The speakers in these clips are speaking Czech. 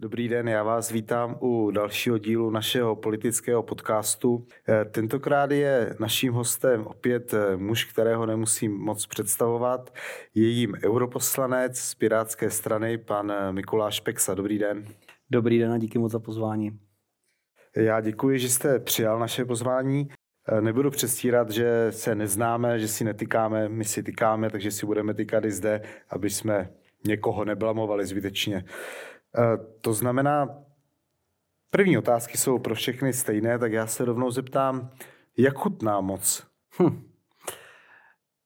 Dobrý den, já vás vítám u dalšího dílu našeho politického podcastu. Eh, tentokrát je naším hostem opět eh, muž, kterého nemusím moc představovat. Je jím europoslanec z Pirátské strany, pan eh, Mikuláš Peksa. Dobrý den. Dobrý den a díky moc za pozvání. Já děkuji, že jste přijal naše pozvání. Nebudu přestírat, že se neznáme, že si netykáme, my si tykáme, takže si budeme tykat i zde, aby jsme někoho neblamovali zbytečně. Eh, to znamená, první otázky jsou pro všechny stejné, tak já se rovnou zeptám, jak chutná moc? Hm.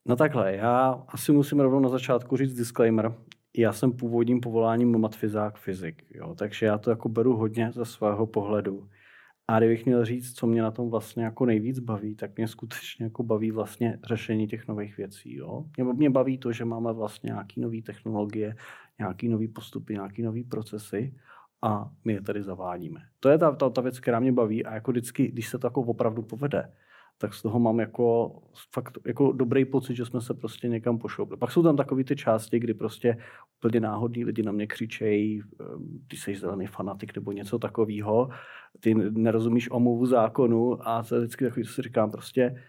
No takhle, já asi musím rovnou na začátku říct disclaimer. Já jsem původním povoláním matfizák fyzik, jo, takže já to jako beru hodně ze svého pohledu. A kdybych měl říct, co mě na tom vlastně jako nejvíc baví, tak mě skutečně jako baví vlastně řešení těch nových věcí. Jo? Mě, mě baví to, že máme vlastně nějaké nové technologie, nějaké nové postupy, nějaké nové procesy a my je tady zavádíme. To je ta, ta, ta věc, která mě baví a jako vždycky, když se to jako opravdu povede, tak z toho mám jako fakt jako dobrý pocit, že jsme se prostě někam pošoupili. Pak jsou tam takové ty části, kdy prostě úplně náhodní lidi na mě křičejí, ehm, ty jsi zelený fanatik nebo něco takového, ty nerozumíš omluvu zákonu a to je vždycky takový, co si říkám, prostě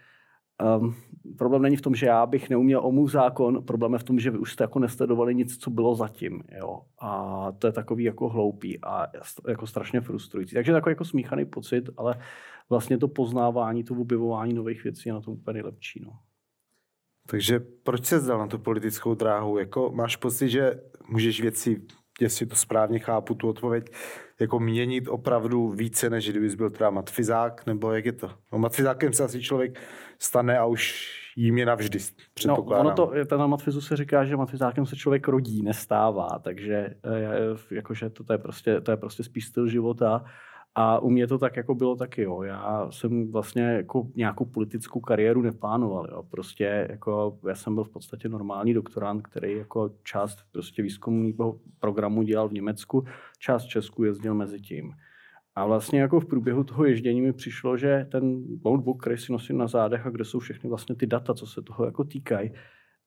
Um, problém není v tom, že já bych neuměl omluv zákon, problém je v tom, že vy už jste jako nesledovali nic, co bylo zatím. Jo? A to je takový jako hloupý a jako strašně frustrující. Takže takový jako smíchaný pocit, ale vlastně to poznávání, to objevování nových věcí je na tom úplně nejlepší. No. Takže proč se zdal na tu politickou dráhu? Jako máš pocit, že můžeš věci, jestli to správně chápu, tu odpověď, jako měnit opravdu více, než kdybys byl třeba matfizák, nebo jak je to? No, matfizákem se asi člověk stane a už jím je navždy, No, ono to, ten matfizu se říká, že matfizákem se člověk rodí, nestává, takže eh, jakože to, to, je prostě, to je prostě spíš styl života a u mě to tak jako bylo taky, jo. Já jsem vlastně jako nějakou politickou kariéru neplánoval, jo. Prostě jako já jsem byl v podstatě normální doktorant, který jako část prostě výzkumného programu dělal v Německu, část Česku jezdil mezi tím. A vlastně jako v průběhu toho ježdění mi přišlo, že ten notebook, který si nosím na zádech a kde jsou všechny vlastně ty data, co se toho jako týkají,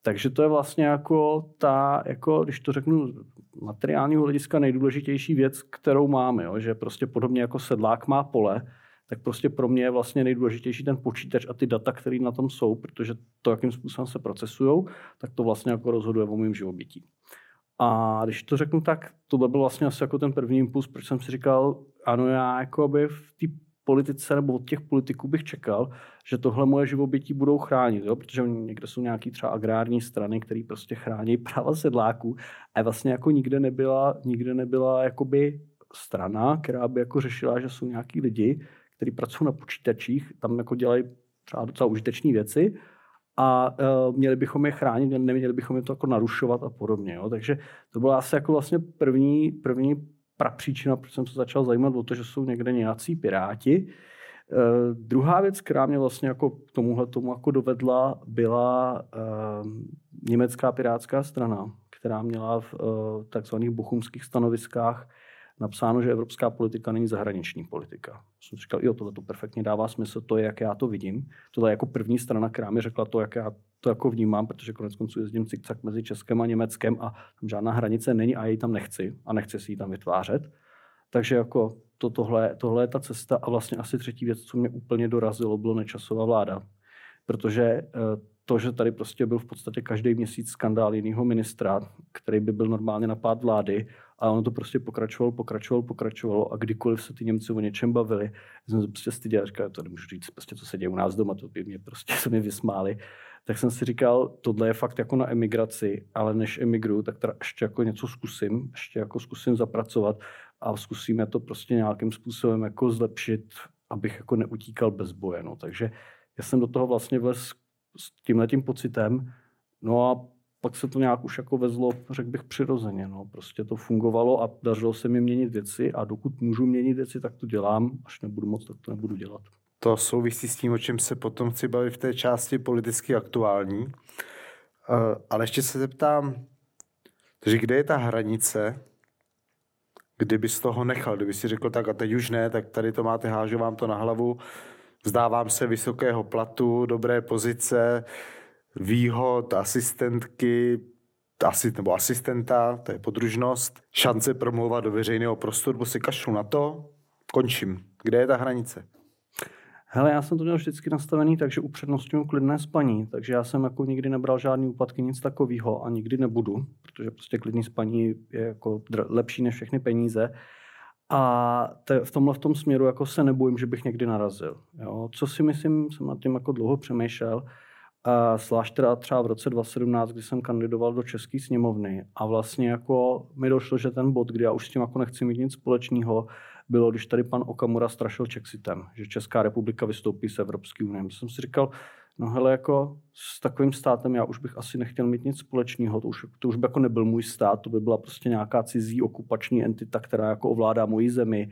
takže to je vlastně jako ta, jako, když to řeknu materiálního hlediska, nejdůležitější věc, kterou máme. Jo? Že prostě podobně jako sedlák má pole, tak prostě pro mě je vlastně nejdůležitější ten počítač a ty data, které na tom jsou, protože to, jakým způsobem se procesují, tak to vlastně jako rozhoduje o mém živobytí. A když to řeknu tak, to byl vlastně asi jako ten první impuls, proč jsem si říkal, ano, já jako by v té politice nebo od těch politiků bych čekal, že tohle moje živobytí budou chránit, jo? protože někde jsou nějaký třeba agrární strany, které prostě chrání práva sedláků a vlastně jako nikde nebyla, nikde nebyla jakoby strana, která by jako řešila, že jsou nějaký lidi, kteří pracují na počítačích, tam jako dělají třeba docela užitečné věci a uh, měli bychom je chránit, neměli bychom je to jako narušovat a podobně. Jo? Takže to byla asi jako vlastně první, první prapříčina, proč jsem se začal zajímat o to, že jsou někde nějací piráti. Uh, druhá věc, která mě vlastně jako k tomuhle tomu jako dovedla, byla uh, německá pirátská strana, která měla v uh, takzvaných bochumských stanoviskách napsáno, že evropská politika není zahraniční politika. Jsem říkal, jo, tohle to perfektně dává smysl, to je, jak já to vidím. Tohle je jako první strana, která mi řekla to, jak já to jako vnímám, protože konec konců jezdím cikcak mezi Českem a Německem a tam žádná hranice není a já ji tam nechci a nechci si ji tam vytvářet. Takže jako to, tohle, tohle je ta cesta a vlastně asi třetí věc, co mě úplně dorazilo, bylo nečasová vláda. Protože eh, to, že tady prostě byl v podstatě každý měsíc skandál jiného ministra, který by byl normálně na pád vlády, a ono to prostě pokračovalo, pokračovalo, pokračovalo a kdykoliv se ty Němci o něčem bavili, jsem se prostě styděl, říkal, to nemůžu říct, prostě, co se děje u nás doma, to by mě prostě se mi vysmáli. Tak jsem si říkal, tohle je fakt jako na emigraci, ale než emigruju, tak teda ještě jako něco zkusím, ještě jako zkusím zapracovat a zkusíme to prostě nějakým způsobem jako zlepšit, abych jako neutíkal bez boje. No. Takže já jsem do toho vlastně vlez s tímhletím pocitem, no a pak se to nějak už jako vezlo, řekl bych, přirozeně. No. Prostě to fungovalo a dařilo se mi měnit věci a dokud můžu měnit věci, tak to dělám. Až nebudu moc, tak to nebudu dělat. To souvisí s tím, o čem se potom chci bavit v té části politicky aktuální. Uh, ale ještě se zeptám, takže kde je ta hranice, kdyby z toho nechal, kdyby si řekl tak a teď už ne, tak tady to máte, hážu vám to na hlavu, vzdávám se vysokého platu, dobré pozice, výhod, asistentky, asi, nebo asistenta, to je podružnost, šance promlouvat do veřejného prostoru, bo si kašlu na to, končím. Kde je ta hranice? Hele, já jsem to měl vždycky nastavený tak, že upřednostňuji klidné spaní, takže já jsem jako nikdy nebral žádný úpadky, nic takového a nikdy nebudu, protože prostě klidný spaní je jako lepší než všechny peníze. A te, v tomhle v tom směru jako se nebojím, že bych někdy narazil. Jo. Co si myslím, jsem nad tím jako dlouho přemýšlel, a zvlášť teda třeba v roce 2017, kdy jsem kandidoval do České sněmovny a vlastně jako mi došlo, že ten bod, kdy já už s tím jako nechci mít nic společného, bylo, když tady pan Okamura strašil Chexitem, že Česká republika vystoupí z Evropské unie. Jsem si říkal, no hele, jako s takovým státem já už bych asi nechtěl mít nic společného, to už, to už by jako nebyl můj stát, to by byla prostě nějaká cizí okupační entita, která jako ovládá moji zemi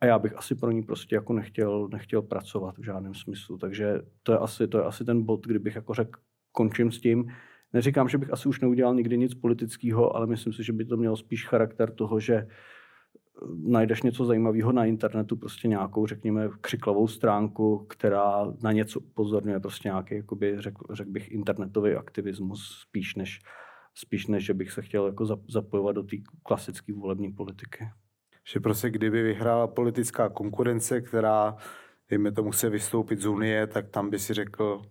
a já bych asi pro ní prostě jako nechtěl, nechtěl pracovat v žádném smyslu. Takže to je asi, to je asi ten bod, kdybych jako řekl, končím s tím. Neříkám, že bych asi už neudělal nikdy nic politického, ale myslím si, že by to mělo spíš charakter toho, že najdeš něco zajímavého na internetu, prostě nějakou, řekněme, křiklavou stránku, která na něco upozorňuje, prostě nějaký, jakoby, řekl, řek bych, internetový aktivismus, spíš než, spíš než, že bych se chtěl jako zapojovat do té klasické volební politiky. Že prostě kdyby vyhrála politická konkurence, která, dejme tomu, se vystoupit z Unie, tak tam by si řekl...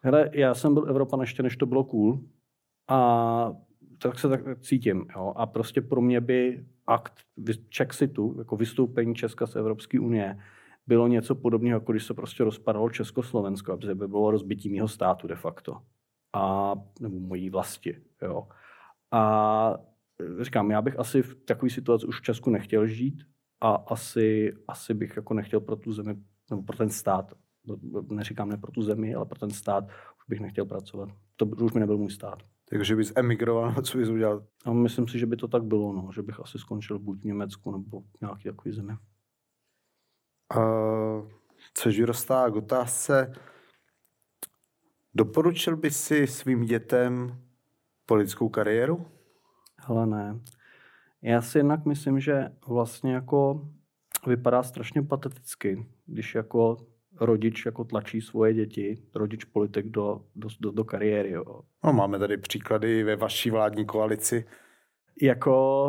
Hele, já jsem byl Evropan ještě, než to bylo cool. A tak se tak cítím. Jo. A prostě pro mě by akt Chexitu, jako vystoupení Česka z Evropské unie, bylo něco podobného, jako když se prostě rozpadalo Československo, aby by bylo rozbití mého státu de facto. A, nebo mojí vlasti. Jo. A říkám, já bych asi v takové situaci už v Česku nechtěl žít a asi, asi bych jako nechtěl pro tu zemi, nebo pro ten stát, neříkám ne pro tu zemi, ale pro ten stát, už bych nechtěl pracovat. To už by nebyl můj stát. Takže bys emigroval, co bys udělal? A myslím si, že by to tak bylo, no, že bych asi skončil buď v Německu nebo v nějaký takový zemi. Uh, což vyrostá k otázce, doporučil by si svým dětem politickou kariéru? Ale ne. Já si jednak myslím, že vlastně jako vypadá strašně pateticky, když jako rodič jako tlačí svoje děti, rodič politik do, do, do, do kariéry. Jo. No, máme tady příklady ve vaší vládní koalici. Jako,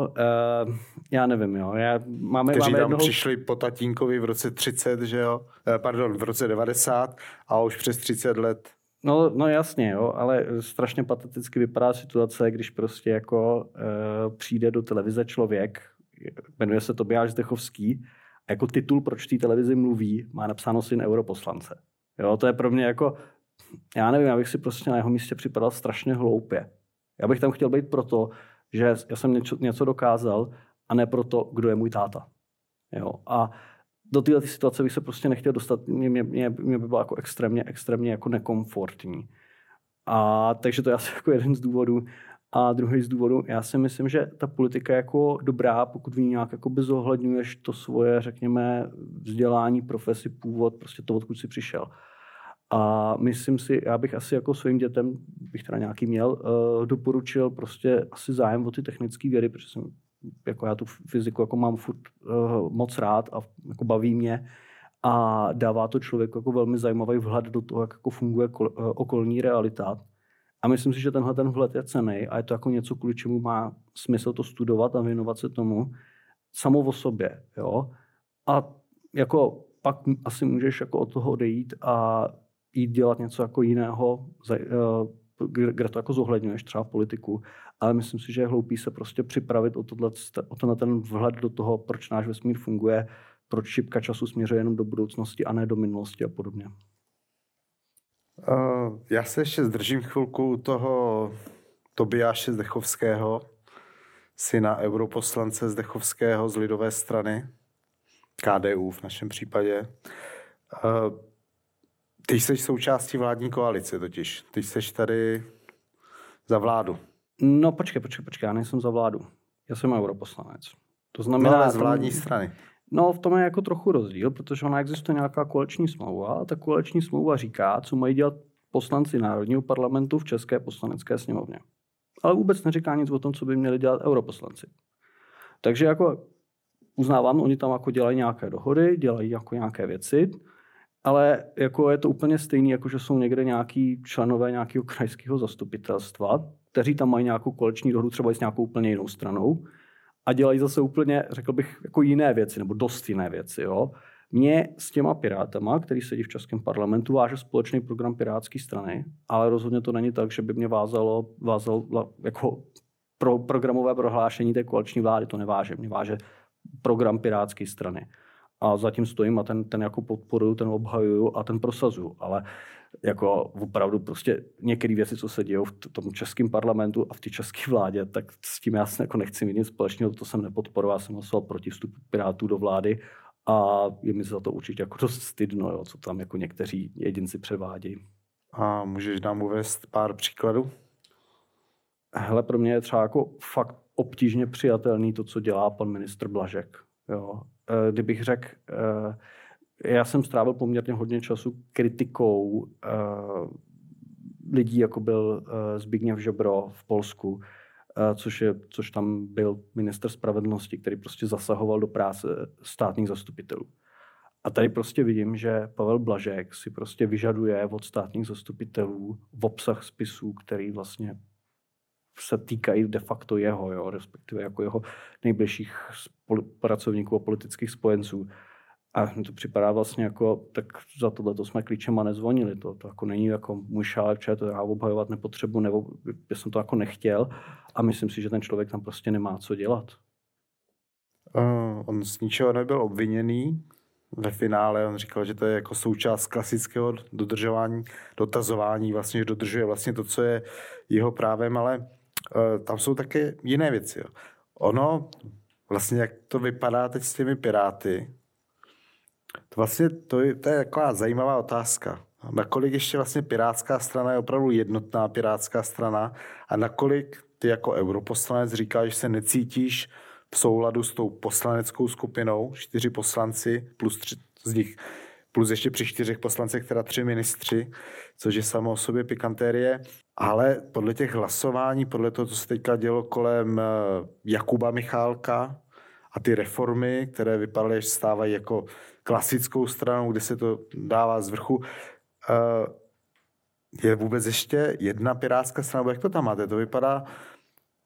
uh, já nevím, jo. Já, máme, Kteří máme tam jednoho... přišli po tatínkovi v roce 30, že jo? Eh, pardon, v roce 90 a už přes 30 let. No, no jasně, jo, ale strašně pateticky vypadá situace, když prostě jako uh, přijde do televize člověk, jmenuje se Tobiáš Zdechovský, jako titul, proč té televizi mluví, má napsáno syn europoslance. Jo, to je pro mě jako, já nevím, já bych si prostě na jeho místě připadal strašně hloupě. Já bych tam chtěl být proto, že já jsem něco, něco dokázal a ne proto, kdo je můj táta. Jo, a do této situace bych se prostě nechtěl dostat, mě, mě, mě, mě by bylo jako extrémně, extrémně jako nekomfortní. A takže to je asi jako jeden z důvodů, a druhý z důvodu, já si myslím, že ta politika je jako dobrá, pokud v ní nějak jako zohledňuješ to svoje, řekněme, vzdělání, profesi, původ, prostě to, odkud jsi přišel. A myslím si, já bych asi jako svým dětem, bych teda nějaký měl, uh, doporučil prostě asi zájem o ty technické vědy, protože jsem, jako já tu fyziku jako mám furt uh, moc rád a jako baví mě a dává to člověku jako velmi zajímavý vhled do toho, jak jako funguje uh, okolní realita. A myslím si, že tenhle ten vhled je cený a je to jako něco, kvůli čemu má smysl to studovat a věnovat se tomu samo o sobě. Jo? A jako pak asi můžeš jako od toho odejít a jít dělat něco jako jiného, eh, kde to jako zohledňuješ, třeba politiku. Ale myslím si, že je hloupý se prostě připravit o, tohle, o tenhle ten vhled do toho, proč náš vesmír funguje, proč šipka času směřuje jenom do budoucnosti a ne do minulosti a podobně. Uh, já se ještě zdržím chvilku u toho Tobiáše Zdechovského, syna europoslance Zdechovského z lidové strany, KDU v našem případě. Uh, ty jsi součástí vládní koalice totiž. Ty jsi tady za vládu. No počkej, počkej, počkej, já nejsem za vládu. Já jsem europoslanec. To znamená... No, z vládní strany. No, v tom je jako trochu rozdíl, protože ona existuje nějaká koaliční smlouva a ta koaliční smlouva říká, co mají dělat poslanci Národního parlamentu v České poslanecké sněmovně. Ale vůbec neříká nic o tom, co by měli dělat europoslanci. Takže jako uznávám, oni tam jako dělají nějaké dohody, dělají jako nějaké věci, ale jako je to úplně stejný, jako že jsou někde nějaký členové nějakého krajského zastupitelstva, kteří tam mají nějakou koleční dohodu třeba i s nějakou úplně jinou stranou a dělají zase úplně, řekl bych, jako jiné věci, nebo dost jiné věci. Jo. Mě s těma pirátama, který sedí v Českém parlamentu, váže společný program Pirátské strany, ale rozhodně to není tak, že by mě vázalo, vázalo jako pro programové prohlášení té koaliční vlády, to neváže. Mě váže program Pirátské strany. A zatím stojím a ten, ten jako podporuju, ten obhajuju a ten prosazuju. Ale jako opravdu prostě některé věci, co se dějí v tom českém parlamentu a v té české vládě, tak s tím já se jako nechci mít nic společného, to jsem nepodporoval, já jsem hlasoval proti vstupu Pirátů do vlády a je mi za to určitě jako dost stydno, jo, co tam jako někteří jedinci převádějí. A můžeš nám uvést pár příkladů? Hele, pro mě je třeba jako fakt obtížně přijatelný to, co dělá pan ministr Blažek. Jo. E, kdybych řekl, e, já jsem strávil poměrně hodně času kritikou e, lidí, jako byl Zbigněv Žobro v Polsku, což, je, což tam byl minister spravedlnosti, který prostě zasahoval do práce státních zastupitelů. A tady prostě vidím, že Pavel Blažek si prostě vyžaduje od státních zastupitelů v obsah spisů, který vlastně se týkají de facto jeho, jo, respektive jako jeho nejbližších pracovníků a politických spojenců. A mi to připadá vlastně jako, tak za tohle to jsme klíčema nezvonili. To, to jako není jako můj šálek, to já obhajovat nepotřebu, nebo já jsem to jako nechtěl. A myslím si, že ten člověk tam prostě nemá co dělat. Uh, on z ničeho nebyl obviněný. Ve finále on říkal, že to je jako součást klasického dodržování, dotazování, vlastně, že dodržuje vlastně to, co je jeho právem, ale uh, tam jsou také jiné věci. Jo. Ono, vlastně jak to vypadá teď s těmi piráty, to vlastně to je, to je taková zajímavá otázka. Nakolik ještě vlastně pirátská strana je opravdu jednotná pirátská strana a nakolik ty jako europoslanec říkáš, že se necítíš v souladu s tou poslaneckou skupinou, čtyři poslanci plus tři z nich, plus ještě při čtyřech poslancech, teda tři ministři, což je samo o sobě pikantérie. Ale podle těch hlasování, podle toho, co se teďka dělo kolem eh, Jakuba Michálka a ty reformy, které vypadaly, že stávají jako klasickou stranou, kde se to dává z vrchu, eh, je vůbec ještě jedna pirátská strana, jak to tam máte? To vypadá,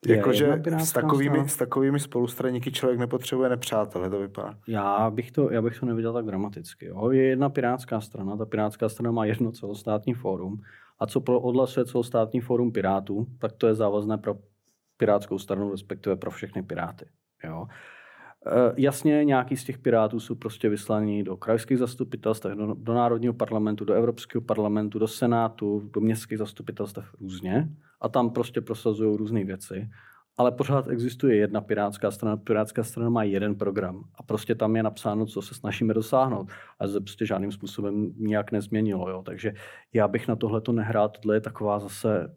Jakože s takovými, s takovými spolustraníky člověk nepotřebuje nepřátelé, to vypadá. Já bych to, já bych to neviděl tak dramaticky. Jo. Je jedna pirátská strana, ta pirátská strana má jedno celostátní fórum a co pro odhlasuje celostátní fórum pirátů, tak to je závazné pro pirátskou stranu, respektive pro všechny piráty. Jo. E, jasně, nějaký z těch pirátů jsou prostě vyslaní do krajských zastupitelstv, do, do Národního parlamentu, do Evropského parlamentu, do Senátu, do městských zastupitelstv různě a tam prostě prosazují různé věci. Ale pořád existuje jedna pirátská strana. Pirátská strana má jeden program a prostě tam je napsáno, co se snažíme dosáhnout. A to prostě žádným způsobem nijak nezměnilo. Jo. Takže já bych na tohle to nehrál. Tohle je taková zase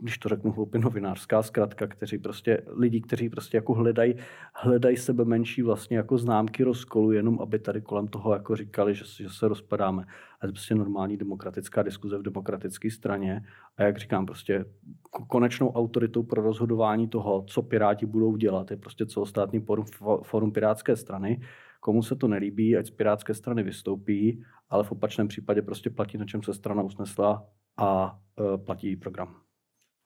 když to řeknu hloupě, novinářská zkratka, kteří prostě, lidi, kteří prostě jako hledají, hledají sebe menší vlastně jako známky rozkolu, jenom aby tady kolem toho jako říkali, že, že se rozpadáme. A to prostě normální demokratická diskuze v demokratické straně. A jak říkám, prostě konečnou autoritou pro rozhodování toho, co Piráti budou dělat, je prostě celostátní forum, forum Pirátské strany. Komu se to nelíbí, ať z Pirátské strany vystoupí, ale v opačném případě prostě platí, na čem se strana usnesla a e, platí program.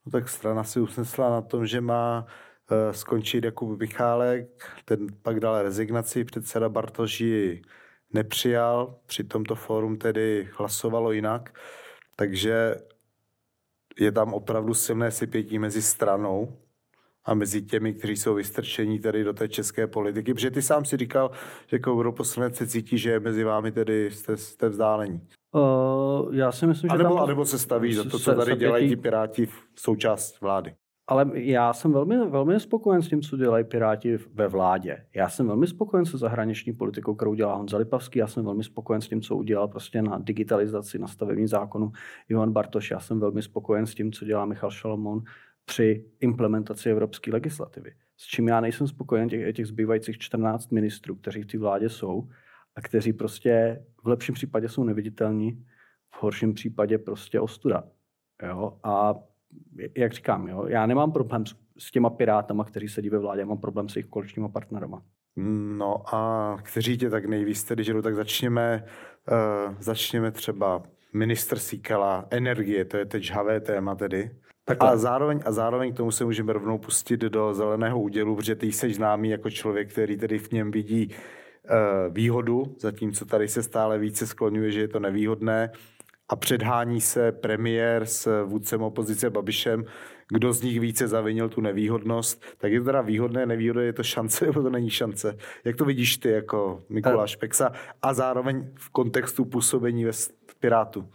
No tak strana si usnesla na tom, že má uh, skončit Jakub Michálek, ten pak dal rezignaci, předseda Bartoš ji nepřijal, při tomto fórum tedy hlasovalo jinak, takže je tam opravdu silné sypětí mezi stranou a mezi těmi, kteří jsou vystrčení tedy do té české politiky, protože ty sám si říkal, že jako europoslanec se cítí, že mezi vámi tedy jste, jste vzdálení. Uh, já si myslím, že anebo, tam... Anebo se staví za to, co tady dělají ti Piráti v součást vlády. Ale já jsem velmi, velmi spokojen s tím, co dělají Piráti ve vládě. Já jsem velmi spokojen se zahraniční politikou, kterou dělá Honza Lipavský. Já jsem velmi spokojen s tím, co udělal prostě na digitalizaci, na stavební zákonu Ivan Bartoš. Já jsem velmi spokojen s tím, co dělá Michal Šalomon při implementaci evropské legislativy. S čím já nejsem spokojen těch, těch zbývajících 14 ministrů, kteří v té vládě jsou, a kteří prostě v lepším případě jsou neviditelní, v horším případě prostě ostuda. Jo? A jak říkám, jo, já nemám problém s, těma pirátama, kteří sedí ve vládě, mám problém s jejich koaličníma partnerama. No a kteří tě tak nejvíc tedy žerou, tak začněme, uh, začněme třeba minister Sikela, energie, to je teď žhavé téma tedy. Takhle. A zároveň, a zároveň k tomu se můžeme rovnou pustit do zeleného údělu, protože ty jsi známý jako člověk, který tedy v něm vidí uh, výhodu, zatímco tady se stále více skloňuje, že je to nevýhodné a předhání se premiér s vůdcem opozice Babišem, kdo z nich více zavinil tu nevýhodnost, tak je to teda výhodné, nevýhodné, je to šance nebo to není šance? Jak to vidíš ty jako Mikuláš Peksa a zároveň v kontextu působení ve Pirátu?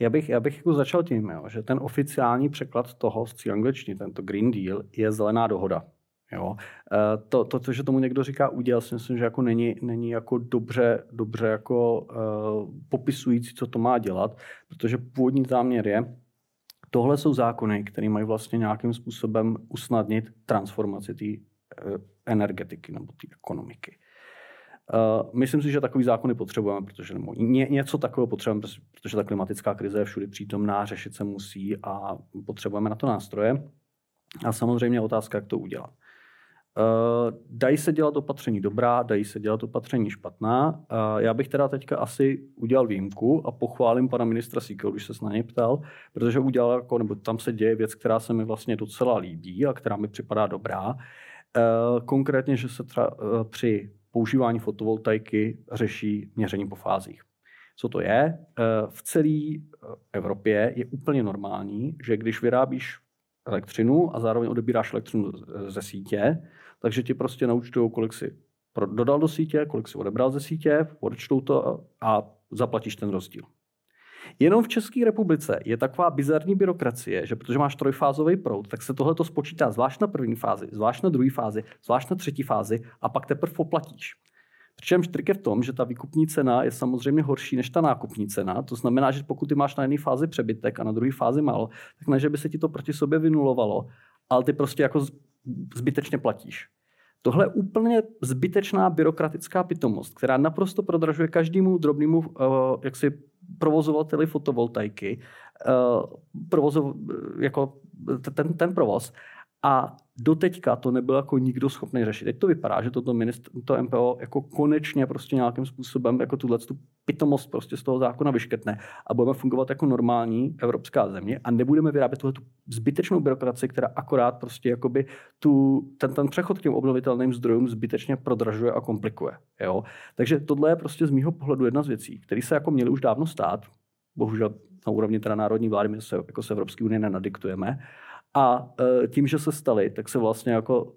Já bych, já bych jako začal tím, jo, že ten oficiální překlad toho z angličtiny, tento Green Deal, je zelená dohoda. Jo. Eh, to, to, to, že tomu někdo říká úděl, si myslím, že jako není, není jako dobře, dobře jako uh, popisující, co to má dělat, protože původní záměr je, tohle jsou zákony, které mají vlastně nějakým způsobem usnadnit transformaci té uh, energetiky nebo té ekonomiky. Uh, myslím si, že takový zákony potřebujeme, protože nebo ně, něco takového potřebujeme, protože ta klimatická krize je všude přítomná, řešit se musí a potřebujeme na to nástroje. A samozřejmě otázka, jak to udělat. Uh, dají se dělat opatření dobrá, dají se dělat opatření špatná. Uh, já bych teda teďka asi udělal výjimku a pochválím pana ministra Síkel, když se na něj ptal, protože udělal, jako, nebo tam se děje věc, která se mi vlastně docela líbí a která mi připadá dobrá. Uh, konkrétně, že se uh, při používání fotovoltaiky řeší měření po fázích. Co to je? V celé Evropě je úplně normální, že když vyrábíš elektřinu a zároveň odebíráš elektřinu ze sítě, takže ti prostě naučtou, kolik si dodal do sítě, kolik si odebral ze sítě, odečtou to a zaplatíš ten rozdíl. Jenom v České republice je taková bizarní byrokracie, že protože máš trojfázový proud, tak se tohle spočítá zvlášť na první fázi, zvlášť na druhé fázi, zvlášť na třetí fázi a pak teprve poplatíš. Přičemž trik je v tom, že ta výkupní cena je samozřejmě horší než ta nákupní cena. To znamená, že pokud ty máš na jedné fázi přebytek a na druhé fázi málo, tak ne, že by se ti to proti sobě vynulovalo, ale ty prostě jako zbytečně platíš. Tohle je úplně zbytečná byrokratická pitomost, která naprosto prodražuje každému drobnému uh, jaksi provozovateli fotovoltaiky, uh, provozov, jako ten, ten provoz. A doteďka to nebyl jako nikdo schopný řešit. Teď to vypadá, že toto ministr, to MPO jako konečně prostě nějakým způsobem jako tuhle tu pitomost prostě z toho zákona vyškrtne a budeme fungovat jako normální evropská země a nebudeme vyrábět tuhle tu zbytečnou byrokracii, která akorát prostě jakoby tu, ten, ten přechod k těm obnovitelným zdrojům zbytečně prodražuje a komplikuje. Jo? Takže tohle je prostě z mýho pohledu jedna z věcí, které se jako měly už dávno stát, bohužel na úrovni teda národní vlády, my se jako z Evropské unie nenadiktujeme, a e, tím, že se staly, tak se vlastně jako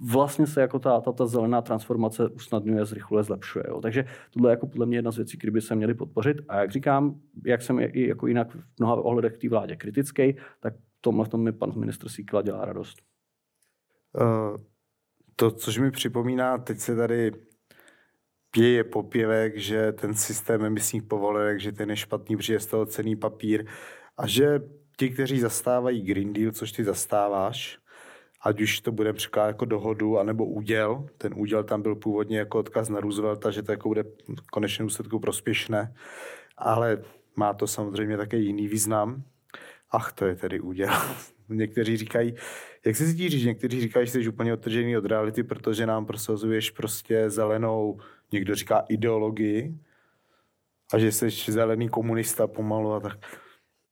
vlastně se jako ta, ta, ta zelená transformace usnadňuje, zrychluje, zlepšuje. Jo. Takže tohle je jako podle mě jedna z věcí, které by se měly podpořit. A jak říkám, jak jsem i jako jinak v mnoha ohledech té vládě kritický, tak tomhle v tom mi pan ministr Síkla dělá radost. Uh, to, což mi připomíná, teď se tady pěje popěvek, že ten systém emisních povolenek, že ten je špatný, protože je z toho cený papír a že ti, kteří zastávají Green Deal, což ty zastáváš, ať už to bude překládat jako dohodu, anebo úděl. Ten úděl tam byl původně jako odkaz na Roosevelta, že to jako bude v konečném úsledku prospěšné, ale má to samozřejmě také jiný význam. Ach, to je tedy úděl. Někteří říkají, jak se cítíš, někteří říkají, že jsi úplně odtržený od reality, protože nám prosazuješ prostě zelenou, někdo říká ideologii, a že jsi zelený komunista pomalu a tak.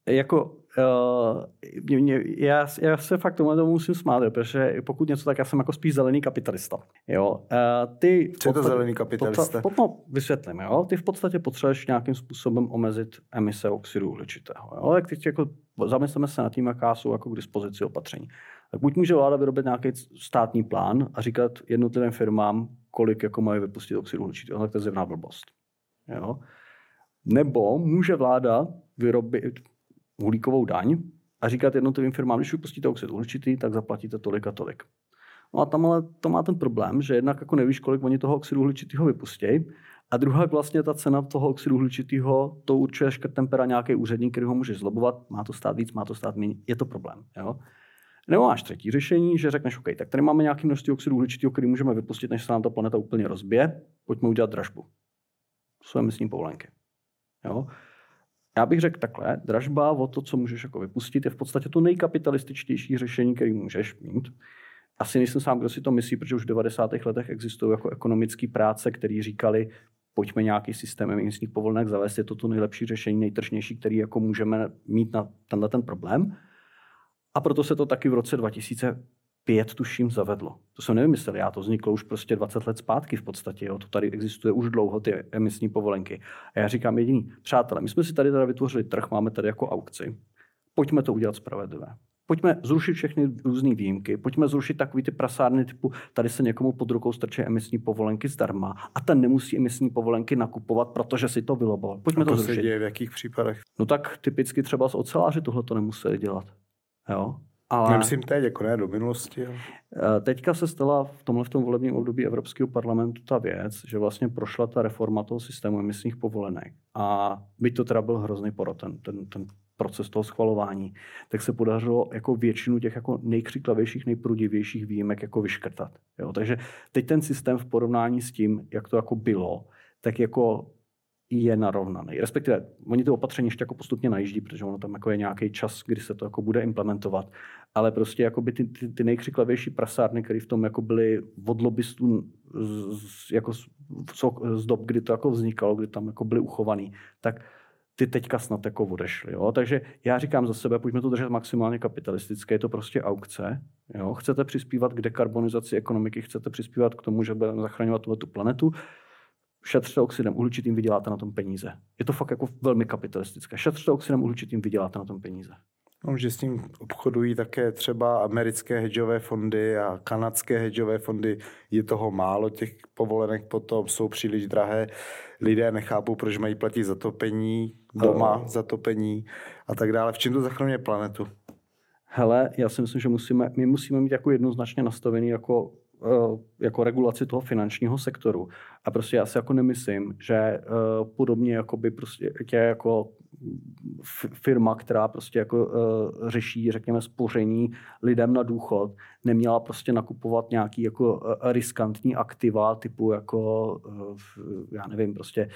Jako Uh, mě, mě, já, já se fakt tomu, tomu musím smát, protože pokud něco, tak já jsem jako spíš zelený kapitalista. Jo? Uh, ty Co je to zelený kapitalista? Pod, no, vysvětlím. Jo? Ty v podstatě potřebuješ nějakým způsobem omezit emise oxidu uhličitého. Jo? Tak teď jako zamysleme se nad tím, jaká jsou jako k dispozici opatření. Tak buď může vláda vyrobit nějaký státní plán a říkat jednotlivým firmám, kolik jako mají vypustit oxidu uhličitého, tak to je zjevná blbost. Jo? Nebo může vláda vyrobit, uhlíkovou daň a říkat jednotlivým firmám, když vypustíte oxid uhličitý, tak zaplatíte tolik a tolik. No a tam ale to má ten problém, že jednak jako nevíš, kolik oni toho oxidu uhličitého vypustí, a druhá vlastně ta cena toho oxidu uhličitého, to určuje škrtempera nějaký úředník, který ho může zlobovat, má to stát víc, má to stát méně, je to problém. Jo? Nebo máš třetí řešení, že řekneš, OK, tak tady máme nějaký množství oxidu uhličitého, který můžeme vypustit, než se nám ta planeta úplně rozbije, pojďme udělat dražbu. To jsou emisní povolenky. Jo? Já bych řekl takhle, dražba o to, co můžeš jako vypustit, je v podstatě to nejkapitalističtější řešení, který můžeš mít. asi nejsem sám, kdo si to myslí, protože už v 90. letech existují jako ekonomické práce, které říkali, pojďme nějaký systém emisních povolenek zavést, je to to nejlepší řešení, nejtržnější, který jako můžeme mít na tenhle ten problém. A proto se to taky v roce 2005 tuším zavedlo. To jsem nevymyslel, já to vzniklo už prostě 20 let zpátky v podstatě. Jo. To tady existuje už dlouho, ty emisní povolenky. A já říkám jediný, přátelé, my jsme si tady teda vytvořili trh, máme tady jako aukci. Pojďme to udělat spravedlivé. Pojďme zrušit všechny různé výjimky, pojďme zrušit takový ty prasárny typu, tady se někomu pod rukou strčí emisní povolenky zdarma a ten nemusí emisní povolenky nakupovat, protože si to vyloboval. Pojďme a to, to zrušit. se děje v jakých případech? No tak typicky třeba z oceláři tohle to nemuseli dělat. Jo? Ale... Nemyslím teď, jako ne do minulosti. Jo. Eh, teďka se stala v tomhle v tom volebním období Evropského parlamentu ta věc, že vlastně prošla ta reforma toho systému emisních povolenek. A byť to teda byl hrozný porot, ten, ten, ten proces toho schvalování, tak se podařilo jako většinu těch jako nejkřiklavějších, nejprudivějších výjimek jako vyškrtat. Jo? Takže teď ten systém v porovnání s tím, jak to jako bylo, tak jako je narovnaný. Respektive oni to opatření ještě jako postupně najíždí, protože ono tam jako je nějaký čas, kdy se to jako bude implementovat. Ale prostě jako by ty, ty, ty nejkřiklavější prasárny, které v tom jako byly od lobbystů z, jako z, z dob, kdy to jako vznikalo, kdy tam jako byly uchovaný, tak ty teďka snad jako odešly. Jo? Takže já říkám za sebe, pojďme to držet maximálně kapitalistické, je to prostě aukce. Jo? Chcete přispívat k dekarbonizaci ekonomiky, chcete přispívat k tomu, že budeme zachraňovat tu planetu, šetřte oxidem uhličitým, vyděláte na tom peníze. Je to fakt jako velmi kapitalistické. Šetřte oxidem uhličitým, vyděláte na tom peníze. No, že s tím obchodují také třeba americké hedžové fondy a kanadské hedžové fondy. Je toho málo, těch povolenek potom jsou příliš drahé. Lidé nechápou, proč mají platit zatopení doma, uh. zatopení a tak dále. V čem to zachraňuje planetu? Hele, já si myslím, že musíme, my musíme mít jako jednoznačně nastavený jako Eh, jako regulaci toho finančního sektoru. A prostě já si jako nemyslím, že eh, podobně jako by prostě tě jako firma, která prostě jako uh, řeší, řekněme, spoření lidem na důchod, neměla prostě nakupovat nějaký jako riskantní aktiva typu jako, uh, já nevím, prostě uh,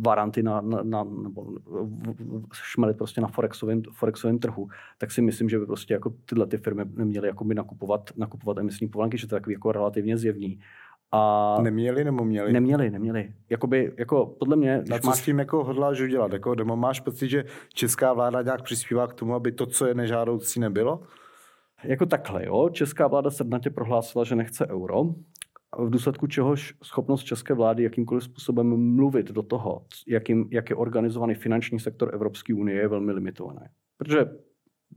varanty na, na, na nebo šmelit prostě na forexovém, forexovém trhu, tak si myslím, že by prostě jako tyhle ty firmy neměly jako by nakupovat, nakupovat emisní povolenky, že to je takový jako relativně zjevný. A neměli nebo měli? Neměli, neměli. Jakoby, jako podle mě... A co máš... s tím jako hodláš udělat? Jako, demo máš pocit, že česká vláda nějak přispívá k tomu, aby to, co je nežádoucí, nebylo? Jako takhle, jo. Česká vláda srdnatě prohlásila, že nechce euro. V důsledku čehož schopnost české vlády jakýmkoliv způsobem mluvit do toho, jakým, jak je organizovaný finanční sektor Evropské unie, je velmi limitovaný. Protože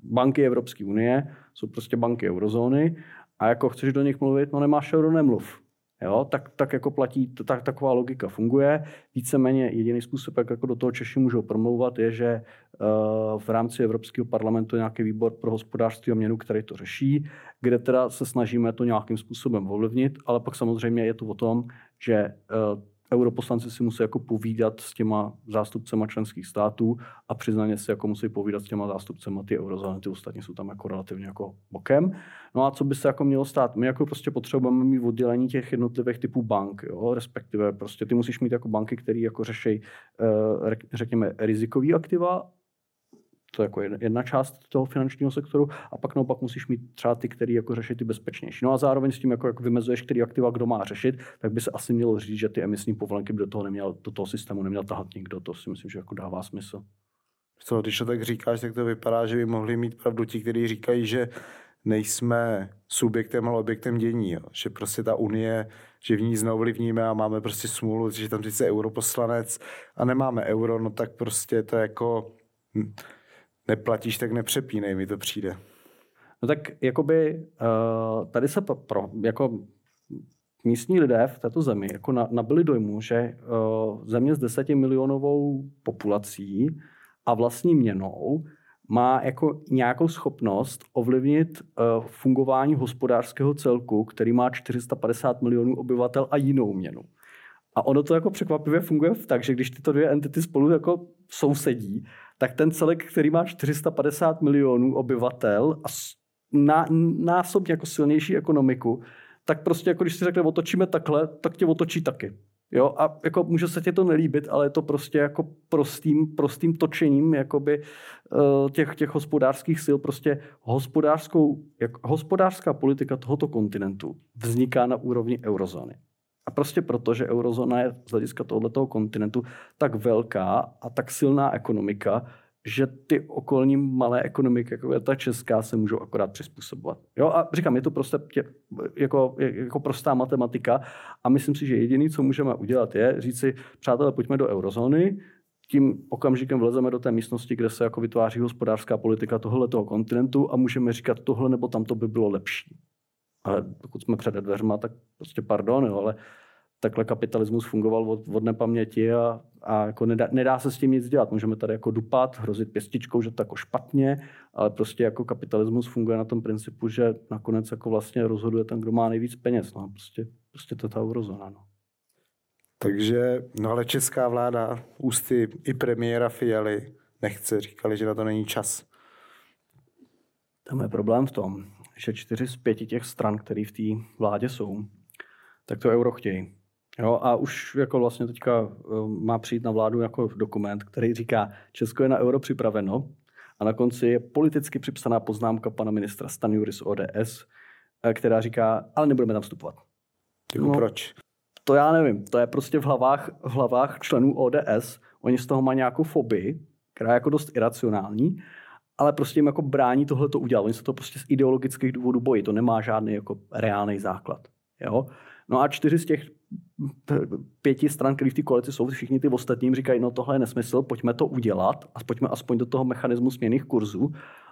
banky Evropské unie jsou prostě banky eurozóny a jako chceš do nich mluvit, no nemáš euro, nemluv. Jo, tak, tak jako platí, tak, taková logika funguje. Víceméně jediný způsob, jak jako do toho Češi můžou promlouvat, je, že uh, v rámci Evropského parlamentu je nějaký výbor pro hospodářství a měnu, který to řeší, kde teda se snažíme to nějakým způsobem ovlivnit, ale pak samozřejmě je to o tom, že uh, europoslanci si musí jako povídat s těma zástupcema členských států a přiznaně si jako musí povídat s těma zástupcema ty eurozóny, ty ostatní jsou tam jako relativně jako bokem. No a co by se jako mělo stát? My jako prostě potřebujeme mít oddělení těch jednotlivých typů bank, jo? respektive prostě ty musíš mít jako banky, které jako řeší, eh, řekněme, rizikový aktiva to je jako jedna část toho finančního sektoru a pak naopak musíš mít třeba ty, který jako řešit ty bezpečnější. No a zároveň s tím, jako, jako vymezuješ, který aktiva kdo má řešit, tak by se asi mělo říct, že ty emisní povolenky by do toho, neměl, do toho systému neměl tahat nikdo. To si myslím, že jako dává smysl. Co, když to tak říkáš, tak to vypadá, že by mohli mít pravdu ti, kteří říkají, že nejsme subjektem, ale objektem dění. Jo. Že prostě ta unie, že v ní znovu vníme a máme prostě smůlu, že tam sice europoslanec a nemáme euro, no tak prostě to je jako hm, neplatíš, tak nepřepínej, mi to přijde. No tak jakoby uh, tady se pro, jako místní lidé v této zemi jako na, nabili dojmu, že uh, země s deseti milionovou populací a vlastní měnou má jako nějakou schopnost ovlivnit uh, fungování hospodářského celku, který má 450 milionů obyvatel a jinou měnu. A ono to jako překvapivě funguje tak, že když tyto dvě entity spolu jako sousedí, tak ten celek, který má 450 milionů obyvatel a ná, násobně jako silnější ekonomiku, tak prostě jako když si řekne otočíme takhle, tak tě otočí taky. Jo, a jako může se ti to nelíbit, ale je to prostě jako prostým, prostým točením jakoby, uh, těch, těch hospodářských sil. Prostě hospodářskou, jak, hospodářská politika tohoto kontinentu vzniká na úrovni eurozóny. A prostě proto, že eurozóna je z hlediska tohoto kontinentu tak velká a tak silná ekonomika, že ty okolní malé ekonomiky, jako je ta česká, se můžou akorát přizpůsobovat. Jo, a říkám, je to prostě tě, jako, jako prostá matematika a myslím si, že jediné, co můžeme udělat, je říct si, přátelé, pojďme do eurozóny, tím okamžikem vlezeme do té místnosti, kde se jako vytváří hospodářská politika tohoto kontinentu a můžeme říkat tohle nebo tamto by bylo lepší. Ale pokud jsme před dveřma, tak prostě pardon, jo, ale takhle kapitalismus fungoval od, od nepaměti a, a jako nedá, nedá, se s tím nic dělat. Můžeme tady jako dupat, hrozit pěstičkou, že to jako špatně, ale prostě jako kapitalismus funguje na tom principu, že nakonec jako vlastně rozhoduje ten, kdo má nejvíc peněz. No, prostě, prostě to je ta eurozóna. No. Takže, no ale česká vláda, ústy i premiéra Fialy nechce, říkali, že na to není čas. Tam je problém v tom, že čtyři z pěti těch stran, které v té vládě jsou, tak to euro chtějí. Jo, a už jako vlastně teďka eh, má přijít na vládu jako dokument, který říká, Česko je na euro připraveno a na konci je politicky připsaná poznámka pana ministra Stanjury z ODS, eh, která říká, ale nebudeme tam vstupovat. no, proč? To já nevím. To je prostě v hlavách, v hlavách členů ODS. Oni z toho mají nějakou fobii, která je jako dost iracionální, ale prostě jim jako brání tohle to udělat. Oni se to prostě z ideologických důvodů bojí. To nemá žádný jako reálný základ. Jo? No a čtyři z těch pěti stran, které v té koalici jsou, všichni ty ostatní říkají, no tohle je nesmysl, pojďme to udělat a pojďme aspoň do toho mechanismu směných kurzů,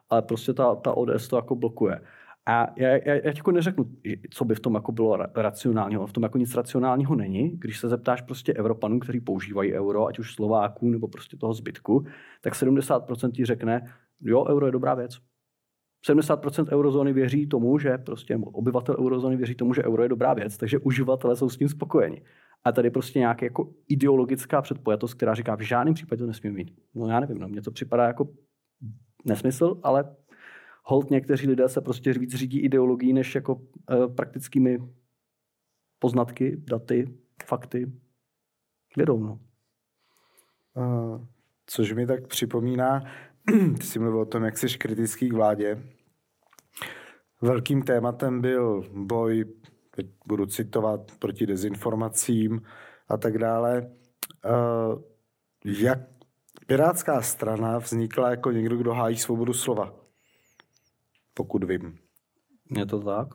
ale prostě ta, ta ODS to jako blokuje. A já, já, já jako neřeknu, co by v tom jako bylo racionálního. V tom jako nic racionálního není. Když se zeptáš prostě Evropanů, kteří používají euro, ať už Slováků nebo prostě toho zbytku, tak 70% ti řekne, jo, euro je dobrá věc. 70% eurozóny věří tomu, že prostě obyvatel eurozóny věří tomu, že euro je dobrá věc, takže uživatelé jsou s tím spokojeni. A tady prostě nějaká jako ideologická předpojatost, která říká, v žádném případě to nesmí mít. No já nevím, no, mně to připadá jako nesmysl, ale hold někteří lidé se prostě víc řídí ideologií než jako uh, praktickými poznatky, daty, fakty. Vědou, no. Uh, což mi tak připomíná, ty jsi mluvil o tom, jak jsi kritický k vládě. Velkým tématem byl boj, teď budu citovat, proti dezinformacím a tak dále. Uh, jak Pirátská strana vznikla jako někdo, kdo hájí svobodu slova? Pokud vím. Je to tak?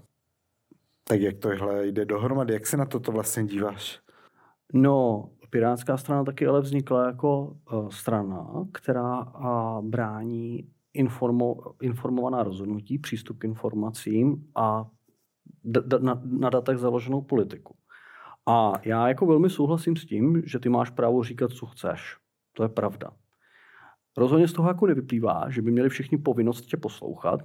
Tak jak tohle jde dohromady? Jak se na toto vlastně díváš? No, Pirátská strana taky ale vznikla jako uh, strana, která brání informo, informovaná rozhodnutí, přístup k informacím a d- d- na, na datech založenou politiku. A já jako velmi souhlasím s tím, že ty máš právo říkat, co chceš. To je pravda. Rozhodně z toho jako nevyplývá, že by měli všichni povinnost tě poslouchat,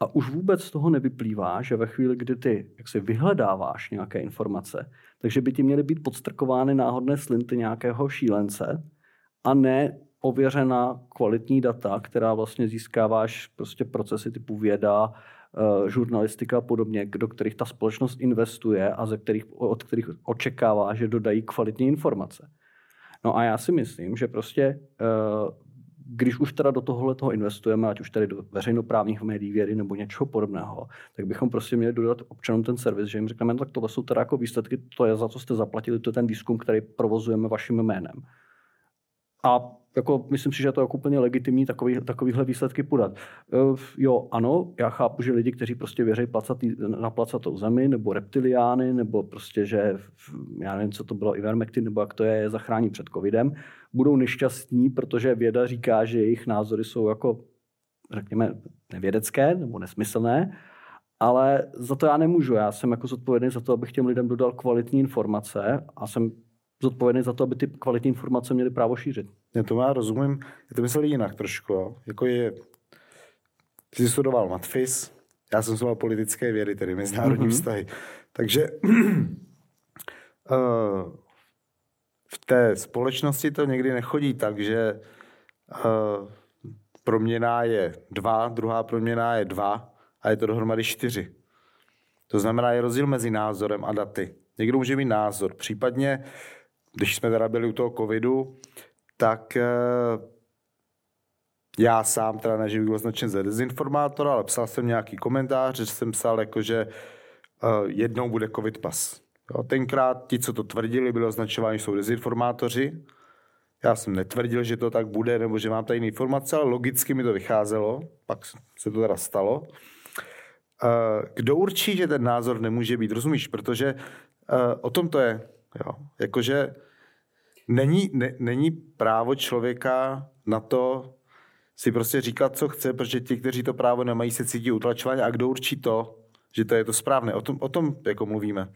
a už vůbec z toho nevyplývá, že ve chvíli, kdy ty jak si vyhledáváš nějaké informace, takže by ti měly být podstrkovány náhodné slinty nějakého šílence a ne ověřená kvalitní data, která vlastně získáváš prostě procesy typu věda, eh, žurnalistika a podobně, do kterých ta společnost investuje a ze kterých, od kterých očekává, že dodají kvalitní informace. No a já si myslím, že prostě eh, když už teda do tohohle toho investujeme, ať už tady do veřejnoprávních médií vědy nebo něčeho podobného, tak bychom prostě měli dodat občanům ten servis, že jim řekneme, no tak tohle jsou teda jako výsledky, to je za co jste zaplatili, to je ten výzkum, který provozujeme vaším jménem. A jako, myslím si, že to je jako úplně legitimní takový, takovýhle výsledky podat. Uh, jo, ano, já chápu, že lidi, kteří prostě věří placatý, na placatou zemi, nebo reptiliány, nebo prostě, že já nevím, co to bylo, Ivermectin, nebo jak to je, je zachrání před covidem, budou nešťastní, protože věda říká, že jejich názory jsou jako, řekněme, nevědecké nebo nesmyslné, ale za to já nemůžu. Já jsem jako zodpovědný za to, abych těm lidem dodal kvalitní informace a jsem zodpovědný za to, aby ty kvalitní informace měly právo šířit. Já to má rozumím. Já to myslel jinak trošku. Jo. Jako je, ty jsi studoval matfis, já jsem studoval politické vědy, tedy mezinárodní mm-hmm. vztahy. Takže uh, v té společnosti to někdy nechodí tak, že uh, proměná je dva, druhá proměná je dva a je to dohromady čtyři. To znamená, je rozdíl mezi názorem a daty. Někdo může mít názor, případně když jsme teda byli u toho covidu, tak eh, já sám teda ne, že bych byl označen za dezinformátora, ale psal jsem nějaký komentář, že jsem psal jako, že uh, jednou bude covid pas. Jo, tenkrát ti, co to tvrdili, byli označováni, jsou dezinformátoři. Já jsem netvrdil, že to tak bude, nebo že mám tady informace, ale logicky mi to vycházelo, pak se to teda stalo. Uh, kdo určí, že ten názor nemůže být, rozumíš? Protože o tom to je. Jo. Jakože není, ne, není právo člověka na to si prostě říkat, co chce, protože ti, kteří to právo nemají, se cítí utlačovaně a kdo určí to, že to je to správné. O tom, o tom jako mluvíme.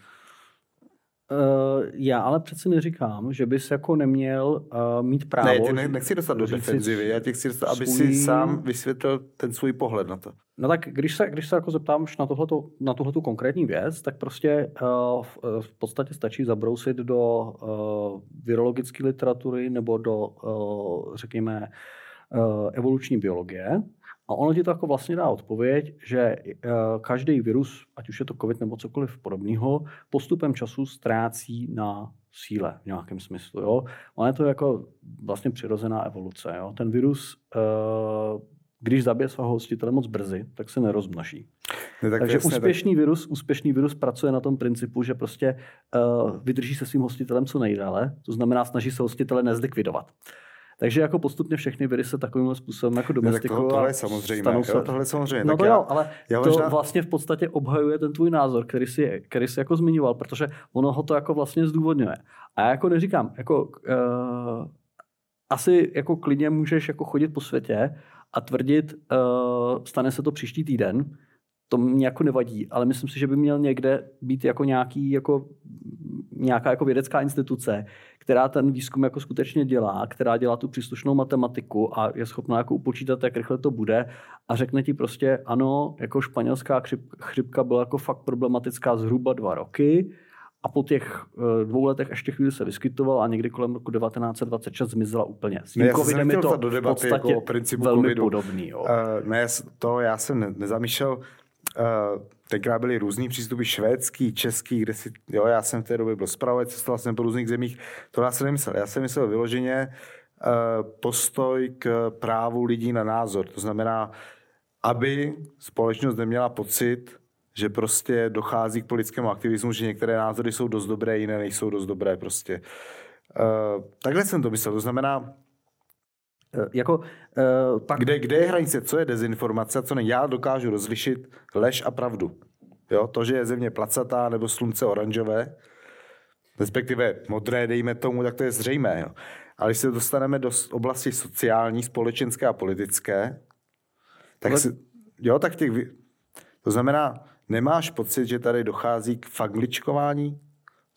Uh, já ale přece neříkám, že bys jako neměl uh, mít právo... Ne, ty ne, nechci dostat do defenzivy, já tě chci dostat, aby svůj... si sám vysvětlil ten svůj pohled na to. No tak když se, když se jako zeptám na tohleto, na tohleto konkrétní věc, tak prostě uh, v, v podstatě stačí zabrousit do uh, virologické literatury nebo do, uh, řekněme, uh, evoluční biologie a ono ti to jako vlastně dá odpověď, že eh, každý virus, ať už je to COVID nebo cokoliv podobného, postupem času ztrácí na síle v nějakém smyslu. Jo? Ono je to jako vlastně přirozená evoluce. Jo? Ten virus, eh, když zabije svého hostitele moc brzy, tak se nerozmnoží. Ne, tak Takže jasně, úspěšný, tak... virus, úspěšný virus pracuje na tom principu, že prostě uh, vydrží se svým hostitelem co nejdále, to znamená snaží se hostitele nezlikvidovat. Takže jako postupně všechny viry se takovým způsobem jako domestikují. No, tohle je samozřejmě. Jo, se... tohle je samozřejmě. No tak to já, jo, ale já to možná... vlastně v podstatě obhajuje ten tvůj názor, který si, který si jako zmiňoval, protože ono ho to jako vlastně zdůvodňuje. A já jako neříkám, jako uh, asi jako klidně můžeš jako chodit po světě a tvrdit, uh, stane se to příští týden, to mě jako nevadí, ale myslím si, že by měl někde být jako nějaký, jako, nějaká jako vědecká instituce, která ten výzkum jako skutečně dělá, která dělá tu příslušnou matematiku a je schopná jako upočítat, jak rychle to bude a řekne ti prostě, ano, jako španělská chřipka byla jako fakt problematická zhruba dva roky, a po těch uh, dvou letech ještě chvíli se vyskytoval a někdy kolem roku 1926 zmizela úplně. S tím ne, covidem je to do debaty v podstatě jako o principu velmi covidu. podobný. Jo. Uh, ne, to já jsem nezamýšlel. Uh, tenkrát byly různý přístupy švédský, český, kde si, jo, já jsem v té době byl zpravodaj, cestoval jsem po různých zemích, to já jsem nemyslel. Já jsem myslel vyloženě uh, postoj k právu lidí na názor. To znamená, aby společnost neměla pocit, že prostě dochází k politickému aktivismu, že některé názory jsou dost dobré, jiné nejsou dost dobré prostě. Uh, takhle jsem to myslel. To znamená, jako, uh, pak... kde, kde je hranice? Co je dezinformace a co ne? Já dokážu rozlišit lež a pravdu. Jo? To, že je země placatá nebo slunce oranžové, respektive modré, dejme tomu, tak to je zřejmé. Jo? Ale když se dostaneme do oblasti sociální, společenské a politické, tak, Ale... si, jo, tak těch, to znamená, nemáš pocit, že tady dochází k fagličkování?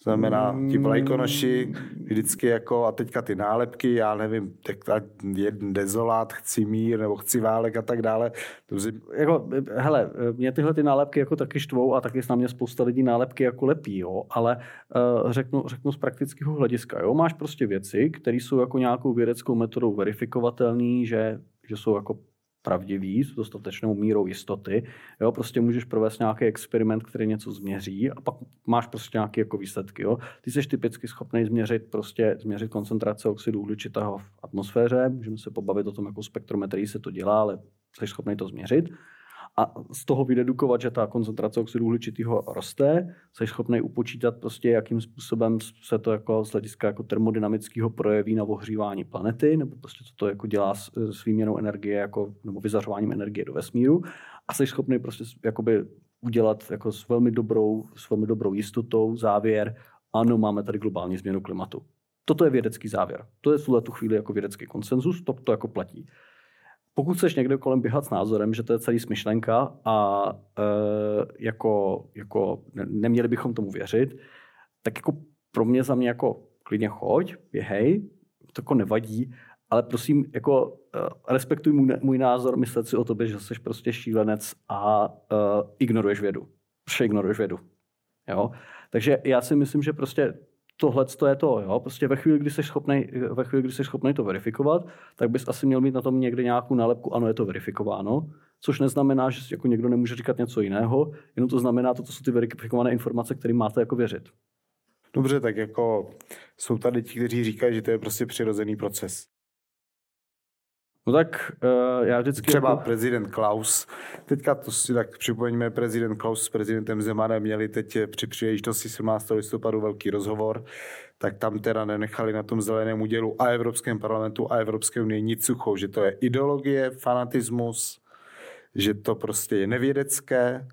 Znamená, ti vlajkonoši vždycky jako, a teďka ty nálepky, já nevím, jeden dezolát, chci mír, nebo chci válek a tak dále. To si... jako, hele, mě tyhle ty nálepky jako taky štvou a taky na mě spousta lidí nálepky jako lepí, jo, ale uh, řeknu, řeknu z praktického hlediska, jo, máš prostě věci, které jsou jako nějakou vědeckou metodou verifikovatelné, že, že jsou jako pravdivý s dostatečnou mírou jistoty. Jo, prostě můžeš provést nějaký experiment, který něco změří a pak máš prostě nějaké jako výsledky. Jo. Ty jsi typicky schopný změřit, prostě změřit koncentrace oxidu uhličitého v atmosféře. Můžeme se pobavit o tom, jakou spektrometrii se to dělá, ale jsi schopný to změřit a z toho vydedukovat, že ta koncentrace oxidu uhličitého roste, jsi schopný upočítat prostě, jakým způsobem se to jako z hlediska jako termodynamického projeví na ohřívání planety, nebo prostě co to jako dělá s, s výměnou energie jako, nebo vyzařováním energie do vesmíru a jsi schopný prostě jakoby udělat jako s velmi dobrou, s velmi dobrou jistotou závěr, ano, máme tady globální změnu klimatu. Toto je vědecký závěr. To je v tuhle tu chvíli jako vědecký konsenzus, to, to jako platí pokud chceš někde kolem běhat s názorem, že to je celý smyšlenka a e, jako, jako ne, neměli bychom tomu věřit, tak jako pro mě za mě jako klidně choď, běhej, to jako nevadí, ale prosím, jako e, respektuj můj, můj názor, myslet si o tobě, že jsi prostě šílenec a e, ignoruješ vědu. Vše ignoruješ vědu. Jo? Takže já si myslím, že prostě tohle je to, jo. Prostě ve chvíli, kdy jsi schopný, ve chvíli, kdy jsi schopný to verifikovat, tak bys asi měl mít na tom někde nějakou nálepku, ano, je to verifikováno, což neznamená, že jako někdo nemůže říkat něco jiného, jenom to znamená, to, to jsou ty verifikované informace, kterým máte jako věřit. Dobře, tak jako jsou tady ti, kteří říkají, že to je prostě přirozený proces. No tak uh, já vždycky... Třeba jako... prezident Klaus, teďka to si tak připomeňme, prezident Klaus s prezidentem Zemanem měli teď při příležitosti 17. listopadu velký rozhovor, tak tam teda nenechali na tom zeleném údělu a Evropském parlamentu a Evropské unii nic suchou, že to je ideologie, fanatismus, že to prostě je nevědecké.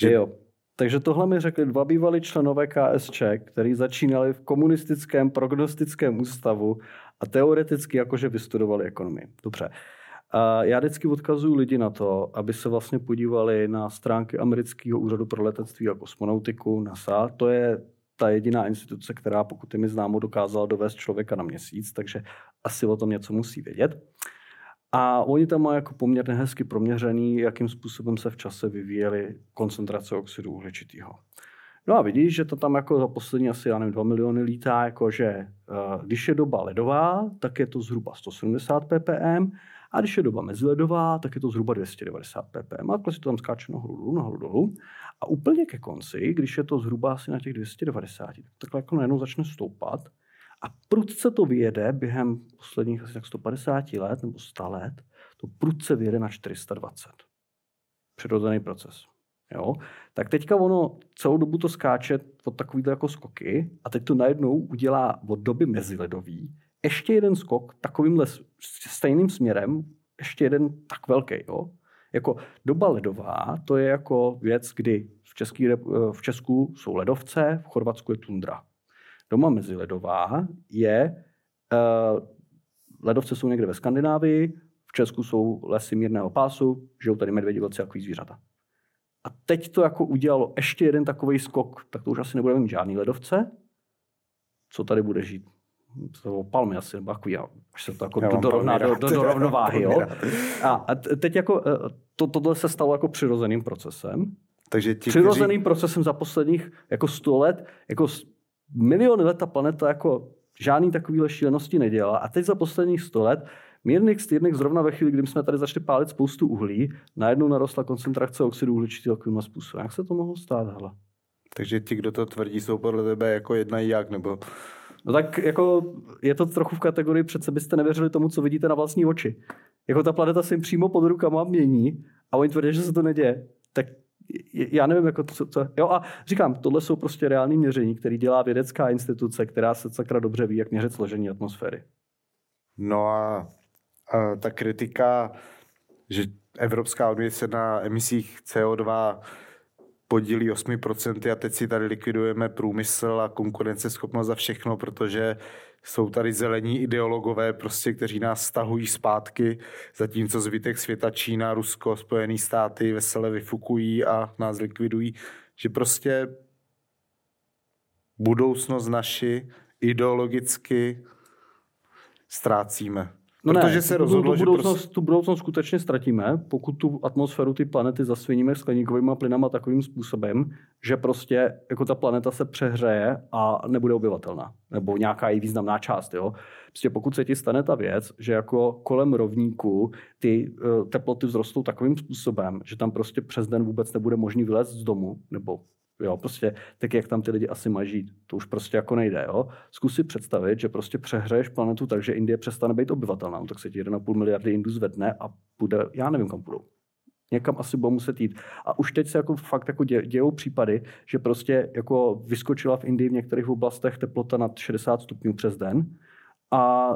Že... Jo. Takže tohle mi řekli dva bývalí členové KSČ, kteří začínali v komunistickém prognostickém ústavu a teoreticky jakože vystudovali ekonomii. Dobře. A já vždycky odkazuju lidi na to, aby se vlastně podívali na stránky amerického úřadu pro letectví a kosmonautiku NASA. To je ta jediná instituce, která, pokud je mi známo, dokázala dovést člověka na měsíc, takže asi o tom něco musí vědět. A oni tam mají jako poměrně hezky proměřený, jakým způsobem se v čase vyvíjely koncentrace oxidu uhličitého. No a vidíš, že to tam jako za poslední asi, já nevím, 2 miliony lítá, jako že uh, když je doba ledová, tak je to zhruba 170 ppm, a když je doba meziledová, tak je to zhruba 290 ppm. A si to tam skáče nahoru dolů, nahoru dolů. A úplně ke konci, když je to zhruba asi na těch 290, tak takhle jako najednou začne stoupat. A prudce to vyjede během posledních asi tak 150 let nebo 100 let, to prudce vyjede na 420. Přirozený proces. Jo? Tak teďka ono celou dobu to skáče od takovýhle jako skoky a teď to najednou udělá od doby meziledový ještě jeden skok takovýmhle stejným směrem, ještě jeden tak velký. Jo? Jako doba ledová, to je jako věc, kdy v, Český, v Česku jsou ledovce, v Chorvatsku je tundra. Doma meziledová je, uh, ledovce jsou někde ve Skandinávii, v Česku jsou lesy mírného pásu, žijou tady medvědi, vlci a zvířata. A teď to jako udělalo ještě jeden takový skok, tak to už asi nebudeme mít žádný ledovce. Co tady bude žít? To palmy asi, nebo takový, až se to jako do, dorovná, do, do, do rovnováhy. Jo? A, a teď jako, e, to, tohle se stalo jako přirozeným procesem. Takže ti, přirozeným kteří... procesem za posledních jako 100 let, jako miliony let ta planeta jako žádný takovýhle šílenosti nedělala. A teď za posledních 100 let Mírných styrných zrovna ve chvíli, kdy jsme tady začali pálit spoustu uhlí, najednou narostla koncentrace oxidu uhličitého takovým způsobem. Jak se to mohlo stát, hele? Takže ti, kdo to tvrdí, jsou podle tebe jako jedna jak, nebo... No tak jako je to trochu v kategorii, přece byste nevěřili tomu, co vidíte na vlastní oči. Jako ta planeta se jim přímo pod rukama mění a oni tvrdí, že se to neděje. Tak já nevím, jako co, co, jo a říkám, tohle jsou prostě reální měření, které dělá vědecká instituce, která se sakra dobře ví, jak měřit složení atmosféry. No a ta kritika, že Evropská unie se na emisích CO2 podílí 8% a teď si tady likvidujeme průmysl a konkurenceschopnost za všechno, protože jsou tady zelení ideologové, prostě, kteří nás stahují zpátky, zatímco zbytek světa, Čína, Rusko, Spojené státy vesele vyfukují a nás likvidují, že prostě budoucnost naši ideologicky ztrácíme. No Protože ne, se rozhodlo, tu, budoucnost, že prostě... tu budoucnost skutečně ztratíme, pokud tu atmosféru ty planety zasviníme skleníkovými plynama takovým způsobem, že prostě jako ta planeta se přehřeje a nebude obyvatelná. Nebo nějaká její významná část. Jo? Prostě pokud se ti stane ta věc, že jako kolem rovníku ty uh, teploty vzrostou takovým způsobem, že tam prostě přes den vůbec nebude možný vylézt z domu, nebo Jo, prostě tak, jak tam ty lidi asi mají žít. To už prostě jako nejde. Jo? Zkus si představit, že prostě přehřeješ planetu tak, že Indie přestane být obyvatelná. Tak se ti 1,5 miliardy Indů zvedne a bude, já nevím, kam půjdou. Někam asi budou muset jít. A už teď se jako fakt jako dě, dějou případy, že prostě jako vyskočila v Indii v některých oblastech teplota nad 60 stupňů přes den a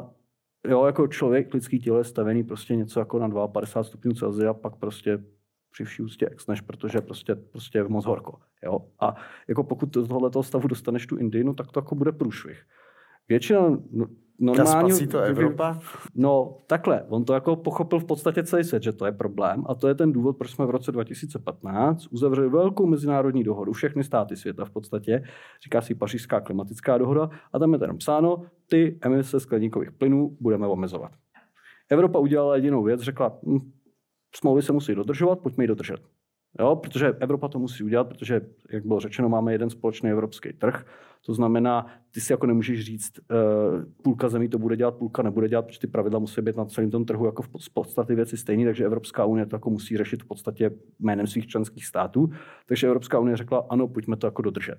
jo, jako člověk, lidský tělo je stavený prostě něco jako na 52 stupňů Celsia, pak prostě při vší ústě než protože prostě, prostě je moc horko. Jo? A jako pokud do tohoto stavu dostaneš tu Indii, no, tak to jako bude průšvih. Většina normálně... to Evropa? No takhle, on to jako pochopil v podstatě celý svět, že to je problém a to je ten důvod, proč jsme v roce 2015 uzavřeli velkou mezinárodní dohodu, všechny státy světa v podstatě, říká si pařížská klimatická dohoda a tam je tam psáno, ty emise skleníkových plynů budeme omezovat. Evropa udělala jedinou věc, řekla, hm, smlouvy se musí dodržovat, pojďme ji dodržet. Jo, protože Evropa to musí udělat, protože, jak bylo řečeno, máme jeden společný evropský trh. To znamená, ty si jako nemůžeš říct, uh, půlka zemí to bude dělat, půlka nebude dělat, protože ty pravidla musí být na celém tom trhu jako v podstatě věci stejné, takže Evropská unie to jako musí řešit v podstatě jménem svých členských států. Takže Evropská unie řekla, ano, pojďme to jako dodržet.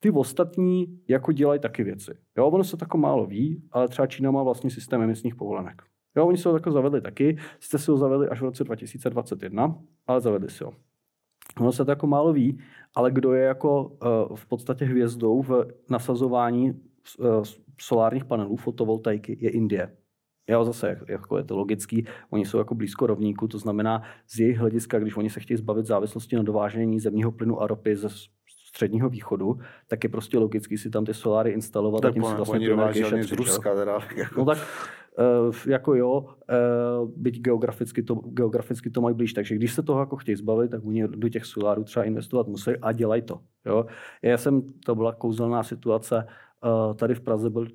Ty ostatní jako dělají taky věci. Jo, ono se tako málo ví, ale třeba Čína má vlastní systém emisních povolenek. Jo, oni se ho tako zavedli taky, jste si ho zavedli až v roce 2021, ale zavedli si ho. Ono se to jako málo ví, ale kdo je jako uh, v podstatě hvězdou v nasazování uh, solárních panelů, fotovoltaiky, je Indie. Jo, zase, jako je to logický, oni jsou jako blízko rovníku, to znamená z jejich hlediska, když oni se chtějí zbavit závislosti na dovážení zemního plynu a ropy ze středního východu, tak je prostě logicky si tam ty soláry instalovat tak a tím si vlastně oni dováží z Ruska. Teda, jako. No tak jako jo, uh, byť geograficky to, geograficky to mají blíž, takže když se toho jako chtějí zbavit, tak oni do těch solárů třeba investovat musí a dělají to. Jo. Já jsem, to byla kouzelná situace, Eh, tady v Praze byl uh,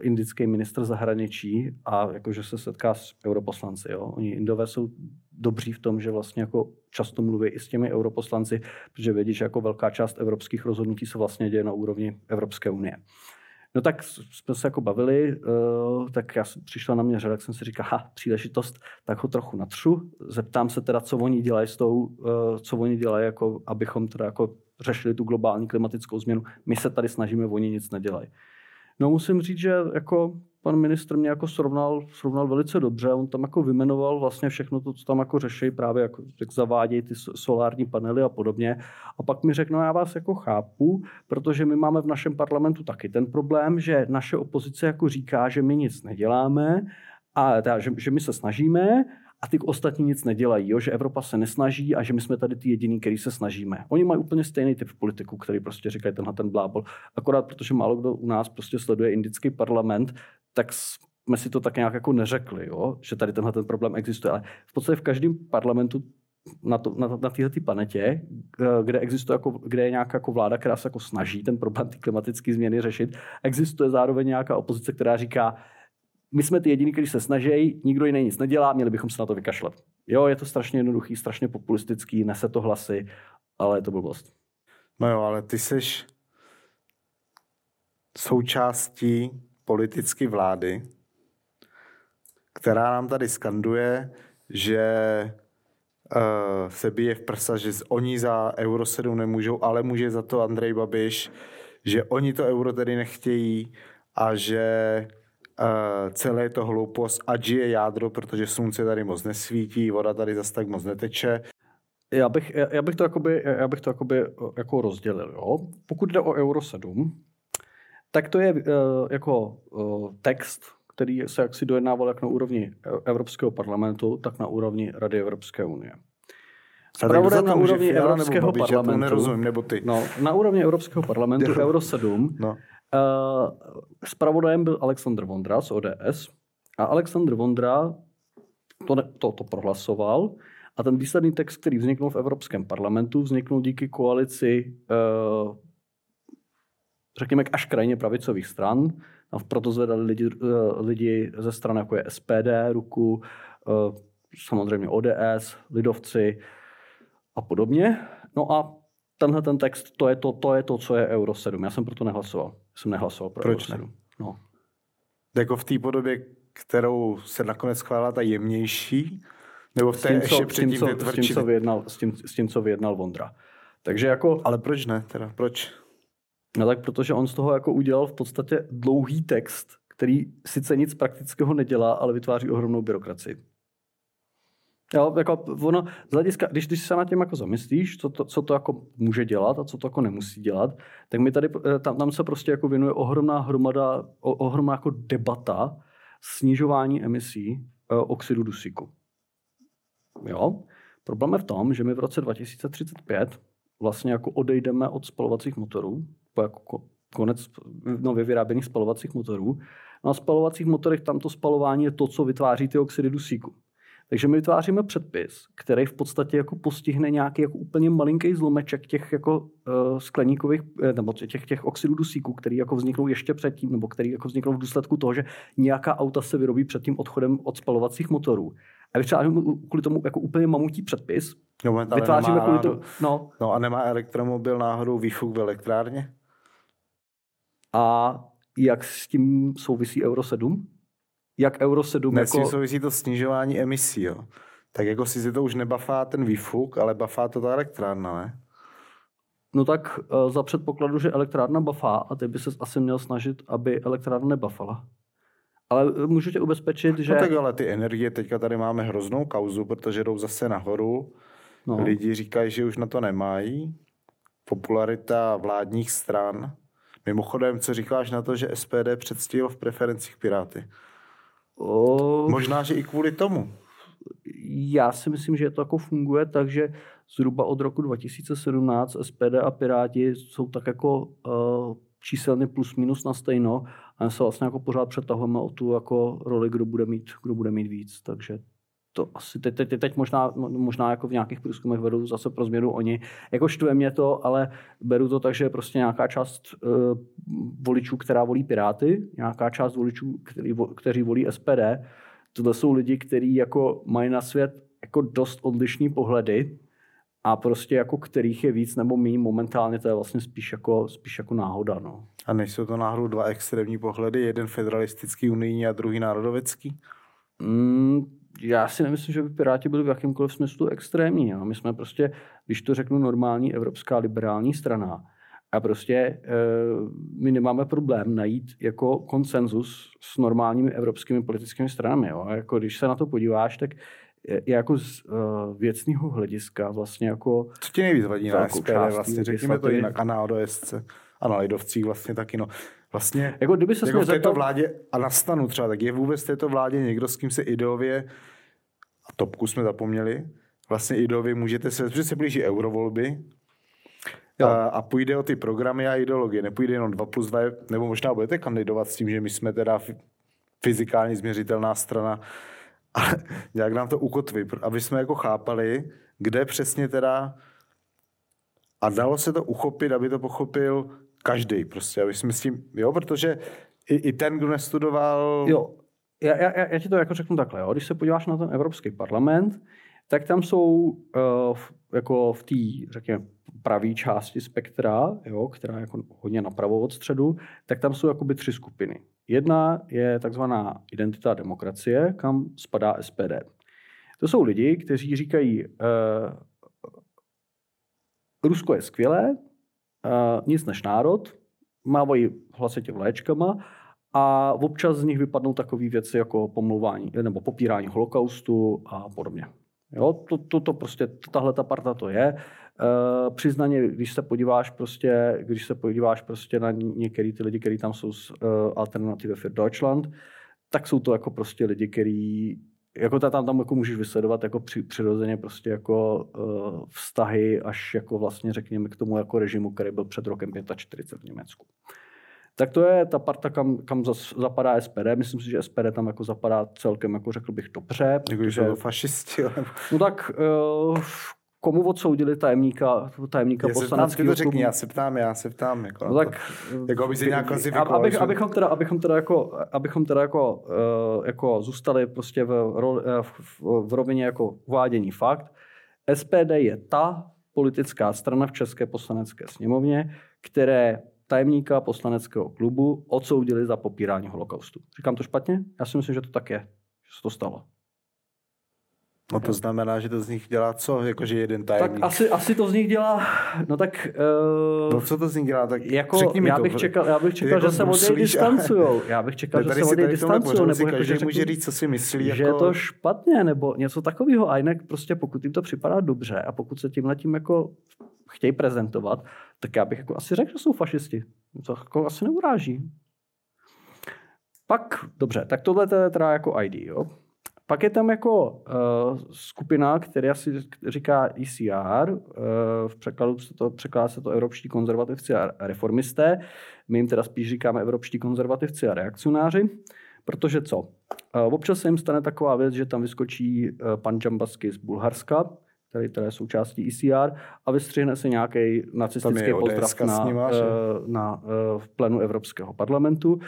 indický ministr zahraničí a jakože se setká s europoslanci. Jo. Oni Indové jsou dobří v tom, že vlastně jako často mluví i s těmi europoslanci, protože vědí, že jako velká část evropských rozhodnutí se vlastně děje na úrovni Evropské unie. No tak jsme se jako bavili, uh, tak já přišla na mě řada, tak jsem si říkal, ha, příležitost, tak ho trochu natřu, zeptám se teda, co oni dělají s tou, uh, co oni dělají, jako, abychom teda jako řešili tu globální klimatickou změnu. My se tady snažíme, oni nic nedělají. No musím říct, že jako pan ministr mě jako srovnal, srovnal velice dobře. On tam jako vymenoval vlastně všechno to, co tam jako řeší, právě jako jak zavádějí ty solární panely a podobně. A pak mi řekl, no já vás jako chápu, protože my máme v našem parlamentu taky ten problém, že naše opozice jako říká, že my nic neděláme a teda, že, že my se snažíme a ty ostatní nic nedělají, jo? že Evropa se nesnaží a že my jsme tady ty jediní, který se snažíme. Oni mají úplně stejný typ politiku, který prostě říkají tenhle ten blábol. Akorát protože málo kdo u nás prostě sleduje indický parlament, tak jsme si to tak nějak jako neřekli, jo? že tady tenhle ten problém existuje. Ale v podstatě v každém parlamentu na, to, na, na této planetě, kde existuje jako, kde je nějaká jako vláda, která se jako snaží ten problém ty klimatické změny řešit, existuje zároveň nějaká opozice, která říká, my jsme ty jediní, kteří se snaží, nikdo jiný nic nedělá, měli bychom se na to vykašlat. Jo, je to strašně jednoduchý, strašně populistický, nese to hlasy, ale je to blbost. No jo, ale ty jsi součástí politické vlády, která nám tady skanduje, že uh, se bije v prsa, že oni za Euro 7 nemůžou, ale může za to Andrej Babiš, že oni to euro tedy nechtějí a že celé je to hloupost, ať je jádro, protože slunce tady moc nesvítí, voda tady zase tak moc neteče. Já bych, já bych to, jakoby, já bych to jakoby, jako rozdělil. Jo? Pokud jde o Euro 7, tak to je uh, jako uh, text, který se jaksi dojednával jak na úrovni Evropského parlamentu, tak na úrovni Rady Evropské unie. Zpravodaj na úrovni Evropského parlamentu. Nerozumím, nebo ty. No, na úrovni Evropského parlamentu Euro 7 no. Spravodajem eh, byl Aleksandr Vondra z ODS a Aleksandr Vondra to, ne, to, to prohlasoval a ten výsledný text, který vzniknul v Evropském parlamentu, vzniknul díky koalici uh, řekněme až krajně pravicových stran. A proto zvedali lidi, uh, lidi ze stran jako je SPD, ruku, samozřejmě ODS, lidovci a podobně. No a tenhle ten text, to je to, to je to, co je Euro 7. Já jsem proto nehlasoval. Jsem nehlasoval pro Proč Euro 7. No. Jako v té podobě, kterou se nakonec schválila ta jemnější, nebo v té s tím, ještě co, předtím s tím, co, s tím, co vyjednal, s tím, s tím, co vyjednal Vondra. Takže jako... Ale proč ne teda? Proč? No tak protože on z toho jako udělal v podstatě dlouhý text, který sice nic praktického nedělá, ale vytváří ohromnou byrokracii. Jo, jako ono, z hlediska, když, když se na tím jako zamyslíš, co to, co to jako může dělat a co to jako nemusí dělat, tak mi tady, eh, tam, tam se prostě jako věnuje ohromná hromada, ohromná jako debata snižování emisí eh, oxidu dusíku. Jo? Problém je v tom, že my v roce 2035 vlastně jako odejdeme od spalovacích motorů, po jako konec nově vyráběných spalovacích motorů. Na spalovacích motorech tamto spalování je to, co vytváří ty oxidy dusíku. Takže my vytváříme předpis, který v podstatě jako postihne nějaký jako úplně malinký zlomeček těch jako uh, skleníkových, eh, nebo těch, těch oxidů dusíku, který jako vzniknou ještě předtím, nebo který jako vzniknou v důsledku toho, že nějaká auta se vyrobí před tím odchodem od spalovacích motorů. A vytváříme kvůli tomu jako úplně mamutí předpis. No, vytváříme kvůli tomu, no. no. a nemá elektromobil náhodou výfuk v elektrárně? A jak s tím souvisí Euro 7? Jak Euro 7... Ne, jako... souvisí to snižování emisí, jo. Tak jako si to už nebafá ten výfuk, ale bafá to ta elektrárna, ne? No tak uh, za předpokladu, že elektrárna bafá a ty by se asi měl snažit, aby elektrárna nebafala. Ale eh, můžu tě ubezpečit, že... No tak ale ty energie, teďka tady máme hroznou kauzu, protože jdou zase nahoru. No. Lidi říkají, že už na to nemají. Popularita vládních stran. Mimochodem, co říkáš na to, že SPD předstihlo v preferencích Piráty? O... Možná, že i kvůli tomu. Já si myslím, že to jako funguje, takže zhruba od roku 2017 SPD a Piráti jsou tak jako uh, číselně plus minus na stejno a se vlastně jako pořád přetahujeme o tu jako roli, kdo bude mít, kdo bude mít víc. Takže to asi teď, teď, teď možná, možná jako v nějakých průzkumech vedou zase pro změnu oni. Jako štve mě to, ale beru to tak, že prostě nějaká část uh, voličů, která volí Piráty, nějaká část voličů, který, kteří volí SPD, tohle jsou lidi, kteří jako mají na svět jako dost odlišný pohledy a prostě jako kterých je víc nebo méně momentálně, to je vlastně spíš jako, spíš jako náhoda. No. A nejsou to náhodou dva extrémní pohledy, jeden federalistický unijní a druhý národovecký? Mm, já si nemyslím, že by Piráti byli v jakýmkoliv smyslu extrémní. Jo. My jsme prostě, když to řeknu, normální evropská liberální strana. A prostě e, my nemáme problém najít jako konsenzus s normálními evropskými politickými stranami. Jo. A jako když se na to podíváš, tak jako z uh, věcného hlediska vlastně jako... Co ti nejvíc vadí na SPD vlastně, řekněme to jinak, a na ODSC a na Lidovcích vlastně taky, no. Vlastně jako, kdyby se jako v této zeptal... vládě a na stanu třeba, tak je vůbec v této vládě někdo, s kým se ideově, a topku jsme zapomněli, vlastně ideově můžete se, protože se blíží eurovolby, a, a půjde o ty programy a ideologie. Nepůjde jenom 2 plus 2, nebo možná budete kandidovat s tím, že my jsme teda fyzikálně změřitelná strana, ale nějak nám to ukotví, aby jsme jako chápali, kde přesně teda a dalo se to uchopit, aby to pochopil každý prostě, aby jsme s tím, jo, protože i, i ten, kdo nestudoval... Jo, já, já, já ti to jako řeknu takhle, jo. když se podíváš na ten Evropský parlament, tak tam jsou uh, jako v té, řekněme, pravé části spektra, jo, která je jako hodně napravo od středu, tak tam jsou jakoby tři skupiny. Jedna je takzvaná identita demokracie, kam spadá SPD. To jsou lidi, kteří říkají, uh, Rusko je skvělé, nic než národ, mávají hlasitě vléčkama a občas z nich vypadnou takové věci jako pomlouvání nebo popírání holokaustu a podobně. Jo, to, to, to prostě, tahle ta parta to je. E, přiznaně, když se podíváš prostě, když se podíváš prostě na některé ty lidi, kteří tam jsou z e, Alternative für Deutschland, tak jsou to jako prostě lidi, kteří jako tam, tam jako můžeš vysledovat jako při, přirozeně prostě jako uh, vztahy až jako vlastně řekněme k tomu jako režimu, který byl před rokem 45 v Německu. Tak to je ta parta, kam, kam zas, zapadá SPD. Myslím si, že SPD tam jako zapadá celkem, jako řekl bych, dobře. Jako, že jsou fašisti. No tak uh, komu odsoudili tajemníka, tajemníka já poslaneckého to řekni, já se ptám, já se ptám. Jako, no tak, jako aby si nějak klasifikoval. Abych, abychom, teda, abychom teda jako, abychom teda jako, uh, jako zůstali prostě v, v, v, v rovině jako uvádění fakt, SPD je ta politická strana v České poslanecké sněmovně, které tajemníka poslaneckého klubu odsoudili za popírání holokaustu. Říkám to špatně? Já si myslím, že to tak je, že se to stalo. No to znamená, že to z nich dělá co? Jakože jeden tajemník. Tak asi, asi to z nich dělá, no tak... Uh, no co to z nich dělá? Tak jako, řekni mi já bych to. Čekal, já bych čekal, jako že se od něj distancujou. Já bych čekal, že se od něj distancujou. Nebo jako, že může říct, co si myslí. Že jako... je to špatně, nebo něco takového. A jinak prostě pokud jim to připadá dobře a pokud se tím tím jako chtějí prezentovat, tak já bych jako asi řekl, že jsou fašisti. To jako asi neuráží. Pak, dobře, tak tohle je teda jako ID, jo. Pak je tam jako uh, skupina, která si říká ECR, uh, v překladu se to, překládá se to evropští konzervativci a reformisté, my jim teda spíš říkáme evropští konzervativci a reakcionáři, protože co? Uh, občas se jim stane taková věc, že tam vyskočí uh, pan Džambasky z Bulharska, který teda je součástí ECR, a vystřihne se nějaký nacistický pozdrav na, nima, na, na, v plenu Evropského parlamentu. Uh,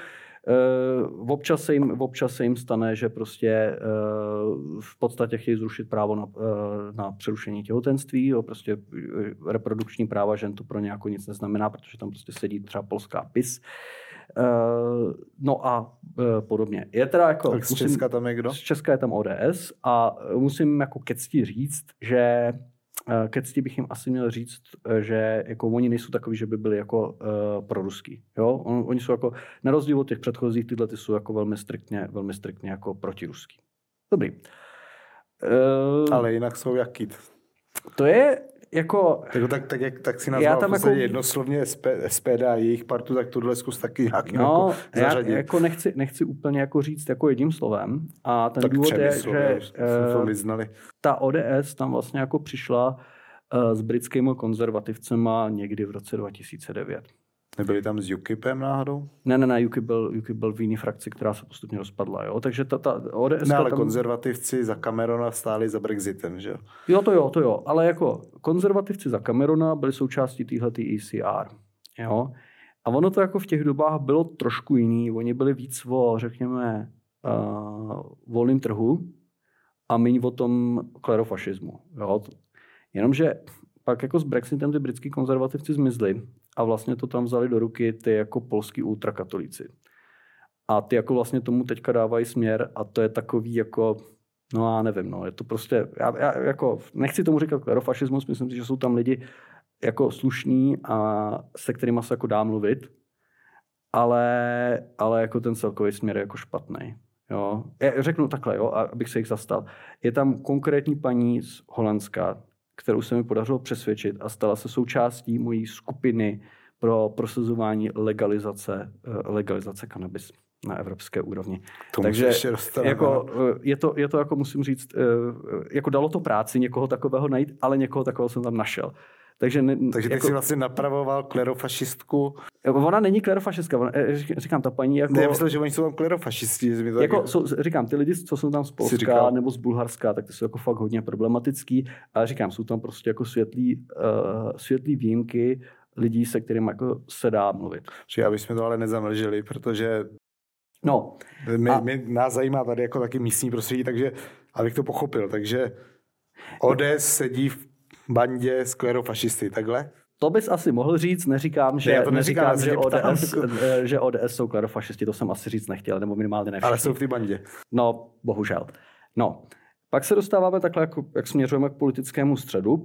občas, se jim, občas se jim stane, že prostě uh, v podstatě chtějí zrušit právo na, uh, na přerušení těhotenství, jo, prostě reprodukční práva žen to pro ně jako nic neznamená, protože tam prostě sedí třeba polská PIS. Uh, no a uh, podobně. Je teda jako... Tak z musím, Česka tam je kdo? Z Česka je tam ODS a musím jako ke cti říct, že uh, ke cti bych jim asi měl říct, uh, že jako oni nejsou takový, že by byli jako uh, proruský. Jo? On, oni jsou jako, na rozdíl od těch předchozích, tyhle ty jsou jako velmi striktně, velmi striktně jako protiruský. Dobrý. Uh, Ale jinak jsou jaký? To je jako... Tak, tak, tak, jak, tak si nazval já tam jako... jednoslovně SP, SPD a jejich partu, tak tohle zkus taky nějak no, jako zařadit. Já jako nechci, nechci úplně jako říct jako jedním slovem. A ten tak důvod je, že uh, ta ODS tam vlastně jako přišla uh, s britskými konzervativcema někdy v roce 2009. Nebyli tam s UKIPem náhodou? Ne, ne, ne, UKIP byl, UKIP byl v jiný frakci, která se postupně rozpadla, jo. Takže ta, ta ODS... Ne, ale tam... konzervativci za Camerona stáli za Brexitem, že jo? Jo, to jo, to jo. Ale jako konzervativci za Camerona byli součástí téhletý ECR, jo. A ono to jako v těch dobách bylo trošku jiný. Oni byli víc o, řekněme, uh, volným trhu a méně o tom klerofašismu, jo. Jenomže pak jako s Brexitem ty britský konzervativci zmizli a vlastně to tam vzali do ruky ty jako polský ultrakatolíci. A ty jako vlastně tomu teďka dávají směr a to je takový jako, no já nevím, no, je to prostě, já, já jako nechci tomu říkat klerofašismus, myslím si, že jsou tam lidi jako slušní a se kterými se jako dá mluvit, ale, ale jako ten celkový směr je jako špatný. Jo. Já řeknu takhle, jo, abych se jich zastal. Je tam konkrétní paní z Holandska, kterou se mi podařilo přesvědčit a stala se součástí mojí skupiny pro prosazování legalizace, eh, legalizace kanabis na evropské úrovni. To Takže jako, eh, je, to, je to, jako musím říct, eh, jako dalo to práci někoho takového najít, ale někoho takového jsem tam našel. Takže, ne, Takže ty jako, jsi vlastně napravoval klerofašistku. Ona není klerofašistka, ona, eh, říkám, ta paní jako... Ne, já myslím, že oni jsou tam klerofašisti. Jako, jako, jsou, říkám, ty lidi, co jsou tam z Polska nebo z Bulharska, tak ty jsou jako fakt hodně problematický, ale říkám, jsou tam prostě jako světlý, uh, světlý výjimky lidí, se kterým jako se dá mluvit. Že aby jsme to ale nezamlžili, protože No. My, a... my, nás zajímá tady jako taky místní prostředí, takže abych to pochopil, takže ODS sedí v bandě sklerofašisty, takhle? To bys asi mohl říct, neříkám, že, ne, to neříkám, neříkám že, ODS, eh, že ODS jsou klerofašisti, to jsem asi říct nechtěl, nebo minimálně ne Ale jsou v té bandě. No, bohužel. No, pak se dostáváme takhle, jako, jak směřujeme k politickému středu, uh,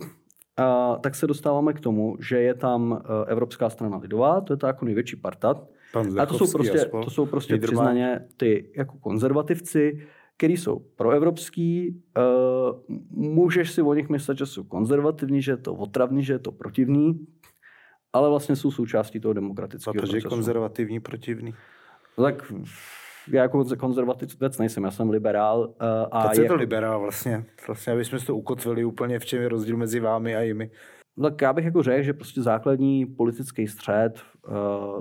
tak se dostáváme k tomu, že je tam uh, Evropská strana lidová, to je ta jako největší parta. a to jsou prostě, to jsou prostě přiznaně ty jako konzervativci, který jsou proevropský, uh, můžeš si o nich myslet, že jsou konzervativní, že je to otravný, že je to protivný, ale vlastně jsou součástí toho demokratického Protože procesu. konzervativní, protivný? No tak já jako konzervativec nejsem, já jsem liberál. Uh, a co je to liberál vlastně? Vlastně, aby jsme to ukotvili úplně, v čem je rozdíl mezi vámi a jimi. Tak já bych jako řekl, že prostě základní politický střed uh,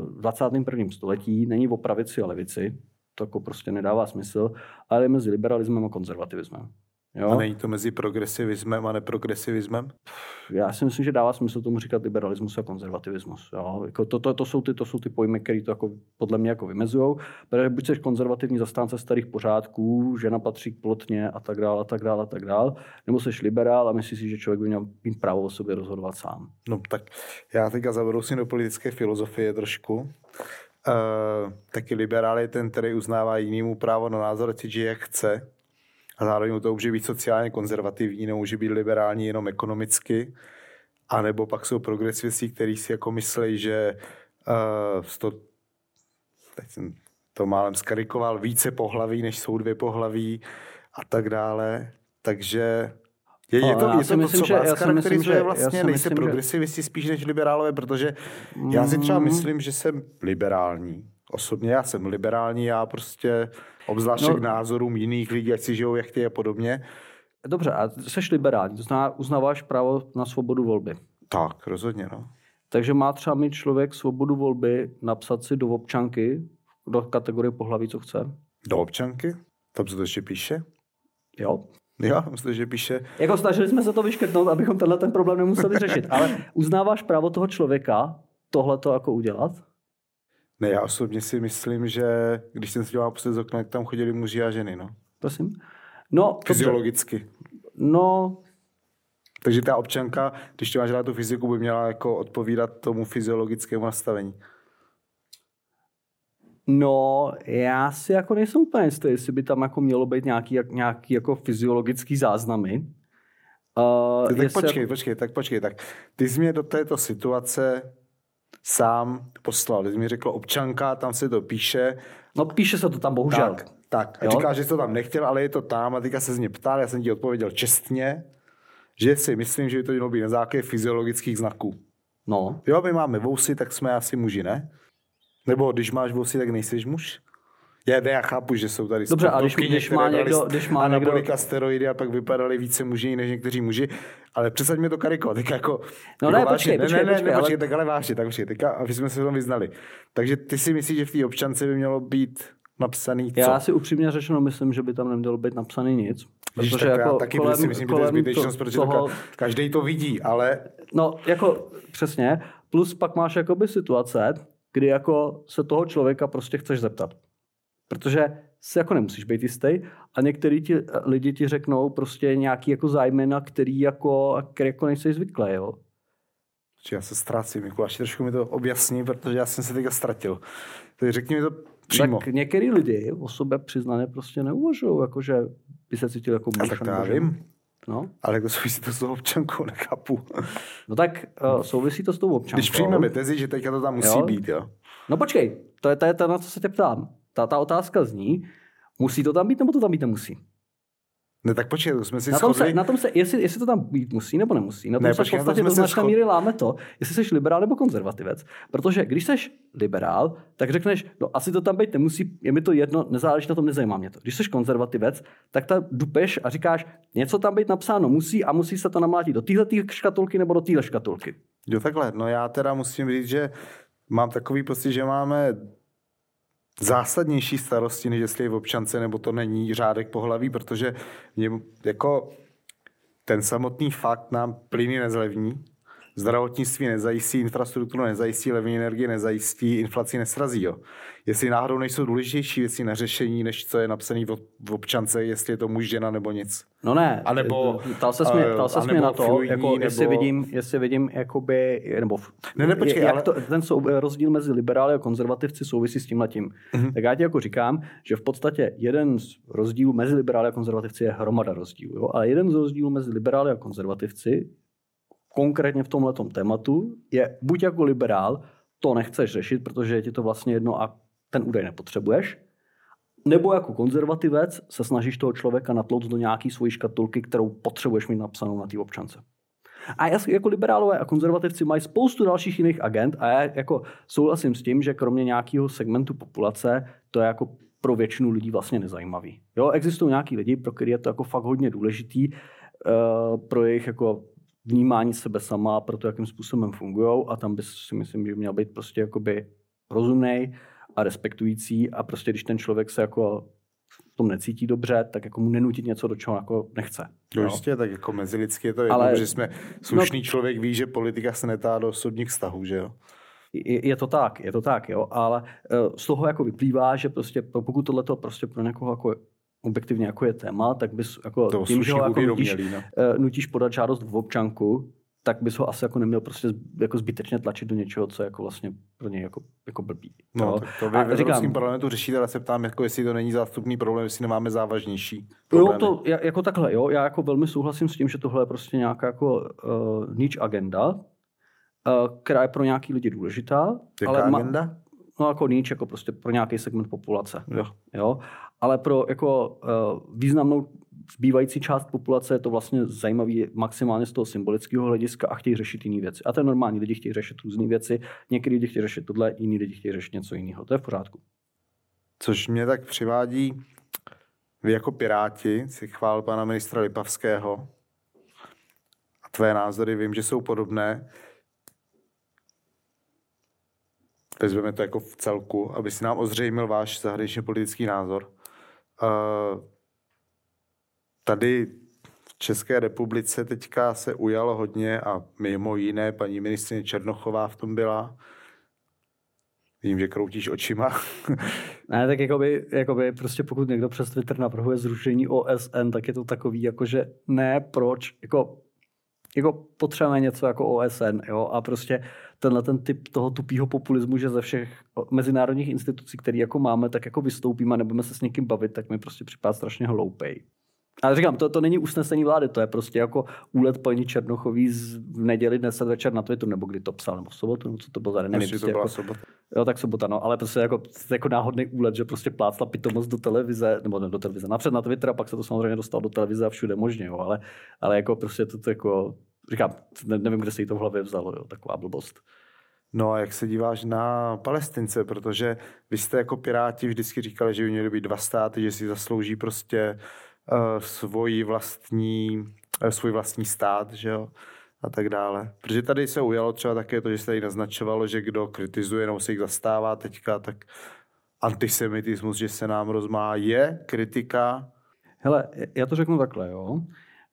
v 21. století není o pravici a levici, to jako prostě nedává smysl, ale je mezi liberalismem a konzervativismem. Jo? A není to mezi progresivismem a neprogresivismem? Já si myslím, že dává smysl tomu říkat liberalismus a konzervativismus. Jo? Jako to, to, to, jsou ty, to jsou ty pojmy, které to jako, podle mě jako vymezují. Protože buď jsi konzervativní zastánce starých pořádků, žena patří k plotně a tak dále, a tak dále, a tak dále, nebo jsi liberál a myslíš si, že člověk by měl mít právo o sobě rozhodovat sám. No tak já teďka zavedu si do politické filozofie trošku. Uh, taky liberál je ten, který uznává jinému právo na názor, ať žije jak chce. A zároveň to může být sociálně konzervativní, nemůže být liberální jenom ekonomicky. A nebo pak jsou progresivisti, kteří si jako myslí, že uh, to, teď jsem to málem skarikoval, více pohlaví, než jsou dvě pohlaví a tak dále. Takže je, je to, je to, myslím, to, co vás charakterizuje vlastně, nejste progresivisti spíš než liberálové, protože mm. já si třeba mm. myslím, že jsem liberální. Osobně já jsem liberální, já prostě obzvláště no, k názorům jiných lidí, ať si žijou jak ty a podobně. Dobře, a jsi liberální, to znamená uznáváš právo na svobodu volby. Tak, rozhodně, no. Takže má třeba mít člověk svobodu volby napsat si do občanky, do kategorie pohlaví, co chce? Do občanky? Tam se to ještě píše? Jo. Jo, myslím, že píše. Jako snažili jsme se to vyškrtnout, abychom tenhle ten problém nemuseli řešit. Ale uznáváš právo toho člověka tohle to jako udělat? Ne, já osobně si myslím, že když jsem se dělal naposled z okna, tam chodili muži a ženy, no. Prosím? No, Fyziologicky. No, takže ta občanka, když máš rád tu fyziku, by měla jako odpovídat tomu fyziologickému nastavení. No, já si jako nejsem úplně jistý, jestli by tam jako mělo být nějaký, nějaký jako fyziologický záznamy. Uh, tak počkej, jako... počkej, tak počkej, tak ty jsi mě do této situace sám poslal. Ty jsi mi řekl občanka, tam se to píše. No píše se to tam bohužel. Tak, tak. A říkáš, že jsi to tam nechtěl, ale je to tam a teďka se z mě ptal, já jsem ti odpověděl čestně, že si myslím, že by to mělo být na základě fyziologických znaků. No. Jo, my máme vousy, tak jsme asi muži, ne? Nebo když máš vousy, tak nejsi muž? Já, já chápu, že jsou tady Dobře, a když, když má někdo, když má anabolika, někdo... steroidy a pak vypadali více muži než někteří muži, ale přesaď mi to kariko, tak jako... No jako ne, počkej, počkej, ne, ne, počkej, ne, ale... počkej, tak ale vážně, tak počkej, tak aby jsme se tom vyznali. Takže ty si myslíš, že v té občance by mělo být napsaný co? Já si upřímně řečeno myslím, že by tam nemělo být napsaný nic. Protože Víš, tak jako já taky kolem, si myslím, že to je zbytečnost, to, protože toho... každý to vidí, ale... No, jako přesně. Plus pak máš jakoby situace, kdy jako se toho člověka prostě chceš zeptat. Protože se jako nemusíš být jistý a některý ti, lidi ti řeknou prostě nějaký jako zájmena, který jako, který jako nejsi zvyklý, jo. Já se ztrácím, Mikuláš, trošku mi to objasní, protože já jsem se teďka ztratil. Takže řekni mi to přímo. Tak některý lidi o sobě přiznaně prostě neuvažují, jakože by se cítil jako muž. tak to já vím. No. Ale jako souvisí to s tou občankou, nechápu. No tak uh, souvisí to s tou občankou. Když přijmeme tezi, že teďka to tam musí jo? být, jo? No počkej, to je, to je to, na co se tě ptám. Ta, ta otázka zní, musí to tam být, nebo to tam být nemusí? Ne, tak počkej, to jsme si na tom, se, na tom se, jestli, jestli to tam být musí nebo nemusí, na tom ne, se počkej, v podstatě do značné míry láme to, jestli jsi liberál nebo konzervativec. Protože když jsi liberál, tak řekneš, no asi to tam být nemusí, je mi to jedno, nezáleží na tom, nezajímá mě to. Když jsi konzervativec, tak ta dupeš a říkáš, něco tam být napsáno musí a musí se to namlátit do téhle škatulky nebo do téhle škatulky. Jo, takhle. No já teda musím říct, že mám takový pocit, že máme zásadnější starosti, než jestli je v občance nebo to není řádek pohlaví, protože mě, jako ten samotný fakt nám plyny nezlevní, zdravotnictví nezajistí, infrastrukturu nezajistí, levní energie nezajistí, inflaci nesrazí. Jo. Jestli náhodou nejsou důležitější věci na řešení, než co je napsané v občance, jestli je to muž, žena nebo nic. No ne, a nebo, ptal se mě, ptal se mě na to, fluidní, jako, nebo... jestli vidím, jestli vidím jakoby, nebo ne, ne, počkej, jak ale... to, ten sou, rozdíl mezi liberály a konzervativci souvisí s tím letím. Mm-hmm. Tak já ti jako říkám, že v podstatě jeden z rozdílů mezi liberály a konzervativci je hromada rozdílů, jo? ale jeden z rozdílů mezi liberály a konzervativci konkrétně v tomhle tématu je buď jako liberál, to nechceš řešit, protože je ti to vlastně jedno a ten údaj nepotřebuješ, nebo jako konzervativec se snažíš toho člověka natlout do nějaký svojí škatulky, kterou potřebuješ mít napsanou na té občance. A já jako liberálové a konzervativci mají spoustu dalších jiných agent a já jako souhlasím s tím, že kromě nějakého segmentu populace to je jako pro většinu lidí vlastně nezajímavý. Jo, existují nějaký lidi, pro které je to jako fakt hodně důležitý, uh, pro jejich jako vnímání sebe sama, pro to, jakým způsobem fungují a tam by si myslím, že měl být prostě jakoby rozumný a respektující a prostě když ten člověk se jako v tom necítí dobře, tak jako mu nenutit něco, do čeho jako nechce. No, jistě, tak jako mezilidsky je to jedno, Ale, že jsme slušný no, člověk ví, že politika se netá do osobních vztahů, že jo? Je, je to tak, je to tak, jo, ale eh, z toho jako vyplývá, že prostě pokud tohle prostě pro někoho jako objektivně jako je téma, tak bys jako to tím, že ho jako nutíš, no. Eh, nutíš podat žádost v občanku, tak bys ho asi jako neměl prostě jako zbytečně tlačit do něčeho, co je jako vlastně pro něj jako, jako blbý. No, no. tak to vy v Evropském parlamentu řešíte, ale se ptám, jako jestli to není zástupný problém, jestli nemáme závažnější problémy. Jo, to jako takhle, jo. Já jako velmi souhlasím s tím, že tohle je prostě nějaká jako uh, nič agenda, uh, která je pro nějaký lidi důležitá. Jaká ale agenda? Ma, no jako nič, jako prostě pro nějaký segment populace. Jo. jo ale pro jako uh, významnou zbývající část populace je to vlastně zajímavý maximálně z toho symbolického hlediska a chtějí řešit jiné věci. A to je normální, lidi chtějí řešit různé věci, někteří lidi chtějí řešit tohle, jiní lidi chtějí řešit něco jiného. To je v pořádku. Což mě tak přivádí, vy jako Piráti si chvál pana ministra Lipavského a tvé názory vím, že jsou podobné. Vezmeme to jako v celku, aby si nám ozřejmil váš zahraničně politický názor. Uh, tady v České republice teďka se ujalo hodně a mimo jiné paní ministrině Černochová v tom byla. Vím, že kroutíš očima. ne, tak jakoby, jakoby prostě pokud někdo přes Twitter navrhuje zrušení OSN, tak je to takový, jakože ne, proč, jako, jako potřebujeme něco jako OSN, jo, a prostě tenhle ten typ toho tupého populismu, že ze všech mezinárodních institucí, které jako máme, tak jako vystoupíme a nebudeme se s někým bavit, tak mi prostě připadá strašně hloupej. Ale říkám, to, to není usnesení vlády, to je prostě jako úlet paní Černochový z v neděli dnes večer na Twitteru, nebo kdy to psal, nebo v sobotu, no co to bylo za den, nevím. Prostě to byla jako, sobota. jo, tak sobota, no, ale prostě jako, jako náhodný úlet, že prostě plácla pitomost do televize, nebo ne do televize, napřed na Twitter a pak se to samozřejmě dostalo do televize a všude možně, jo, ale, ale jako prostě to, to jako, říkám, ne, nevím, kde se jí to v hlavě vzalo, jo, taková blbost. No a jak se díváš na Palestince, protože vy jste jako Piráti vždycky říkali, že by měly být dva státy, že si zaslouží prostě uh, svoji vlastní, uh, svůj vlastní stát, že jo, a tak dále. Protože tady se ujalo třeba také to, že se tady naznačovalo, že kdo kritizuje nebo se jich zastává teďka, tak antisemitismus, že se nám rozmá, je kritika. Hele, já to řeknu takhle, jo.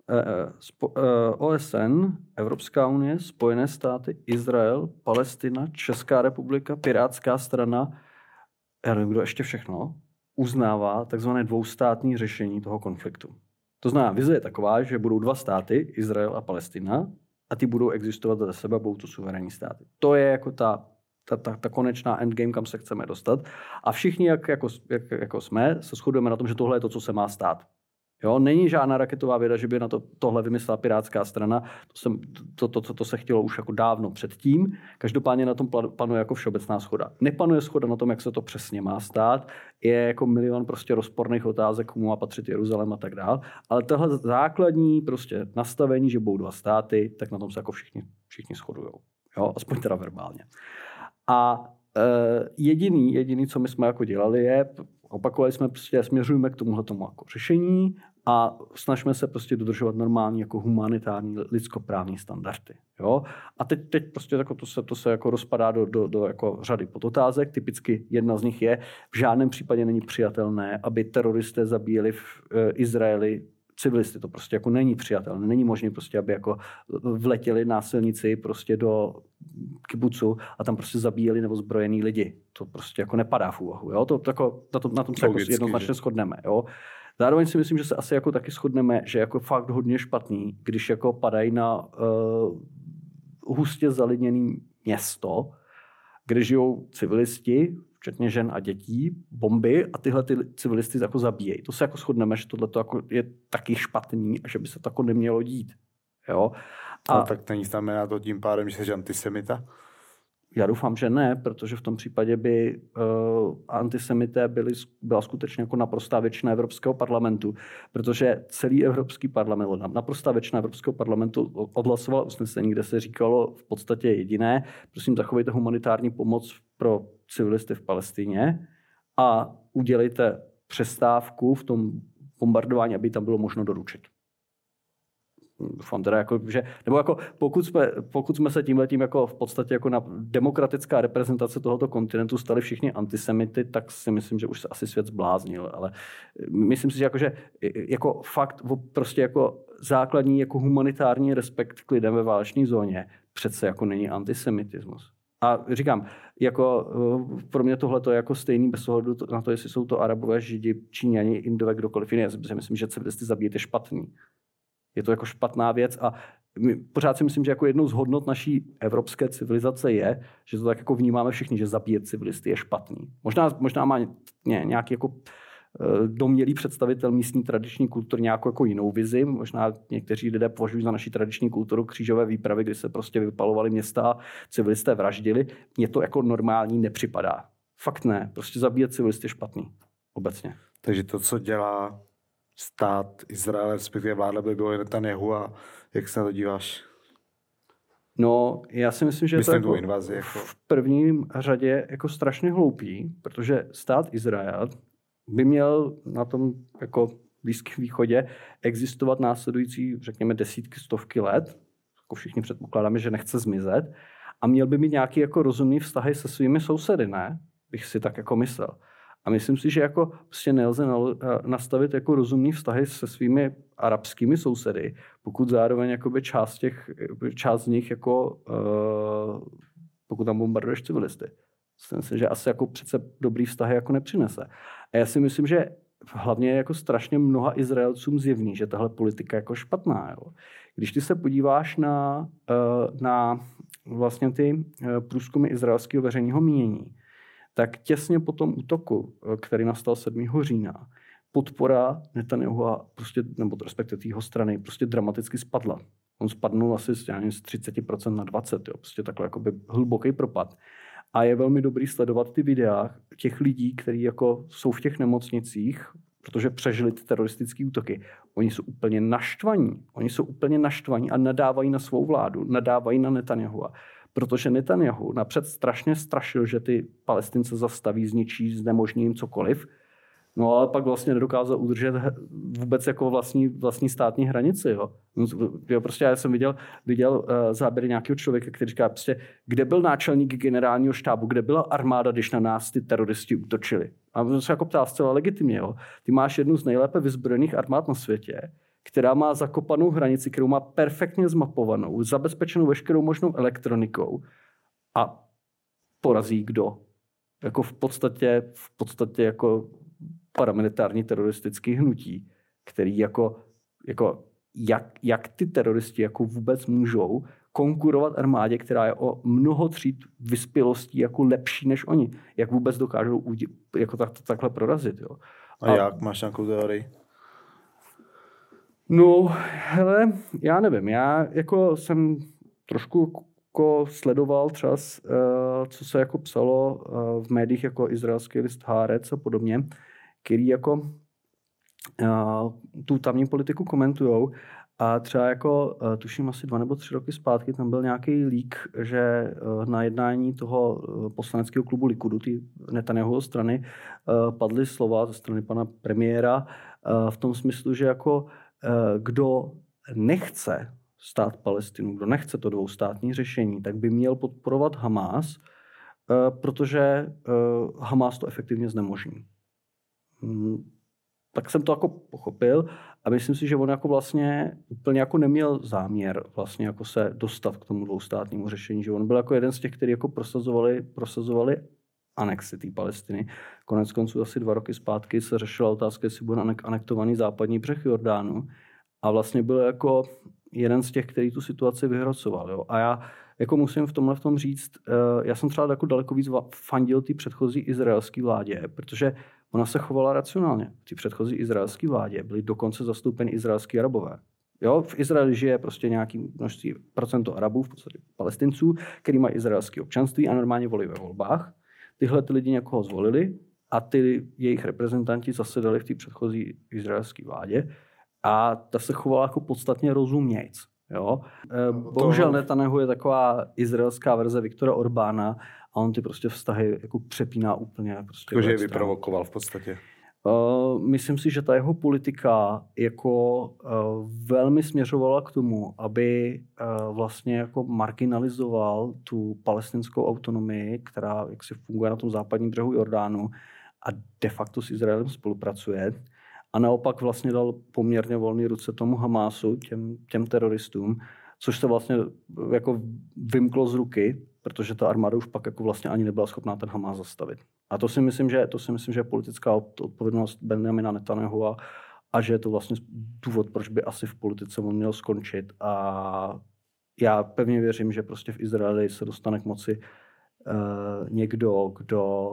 Eh, eh, Spo, eh, OSN, Evropská unie, Spojené státy, Izrael, Palestina, Česká republika, Pirátská strana, já nevím, kdo ještě všechno, uznává takzvané dvoustátní řešení toho konfliktu. To znamená, vize je taková, že budou dva státy, Izrael a Palestina, a ty budou existovat za sebe, budou to suverénní státy. To je jako ta, ta, ta, ta konečná endgame, kam se chceme dostat. A všichni, jak, jako, jak, jako jsme, se shodujeme na tom, že tohle je to, co se má stát. Jo, není žádná raketová věda, že by na to, tohle vymyslela pirátská strana. To, jsem, to, to, to, to se chtělo už jako dávno předtím. Každopádně na tom panuje jako všeobecná schoda. Nepanuje schoda na tom, jak se to přesně má stát. Je jako milion prostě rozporných otázek, komu má patřit Jeruzalém a tak dál. Ale tohle základní prostě nastavení, že budou dva státy, tak na tom se jako všichni, všichni shodují. Jo, aspoň teda verbálně. A e, jediný, jediný, co my jsme jako dělali, je, opakovali jsme prostě, směřujeme k tomuhle tomu jako řešení a snažíme se prostě dodržovat normální jako humanitární lidskoprávní standardy. Jo? A teď, teď prostě jako to se, to se jako rozpadá do, do, do jako řady podotázek. Typicky jedna z nich je, v žádném případě není přijatelné, aby teroristé zabíjeli v e, Izraeli civilisty. To prostě jako není přijatelné. Není možné prostě, aby jako vletěli násilníci prostě do kibucu a tam prostě zabíjeli nebo zbrojený lidi. To prostě jako nepadá v úvahu. Jo? To, to jako, na, tom, na tom se jako jednoznačně že? shodneme. Jo? Zároveň si myslím, že se asi jako taky shodneme, že jako fakt hodně špatný, když jako padají na uh, hustě zalidněný město, kde žijou civilisti, včetně žen a dětí, bomby a tyhle ty civilisty jako zabíjejí. To se jako shodneme, že tohle jako je taky špatný a že by se to jako nemělo dít. Jo? A, no, tak není znamená to tím pádem, že jsi antisemita? Já doufám, že ne, protože v tom případě by uh, antisemité byli, byla skutečně jako naprostá většina Evropského parlamentu, protože celý Evropský parlament, naprostá většina Evropského parlamentu odhlasovala usnesení, kde se říkalo v podstatě jediné, prosím, zachovejte humanitární pomoc pro civilisty v Palestině a udělejte přestávku v tom bombardování, aby tam bylo možno doručit doufám teda, jako, že, nebo jako pokud jsme, pokud jsme se tímhle tím jako v podstatě jako na demokratická reprezentace tohoto kontinentu stali všichni antisemity, tak si myslím, že už se asi svět zbláznil, ale myslím si, že jako, že jako fakt prostě jako základní jako humanitární respekt k lidem ve válečné zóně přece jako není antisemitismus. A říkám, jako pro mě tohle je jako stejný bez ohledu na to, jestli jsou to arabové, židi, číňani, indové, kdokoliv jiný. Já si myslím, že civilisty zabíjet je špatný. Je to jako špatná věc a my pořád si myslím, že jako jednou z hodnot naší evropské civilizace je, že to tak jako vnímáme všichni, že zabíjet civilisty je špatný. Možná, možná má ně, nějaký jako eh, domělý představitel místní tradiční kultury nějakou jako jinou vizi. Možná někteří lidé považují za naší tradiční kulturu křížové výpravy, kdy se prostě vypalovali města a civilisté vraždili. Mně to jako normální nepřipadá. Fakt ne. Prostě zabíjet civilisty je špatný. Obecně. Takže to, co dělá stát Izrael, respektive vláda by bylo Netanyahu a jak se na to díváš? No, já si myslím, že myslím je to jako invazi, jako... v prvním řadě jako strašně hloupý, protože stát Izrael by měl na tom jako Blízkém východě existovat následující, řekněme, desítky, stovky let. Jako všichni předpokládáme, že nechce zmizet. A měl by mít nějaký jako rozumný vztahy se svými sousedy, ne? Bych si tak jako myslel. A myslím si, že jako prostě nelze nastavit jako rozumný vztahy se svými arabskými sousedy, pokud zároveň část, těch, část z nich jako, uh, pokud tam bombarduješ civilisty. Myslím si, že asi jako přece dobrý vztahy jako nepřinese. A já si myslím, že hlavně jako strašně mnoha Izraelcům zjevný, že tahle politika je jako špatná. Jo. Když ty se podíváš na, uh, na vlastně ty uh, průzkumy izraelského veřejného mínění, tak těsně po tom útoku, eh, který nastal 7. října, podpora Netanyahu prostě, nebo respektive jeho strany prostě dramaticky spadla. On spadnul asi z, nevím, z 30% na 20%, jo. prostě takhle jakoby hluboký propad. A je velmi dobrý sledovat ty videa těch lidí, kteří jako jsou v těch nemocnicích, protože přežili ty teroristické útoky. Oni jsou úplně naštvaní. Oni jsou úplně naštvaní a nadávají na svou vládu, nadávají na Netanyahu. Protože Netanyahu napřed strašně strašil, že ty palestince zastaví, zničí, znemožní jim cokoliv. No ale pak vlastně nedokázal udržet vůbec jako vlastní, vlastní státní hranici. Jo. No, jo, prostě já jsem viděl, viděl uh, záběry nějakého člověka, který říká, prostě, kde byl náčelník generálního štábu, kde byla armáda, když na nás ty teroristi útočili. A on se jako ptá zcela legitimně. Jo. Ty máš jednu z nejlépe vyzbrojených armád na světě, která má zakopanou hranici, kterou má perfektně zmapovanou, zabezpečenou veškerou možnou elektronikou a porazí kdo? Jako v podstatě, v podstatě jako paramilitární teroristický hnutí, který jako, jako jak, jak ty teroristi jako vůbec můžou konkurovat armádě, která je o mnoho tříd vyspělostí jako lepší než oni. Jak vůbec dokážou jako tak, takhle prorazit. Jo. A, a jak? Máš nějakou teorii? No, hele, já nevím. Já jako jsem trošku jako sledoval třeba, uh, co se jako psalo uh, v médiích jako izraelský list Hárec a podobně, který jako uh, tu tamní politiku komentujou. A třeba jako, uh, tuším asi dva nebo tři roky zpátky, tam byl nějaký lík, že uh, na jednání toho poslaneckého klubu Likudu, ty Netanyahuho strany, padly slova ze strany pana premiéra v tom smyslu, že jako kdo nechce stát Palestinu, kdo nechce to dvoustátní řešení, tak by měl podporovat Hamás, protože Hamás to efektivně znemožní. Mm, tak jsem to jako pochopil a myslím si, že on jako vlastně úplně jako neměl záměr vlastně jako se dostat k tomu dvoustátnímu řešení, že on byl jako jeden z těch, kteří jako prosazovali, prosazovali anexi té Palestiny. Konec konců asi dva roky zpátky se řešila otázka, jestli bude anektovaný západní břeh Jordánu a vlastně byl jako jeden z těch, který tu situaci vyhrocoval. Jo. A já jako musím v tomhle v tom říct, uh, já jsem třeba jako daleko víc fandil ty předchozí izraelské vládě, protože ona se chovala racionálně. Ty předchozí izraelské vládě byly dokonce zastoupeny izraelský arabové. Jo, v Izraeli žije prostě nějaký množství procento Arabů, v podstatě palestinců, který mají izraelské občanství a normálně volí ve volbách. Tyhle ty lidi někoho zvolili a ty jejich reprezentanti zasedali v té předchozí izraelské vládě a ta se chovala jako podstatně rozumějc. Jo? E, bohužel Netanyahu je taková izraelská verze Viktora Orbána a on ty prostě vztahy jako přepíná úplně. Prostě Takže je vyprovokoval v podstatě. Uh, myslím si, že ta jeho politika jako uh, velmi směřovala k tomu, aby uh, vlastně jako marginalizoval tu palestinskou autonomii, která jak si funguje na tom západním břehu Jordánu a de facto s Izraelem spolupracuje. A naopak vlastně dal poměrně volný ruce tomu Hamásu, těm, těm teroristům, což se vlastně jako vymklo z ruky, protože ta armáda už pak jako vlastně ani nebyla schopná ten Hamas zastavit. A to si myslím, že, to si myslím, že je politická odpovědnost Benjamina Netanyahu a, a že je to vlastně důvod, proč by asi v politice on měl skončit. A já pevně věřím, že prostě v Izraeli se dostane k moci uh, někdo, kdo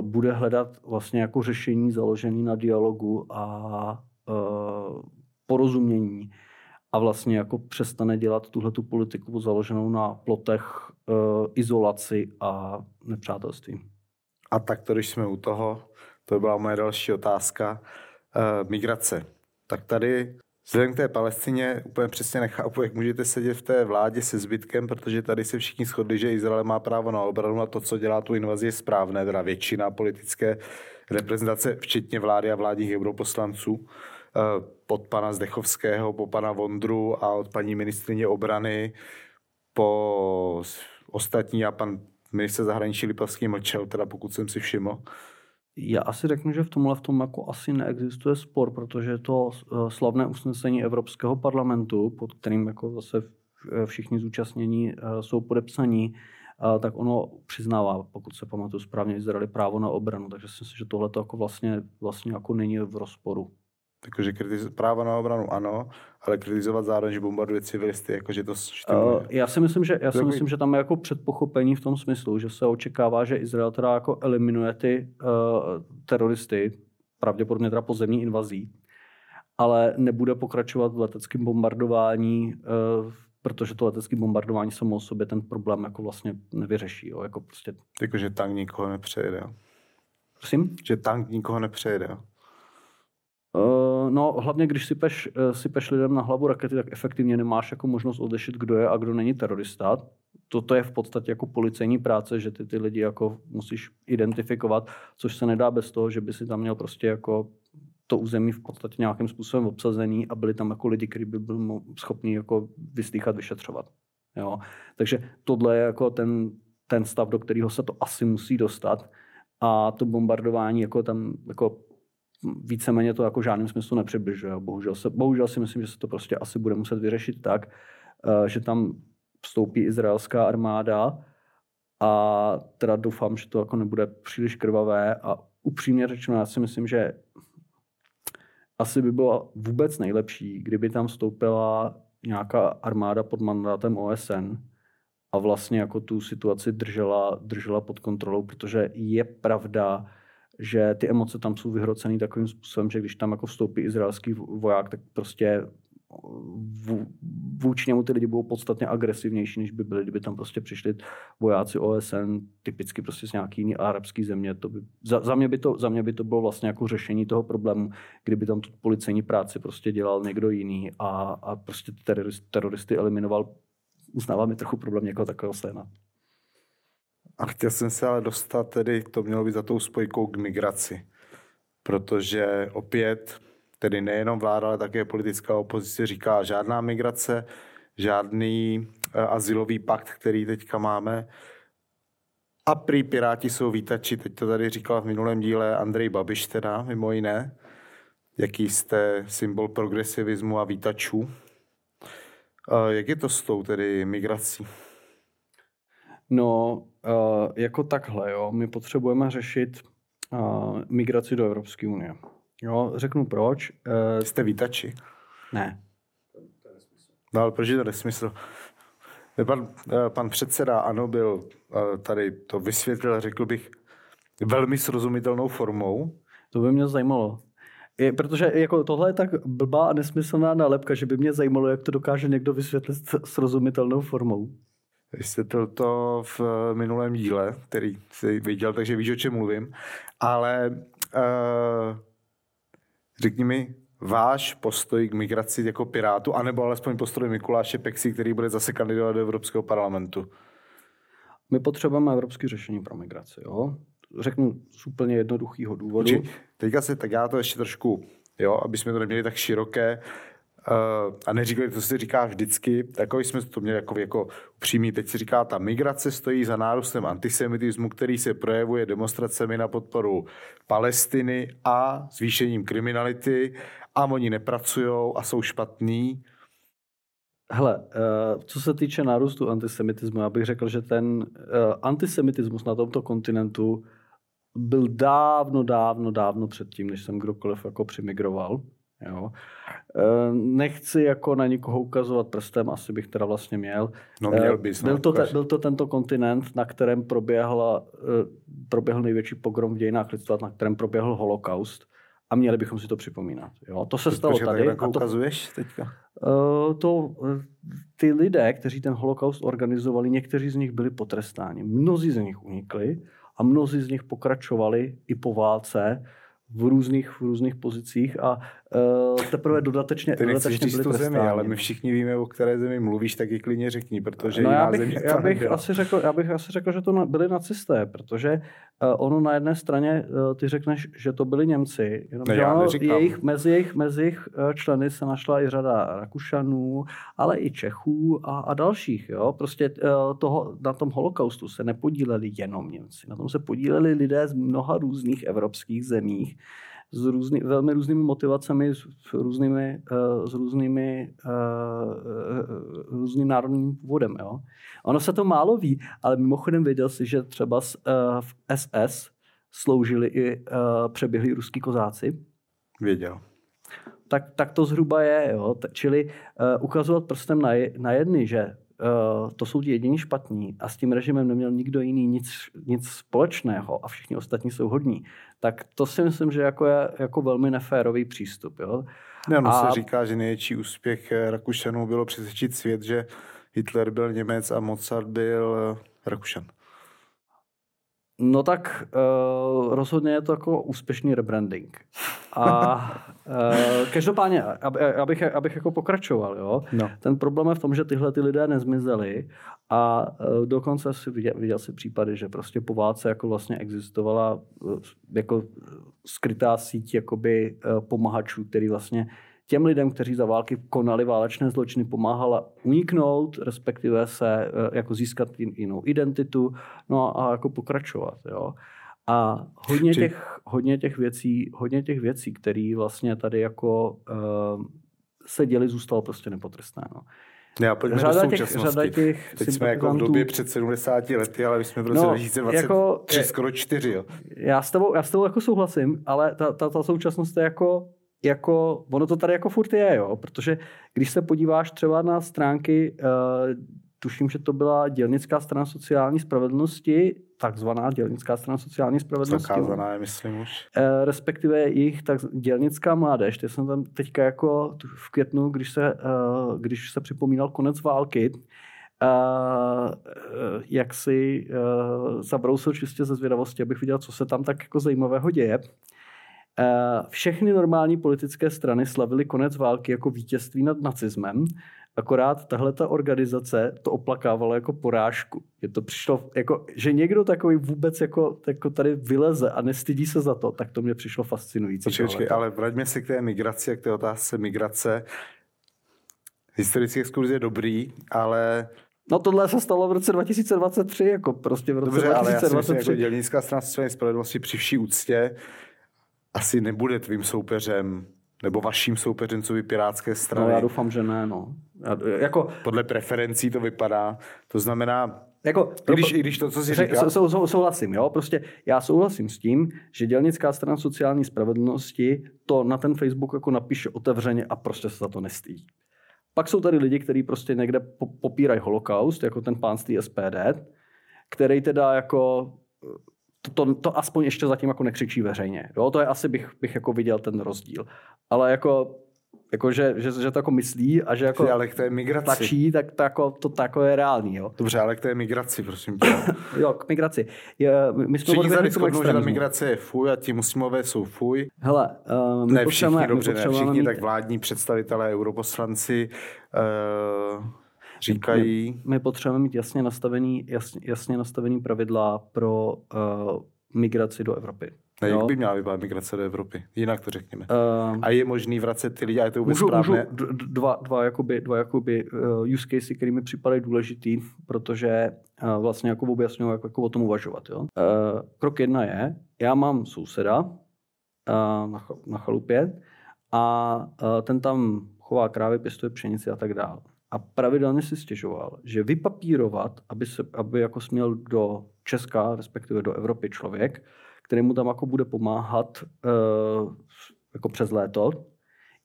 bude hledat vlastně jako řešení založený na dialogu a uh, porozumění a vlastně jako přestane dělat tuhle tu politiku založenou na plotech, uh, izolaci a nepřátelství. A tak to, když jsme u toho, to byla moje další otázka. Uh, migrace. Tak tady Vzhledem k té Palestině úplně přesně nechápu, jak můžete sedět v té vládě se zbytkem, protože tady se všichni shodli, že Izrael má právo na obranu a to, co dělá tu invazi, je správné, teda většina politické reprezentace, včetně vlády a vládních europoslanců. Eh, od pana Zdechovského po pana Vondru a od paní ministrině obrany po ostatní a pan minister zahraničí Lipavský mlčel, teda pokud jsem si všiml. Já asi řeknu, že v tomhle v tom jako asi neexistuje spor, protože to eh, slavné usnesení Evropského parlamentu, pod kterým jako zase všichni zúčastnění eh, jsou podepsaní, tak ono přiznává, pokud se pamatuju správně, Izraeli právo na obranu. Takže si myslím, že tohle to jako vlastně, vlastně jako není v rozporu. Takže kritiz- právo na obranu ano, ale kritizovat zároveň, že bombarduje civilisty, jakože to štimuje. Uh, já si myslím, že, já si myslím, že tam je jako předpochopení v tom smyslu, že se očekává, že Izrael teda jako eliminuje ty uh, teroristy, pravděpodobně teda pozemní invazí, ale nebude pokračovat v leteckém bombardování, uh, protože to letecké bombardování samo o sobě ten problém jako vlastně nevyřeší. Jo? Jako prostě... Jako, že tank nikoho nepřejede. Prosím? Že tank nikoho nepřejede. Uh, no, hlavně když si peš, uh, si peš lidem na hlavu rakety, tak efektivně nemáš jako možnost odešit, kdo je a kdo není terorista. Toto je v podstatě jako policejní práce, že ty ty lidi jako musíš identifikovat, což se nedá bez toho, že by si tam měl prostě jako to území v podstatě nějakým způsobem obsazený a byli tam jako lidi, kteří by byli schopni jako vyslýchat, vyšetřovat. Jo? Takže tohle je jako ten, ten stav, do kterého se to asi musí dostat a to bombardování jako tam jako víceméně to jako žádným smyslu nepřibližuje. Bohužel, se, bohužel si myslím, že se to prostě asi bude muset vyřešit tak, eh, že tam vstoupí izraelská armáda a teda doufám, že to jako nebude příliš krvavé a upřímně řečeno, já si myslím, že asi by bylo vůbec nejlepší, kdyby tam vstoupila nějaká armáda pod mandátem OSN a vlastně jako tu situaci držela, držela pod kontrolou, protože je pravda, že ty emoce tam jsou vyhrocený takovým způsobem, že když tam jako vstoupí izraelský voják, tak prostě vůči němu ty lidi budou podstatně agresivnější, než by byli, kdyby tam prostě přišli vojáci OSN, typicky prostě z nějaký jiný arabský země. To by, za, za, mě by to, za mě by to bylo vlastně jako řešení toho problému, kdyby tam tu policejní práci prostě dělal někdo jiný a, a prostě terorist, teroristy eliminoval. Uznávám mi trochu problém někoho takového scéna. A chtěl jsem se ale dostat tedy, to mělo být za tou spojkou k migraci. Protože opět, tedy nejenom vláda, ale také politická opozice říká žádná migrace, žádný uh, asilový pakt, který teďka máme. A prý Piráti jsou vítači, teď to tady říkal v minulém díle Andrej Babiš teda, mimo jiné. Jaký jste symbol progresivismu a vítačů. Uh, jak je to s tou tedy migrací? No, uh, jako takhle, jo. My potřebujeme řešit uh, migraci do Evropské unie. Jo, řeknu proč. Uh, Jste vítači? Ne. No ale proč je to nesmysl? Pan, pan předseda, ano, byl tady to vysvětlil, řekl bych, velmi srozumitelnou formou. To by mě zajímalo. Je, protože jako tohle je tak blbá a nesmyslná nálepka, že by mě zajímalo, jak to dokáže někdo vysvětlit srozumitelnou formou. Vysvětlil to v minulém díle, který jsi viděl, takže víš, o čem mluvím. Ale uh, řekni mi, váš postoj k migraci jako Pirátu, anebo alespoň postoj Mikuláše Pexy, který bude zase kandidovat do Evropského parlamentu? My potřebujeme evropské řešení pro migraci. Jo? Řeknu z úplně jednoduchého důvodu. Teďka se, tak já to ještě trošku, jo, aby jsme to neměli tak široké, Uh, a neříkali, to si říká vždycky, takový jsme to měli jako, jako upřímný, teď si říká, ta migrace stojí za nárůstem antisemitismu, který se projevuje demonstracemi na podporu Palestiny a zvýšením kriminality a oni nepracují a jsou špatní. Hele, uh, co se týče nárůstu antisemitismu, já bych řekl, že ten uh, antisemitismus na tomto kontinentu byl dávno, dávno, dávno předtím, než jsem kdokoliv jako přimigroval. Jo. Eh, nechci jako na nikoho ukazovat prstem, asi bych teda vlastně měl. No měl bys. Byl to, te, byl to tento kontinent, na kterém proběhla, eh, proběhl největší pogrom v dějinách lidstva, na kterém proběhl holokaust a měli bychom si to připomínat. Jo. To se to stalo tady. A to ukazuješ teďka? Uh, to, ty lidé, kteří ten holokaust organizovali, někteří z nich byli potrestáni. Mnozí z nich unikli a mnozí z nich pokračovali i po válce v různých, v různých pozicích a teprve dodatečně, Ty dodatečně byly tu zemi, ale my všichni víme, o které zemi mluvíš, tak ji klidně řekni, protože no já bych, země já bych, asi řekl, já bych asi řekl, že to byli nacisté, protože uh, ono na jedné straně, uh, ty řekneš, že to byli Němci, jenom, ne, že ono, jejich, mezi, jejich, mezi jejich členy se našla i řada Rakušanů, ale i Čechů a, a dalších. Jo? Prostě toho, na tom holokaustu se nepodíleli jenom Němci, na tom se podíleli lidé z mnoha různých evropských zemích, s různý, velmi různými motivacemi, s různými, uh, s různými uh, různým národním původem. Jo? Ono se to málo ví, ale mimochodem věděl si, že třeba z, uh, v SS sloužili i uh, přeběhlí ruský kozáci. Věděl. Tak, tak to zhruba je. Jo? Čili uh, ukazovat prstem na, je, na jedny, že to jsou ti jediní špatní a s tím režimem neměl nikdo jiný nic, nic společného a všichni ostatní jsou hodní, tak to si myslím, že jako je jako velmi neférový přístup. Jo? Ne, no a... se říká, že největší úspěch Rakušanů bylo přesvědčit svět, že Hitler byl Němec a Mozart byl Rakušan. No tak uh, rozhodně je to jako úspěšný rebranding. A uh, každopádně, abych, abych jako pokračoval, jo? No. ten problém je v tom, že tyhle ty lidé nezmizeli a uh, dokonce si viděl, viděl si případy, že prostě po válce jako vlastně existovala uh, jako skrytá síť jakoby uh, pomahačů, který vlastně těm lidem, kteří za války konali válečné zločiny, pomáhala uniknout, respektive se eh, jako získat jinou identitu, no a jako pokračovat. Jo. A hodně těch, hodně těch věcí, hodně těch věcí, které vlastně tady jako uh, se děli, zůstalo prostě nepotrestné. No. Já pojďme řada do těch, řada těch Teď jsme jako v době před 70 lety, ale my jsme v roce no, 2023 jako, skoro 4. Jo. Já, s tebou, já s tebou jako souhlasím, ale ta, ta, ta současnost je jako jako, ono to tady jako furt je, jo, protože když se podíváš třeba na stránky, uh, tuším, že to byla dělnická strana sociální spravedlnosti, takzvaná dělnická strana sociální spravedlnosti. Zakázaná je, myslím už. Uh, respektive jejich tak dělnická mládež, ty jsem tam teďka jako v květnu, když se, uh, když se připomínal konec války, Uh, jak si uh, zabrousil čistě ze zvědavosti, abych viděl, co se tam tak jako zajímavého děje. Eh, všechny normální politické strany slavily konec války jako vítězství nad nacismem, akorát tahle ta organizace to oplakávala jako porážku. Je to přišlo, jako, že někdo takový vůbec jako, jako tady vyleze a nestydí se za to, tak to mě přišlo fascinující. Počkej, počkej, ale vraťme se k té migraci k té otázce migrace. Historický exkurs je dobrý, ale No tohle se stalo v roce 2023, jako prostě v roce Dobře, 2023. ale já si myslím, jako dělnická strana sociální spravedlnosti při vší úctě asi nebude tvým soupeřem nebo vaším soupeřem, co by Pirátské strany. No já doufám, že ne, no. Já, jako... Podle preferencí to vypadá. To znamená, jako, i, když, i když to, co si říká... Sou, sou, souhlasím, jo. Prostě já souhlasím s tím, že dělnická strana sociální spravedlnosti to na ten Facebook jako napíše otevřeně a prostě se za to nestýdí. Pak jsou tady lidi, kteří prostě někde popírají holokaust, jako ten pán z SPD, který teda jako to, to, to aspoň ještě zatím jako nekřičí veřejně. Jo? To je asi bych, bych jako viděl ten rozdíl. Ale jako jako, že, že, že to jako myslí a že jako ale k té migraci. tlačí, tak to, jako, to, to jako je reálný. Jo? Dobře, ale k té migraci, prosím tě. jo, k migraci. Je, my jsme Všichni tady shodnou, že ta migrace je fuj a ti muslimové jsou fuj. Hele, uh, ne všichni, dobře, ne všichni, mít... tak vládní představitelé, europoslanci, uh, říkají... My, my potřebujeme mít jasně nastavený, jasně, jasně nastavený pravidla pro uh, migraci do Evropy. Ne, jak by měla vypadat migrace do Evropy? Jinak to řekněme. Uh, a je možný vracet ty lidi, a je to vůbec můžu, správné? Můžu dva, dva, jakoby, dva jakoby, uh, use casey, které mi připadají důležitý, protože uh, vlastně jako objasňují, jak jako o tom uvažovat. Jo? Uh, krok jedna je, já mám souseda uh, na, na chalupě a uh, ten tam chová krávy, pěstuje pšenici a tak dále a pravidelně si stěžoval, že vypapírovat, aby, se, aby jako směl do Česka, respektive do Evropy člověk, který mu tam jako bude pomáhat uh, jako přes léto,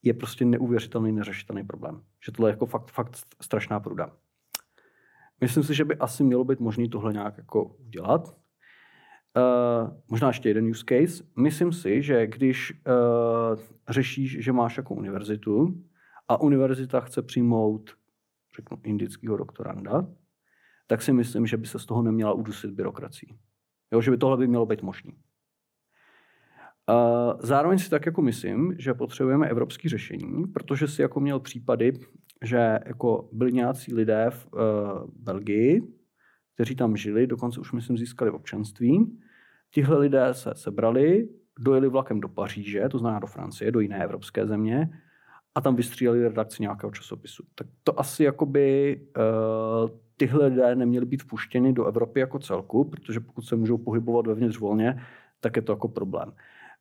je prostě neuvěřitelný, neřešitelný problém. Že tohle je jako fakt, fakt strašná pruda. Myslím si, že by asi mělo být možné tohle nějak jako udělat. Uh, možná ještě jeden use case. Myslím si, že když uh, řešíš, že máš jako univerzitu a univerzita chce přijmout řeknu, indického doktoranda, tak si myslím, že by se z toho neměla udusit byrokracií. Jo, že by tohle by mělo být možné. Zároveň si tak jako myslím, že potřebujeme evropské řešení, protože si jako měl případy, že jako byli nějací lidé v uh, Belgii, kteří tam žili, dokonce už myslím získali občanství. Tihle lidé se sebrali, dojeli vlakem do Paříže, to znamená do Francie, do jiné evropské země, a tam vystříleli redakci nějakého časopisu. Tak to asi jakoby uh, tyhle lidé neměli být vpuštěni do Evropy jako celku, protože pokud se můžou pohybovat vevnitř volně, tak je to jako problém.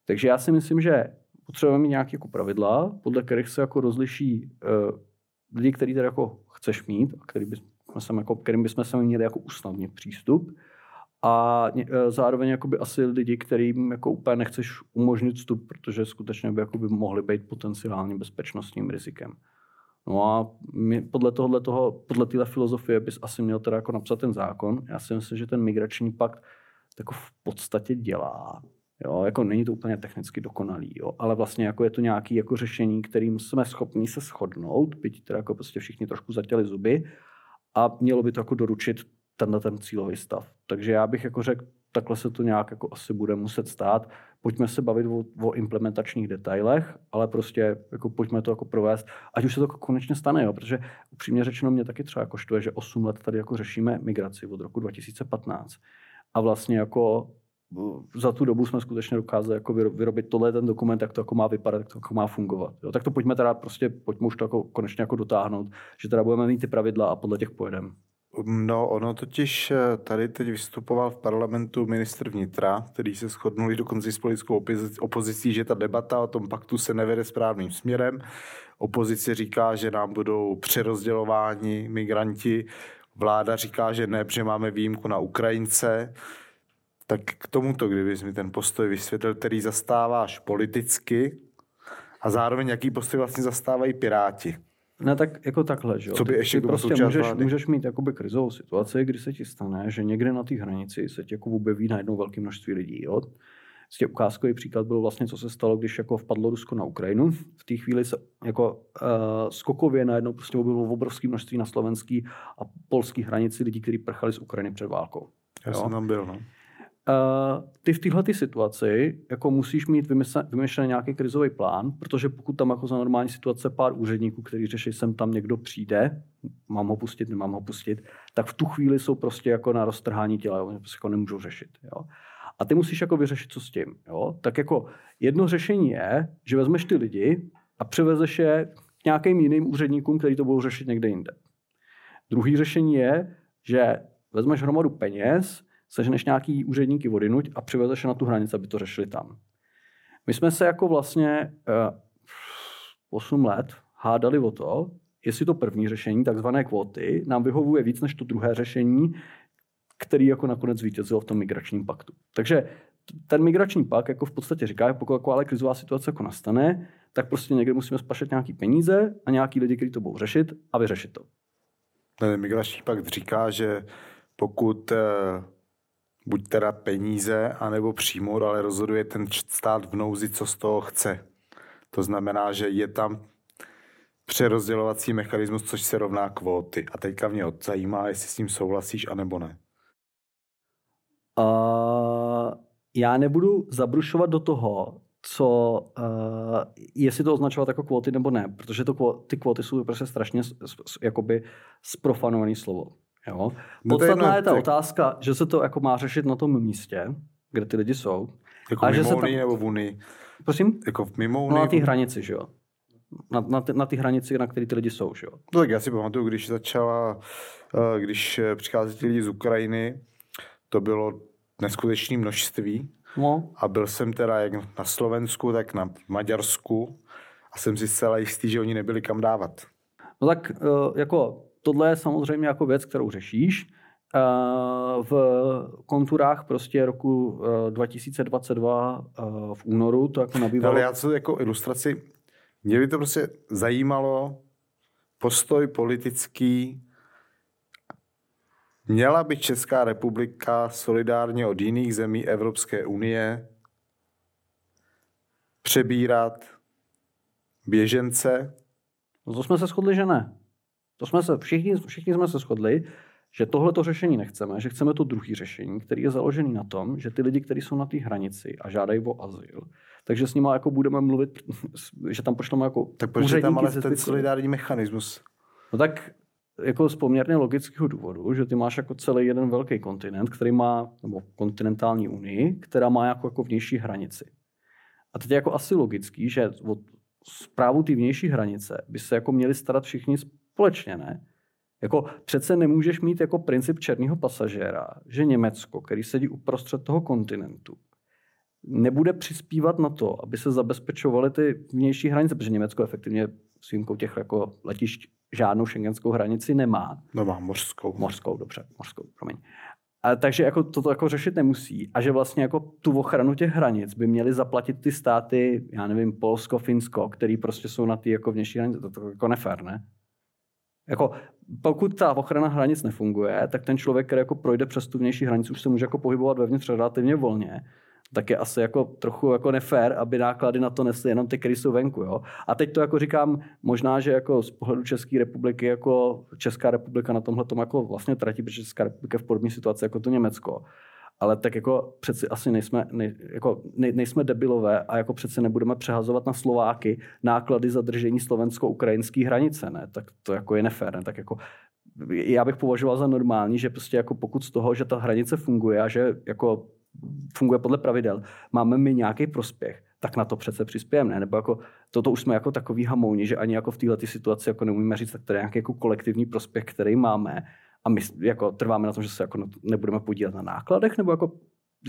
Takže já si myslím, že potřebujeme mít nějaké jako pravidla, podle kterých se jako rozliší uh, lidi, který tady jako chceš mít a který bychom se, jako, kterým bychom se měli jako usnadnit přístup a e, zároveň jakoby asi lidi, kterým jako úplně nechceš umožnit vstup, protože skutečně by jakoby mohli být potenciálním bezpečnostním rizikem. No a my podle tohohle toho, podle téhle filozofie bys asi měl teda jako napsat ten zákon. Já si myslím, že ten migrační pakt jako v podstatě dělá. Jo, jako není to úplně technicky dokonalý, jo, ale vlastně jako je to nějaké jako řešení, kterým jsme schopni se shodnout, byť teda jako prostě všichni trošku zatěli zuby a mělo by to jako doručit tenhle ten cílový stav. Takže já bych jako řekl, takhle se to nějak jako asi bude muset stát. Pojďme se bavit o, o implementačních detailech, ale prostě jako pojďme to jako provést, ať už se to konečně stane, jo, protože upřímně řečeno mě taky třeba jako štve, že 8 let tady jako řešíme migraci od roku 2015 a vlastně jako za tu dobu jsme skutečně dokázali jako vyrobit tohle ten dokument, jak to jako má vypadat, jak to jako má fungovat. Jo, tak to pojďme teda prostě, pojďme už to jako konečně jako dotáhnout, že teda budeme mít ty pravidla a podle těch pojedeme. No, ono totiž eh, tady teď vystupoval v parlamentu ministr vnitra, který se shodnul dokonce s politickou opozicí, že ta debata o tom paktu se nevede správným směrem. Opozice říká, že nám budou přerozdělováni migranti. Vláda říká, že ne, protože máme výjimku na Ukrajince. Tak k tomuto, kdybys mi ten postoj vysvětlil, který zastáváš politicky a zároveň jaký postoj vlastně zastávají Piráti. Ne, tak jako takhle, že jo. Co by ještě ty prostě můžeš, můžeš mít jakoby krizovou situaci, kdy se ti stane, že někde na té hranici se ti jako objeví najednou velké množství lidí, jo. Vlastně ukázkový příklad byl vlastně, co se stalo, když jako vpadlo Rusko na Ukrajinu. V té chvíli se jako uh, skokově najednou prostě objevilo obrovské množství na slovenský a polský hranici lidí, kteří prchali z Ukrajiny před válkou. Já jo? jsem tam byl, no. Uh, ty v téhle situaci jako musíš mít vymyšlený nějaký krizový plán, protože pokud tam jako za normální situace pár úředníků, kteří řeší, sem tam někdo přijde, mám ho pustit, nemám ho pustit, tak v tu chvíli jsou prostě jako na roztrhání těla, oni prostě jako nemůžou řešit. Jo. A ty musíš jako vyřešit, co s tím. Jo. Tak jako jedno řešení je, že vezmeš ty lidi a přivezeš je k nějakým jiným úředníkům, kteří to budou řešit někde jinde. Druhý řešení je, že vezmeš hromadu peněz, seženeš nějaký úředníky vodinuť a přivezeš na tu hranici, aby to řešili tam. My jsme se jako vlastně uh, eh, 8 let hádali o to, jestli to první řešení, takzvané kvóty, nám vyhovuje víc než to druhé řešení, který jako nakonec zvítězil v tom migračním paktu. Takže ten migrační pakt jako v podstatě říká, pokud jako ale krizová situace jako nastane, tak prostě někde musíme spašet nějaký peníze a nějaký lidi, kteří to budou řešit a vyřešit to. Ten migrační pakt říká, že pokud eh, buď teda peníze, anebo přímo, ale rozhoduje ten stát v nouzi, co z toho chce. To znamená, že je tam přerozdělovací mechanismus, což se rovná kvóty. A teďka mě zajímá, jestli s tím souhlasíš, anebo ne. Uh, já nebudu zabrušovat do toho, co, uh, jestli to označovat jako kvóty nebo ne, protože to, ty kvóty jsou prostě strašně jakoby sprofanovaný slovo. Jo? No Podstatná je ta tak... otázka, že se to jako má řešit na tom místě, kde ty lidi jsou. Jako a mimo že se tam... nebo v Unii? Prosím? Jako mimo Unii? No na té hranici, že jo. Na, na, na ty hranici, na které ty lidi jsou, že jo. No tak já si pamatuju, když začala, eh, když přicházeli lidi z Ukrajiny, to bylo neskutečné množství. No. A byl jsem teda jak na Slovensku, tak na Maďarsku a jsem si zcela jistý, že oni nebyli kam dávat. No tak eh, jako tohle je samozřejmě jako věc, kterou řešíš. Eh, v konturách prostě roku 2022 eh, eh, v únoru to jako nabývalo. Ale já co jako ilustraci, mě by to prostě zajímalo, postoj politický, měla by Česká republika solidárně od jiných zemí Evropské unie přebírat běžence? No to jsme se shodli, že ne. To jsme se, všichni, všichni jsme se shodli, že tohle to řešení nechceme, že chceme to druhé řešení, který je založený na tom, že ty lidi, kteří jsou na té hranici a žádají o azyl, takže s nimi jako budeme mluvit, že tam pošleme jako Tak proč tam ale ten solidární mechanismus? No tak jako z poměrně logického důvodu, že ty máš jako celý jeden velký kontinent, který má, nebo kontinentální unii, která má jako, jako vnější hranici. A teď je jako asi logický, že od zprávu té vnější hranice by se jako měli starat všichni společně, ne? Jako přece nemůžeš mít jako princip černého pasažéra, že Německo, který sedí uprostřed toho kontinentu, nebude přispívat na to, aby se zabezpečovaly ty vnější hranice, protože Německo efektivně s výjimkou těch jako letišť žádnou šengenskou hranici nemá. No má mořskou. Mořskou, dobře, mořskou, promiň. A, takže jako toto jako řešit nemusí. A že vlastně jako tu ochranu těch hranic by měly zaplatit ty státy, já nevím, Polsko, Finsko, který prostě jsou na ty jako vnější hranice. To, to jako nefér, ne? Jako, pokud ta ochrana hranic nefunguje, tak ten člověk, který jako projde přes tu vnější hranici, už se může jako pohybovat vevnitř relativně volně tak je asi jako trochu jako nefér, aby náklady na to nesly jenom ty, které jsou venku. Jo? A teď to jako říkám, možná, že jako z pohledu České republiky, jako Česká republika na tomhle tom jako vlastně tratí, protože Česká republika je v podobné situaci jako to Německo. Ale tak jako přeci asi nejsme, nej, jako nej, nejsme debilové a jako přece nebudeme přehazovat na Slováky náklady za držení slovensko-ukrajinské hranice, ne? Tak to jako je nefér, ne? Tak jako já bych považoval za normální, že prostě jako pokud z toho, že ta hranice funguje a že jako funguje podle pravidel, máme my nějaký prospěch, tak na to přece přispějeme. Ne? Nebo jako, toto už jsme jako takový hamouni, že ani jako v této situaci jako neumíme říct, tak je nějaký jako kolektivní prospěch, který máme a my jako trváme na tom, že se jako nebudeme podílet na nákladech, nebo jako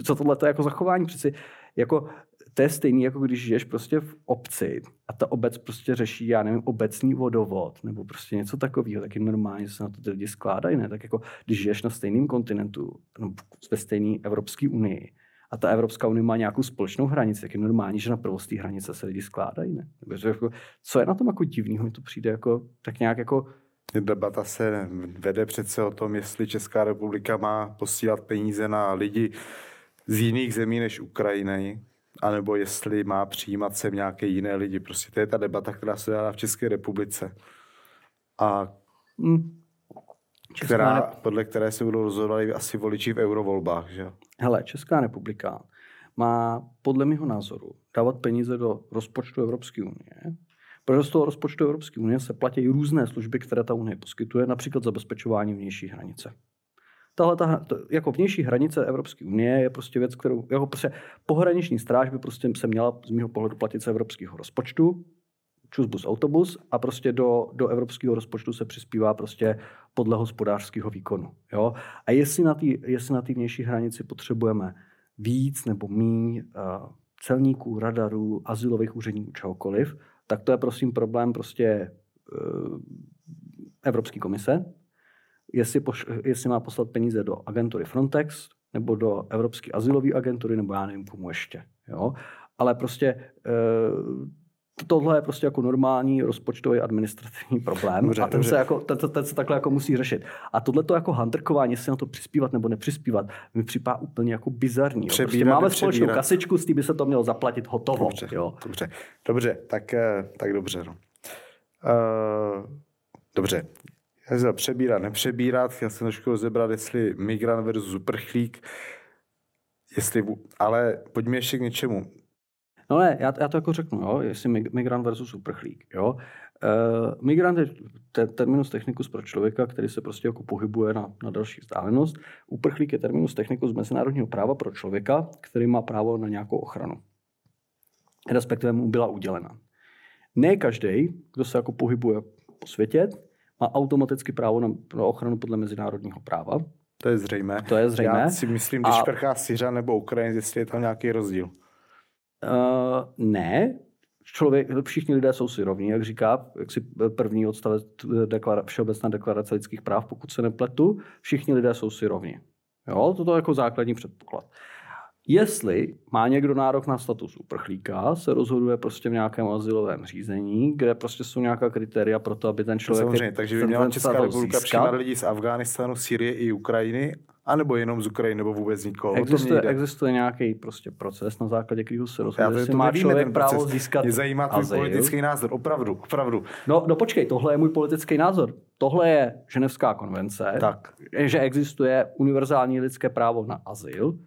co tohle je jako zachování. Přeci jako to je stejný, jako když žiješ prostě v obci a ta obec prostě řeší, já nevím, obecní vodovod nebo prostě něco takového, tak je normálně, že se na to ty lidi skládají, ne? Tak jako když žiješ na stejném kontinentu, no, ve stejné Evropské unii, a ta Evropská unie má nějakou společnou hranici, tak je normální, že na provoz té hranice se lidi skládají. Ne? Jako, co je na tom jako divného? Mi to přijde jako, tak nějak jako Debata se vede přece o tom, jestli Česká republika má posílat peníze na lidi z jiných zemí než Ukrajiny, anebo jestli má přijímat sem nějaké jiné lidi. Prostě to je ta debata, která se dá v České republice. A hmm. která, ne... podle které se budou rozhodovat asi voliči v eurovolbách. Že? Hele, Česká republika má podle mého názoru dávat peníze do rozpočtu Evropské unie, protože z toho rozpočtu Evropské unie se platí různé služby, které ta unie poskytuje, například zabezpečování vnější hranice tahle ta, jako vnější hranice Evropské unie je prostě věc, kterou, jako prostě pohraniční stráž by prostě se měla z mého pohledu platit z evropského rozpočtu, čusbus autobus a prostě do, do evropského rozpočtu se přispívá prostě podle hospodářského výkonu. Jo? A jestli na té jestli na vnější hranici potřebujeme víc nebo míň uh, celníků, radarů, asilových úředníků, čehokoliv, tak to je prosím problém prostě uh, Evropské komise, jestli, poš, jestli má poslat peníze do agentury Frontex, nebo do Evropské asilové agentury, nebo já nevím komu ještě. Jo? Ale prostě e, tohle je prostě jako normální rozpočtový administrativní problém dobře, a ten dobře. se, jako, ten, ten se takhle jako musí řešit. A tohle to jako hunterkování, jestli na to přispívat nebo nepřispívat, mi připadá úplně jako bizarní. Přebírat, prostě máme společnou kasičku, s tím by se to mělo zaplatit hotovo. Dobře, jo. dobře, dobře tak, eh, tak dobře. No. Uh, dobře, já přebírat, nepřebírat, chtěl jsem trošku rozebrat, jestli migrant versus uprchlík, jestli, ale pojďme ještě k něčemu. No ne, já, já to jako řeknu, jo, jestli migrant versus uprchlík, jo. Uh, migrant je te, terminus technicus pro člověka, který se prostě jako pohybuje na, na další vzdálenost. Uprchlík je terminus technicus mezinárodního práva pro člověka, který má právo na nějakou ochranu. Respektive mu byla udělena. Ne každý, kdo se jako pohybuje po světě, má automaticky právo na, na ochranu podle mezinárodního práva. To je zřejmé. To je zřejmé. Já si myslím, když a... prchá Syřan nebo Ukrajinec, jestli je tam nějaký rozdíl. Uh, ne, člověk, všichni lidé jsou si rovní, jak říká, jak si první odstavec deklara, Všeobecná deklarace lidských práv, pokud se nepletu, všichni lidé jsou si rovní. Jo, toto je jako základní předpoklad. Jestli má někdo nárok na status uprchlíka, se rozhoduje prostě v nějakém asilovém řízení, kde prostě jsou nějaká kritéria pro to, aby ten člověk... Samozřejmě, takže by měla Česká republika přijímat lidi z Afghánistánu, Syrie i Ukrajiny, anebo jenom z Ukrajiny, nebo vůbec nikoho. Existuje, existuje nějaký prostě proces, na základě kterého se rozhoduje, jestli má člověk právo získat Mě zajímá tvůj politický názor, opravdu, opravdu. No, no počkej, tohle je můj politický názor. Tohle je Ženevská konvence, tak. že existuje univerzální lidské právo na azyl,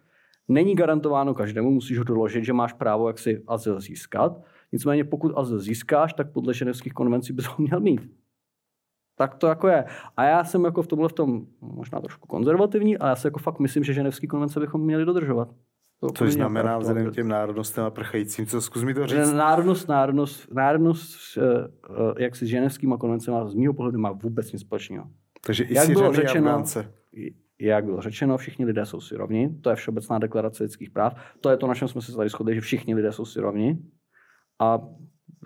Není garantováno každému, musíš ho doložit, že máš právo, jak si azyl získat. Nicméně pokud azyl získáš, tak podle ženevských konvencí bys ho měl mít. Tak to jako je. A já jsem jako v tomhle v tom možná trošku konzervativní, ale já si jako fakt myslím, že ženevské konvence bychom měli dodržovat. To Což znamená vzhledem k těm národnostem a prchajícím, co zkus mi to říct. Národnost, národnost, národnost eh, eh, jak si s ženevskými konvencemi z mého pohledu má vůbec nic společného. Takže i jak bylo řečeno, Afgánce jak bylo řečeno, všichni lidé jsou si rovni. To je Všeobecná deklarace lidských práv. To je to, na čem jsme se tady shodli, že všichni lidé jsou si rovni. A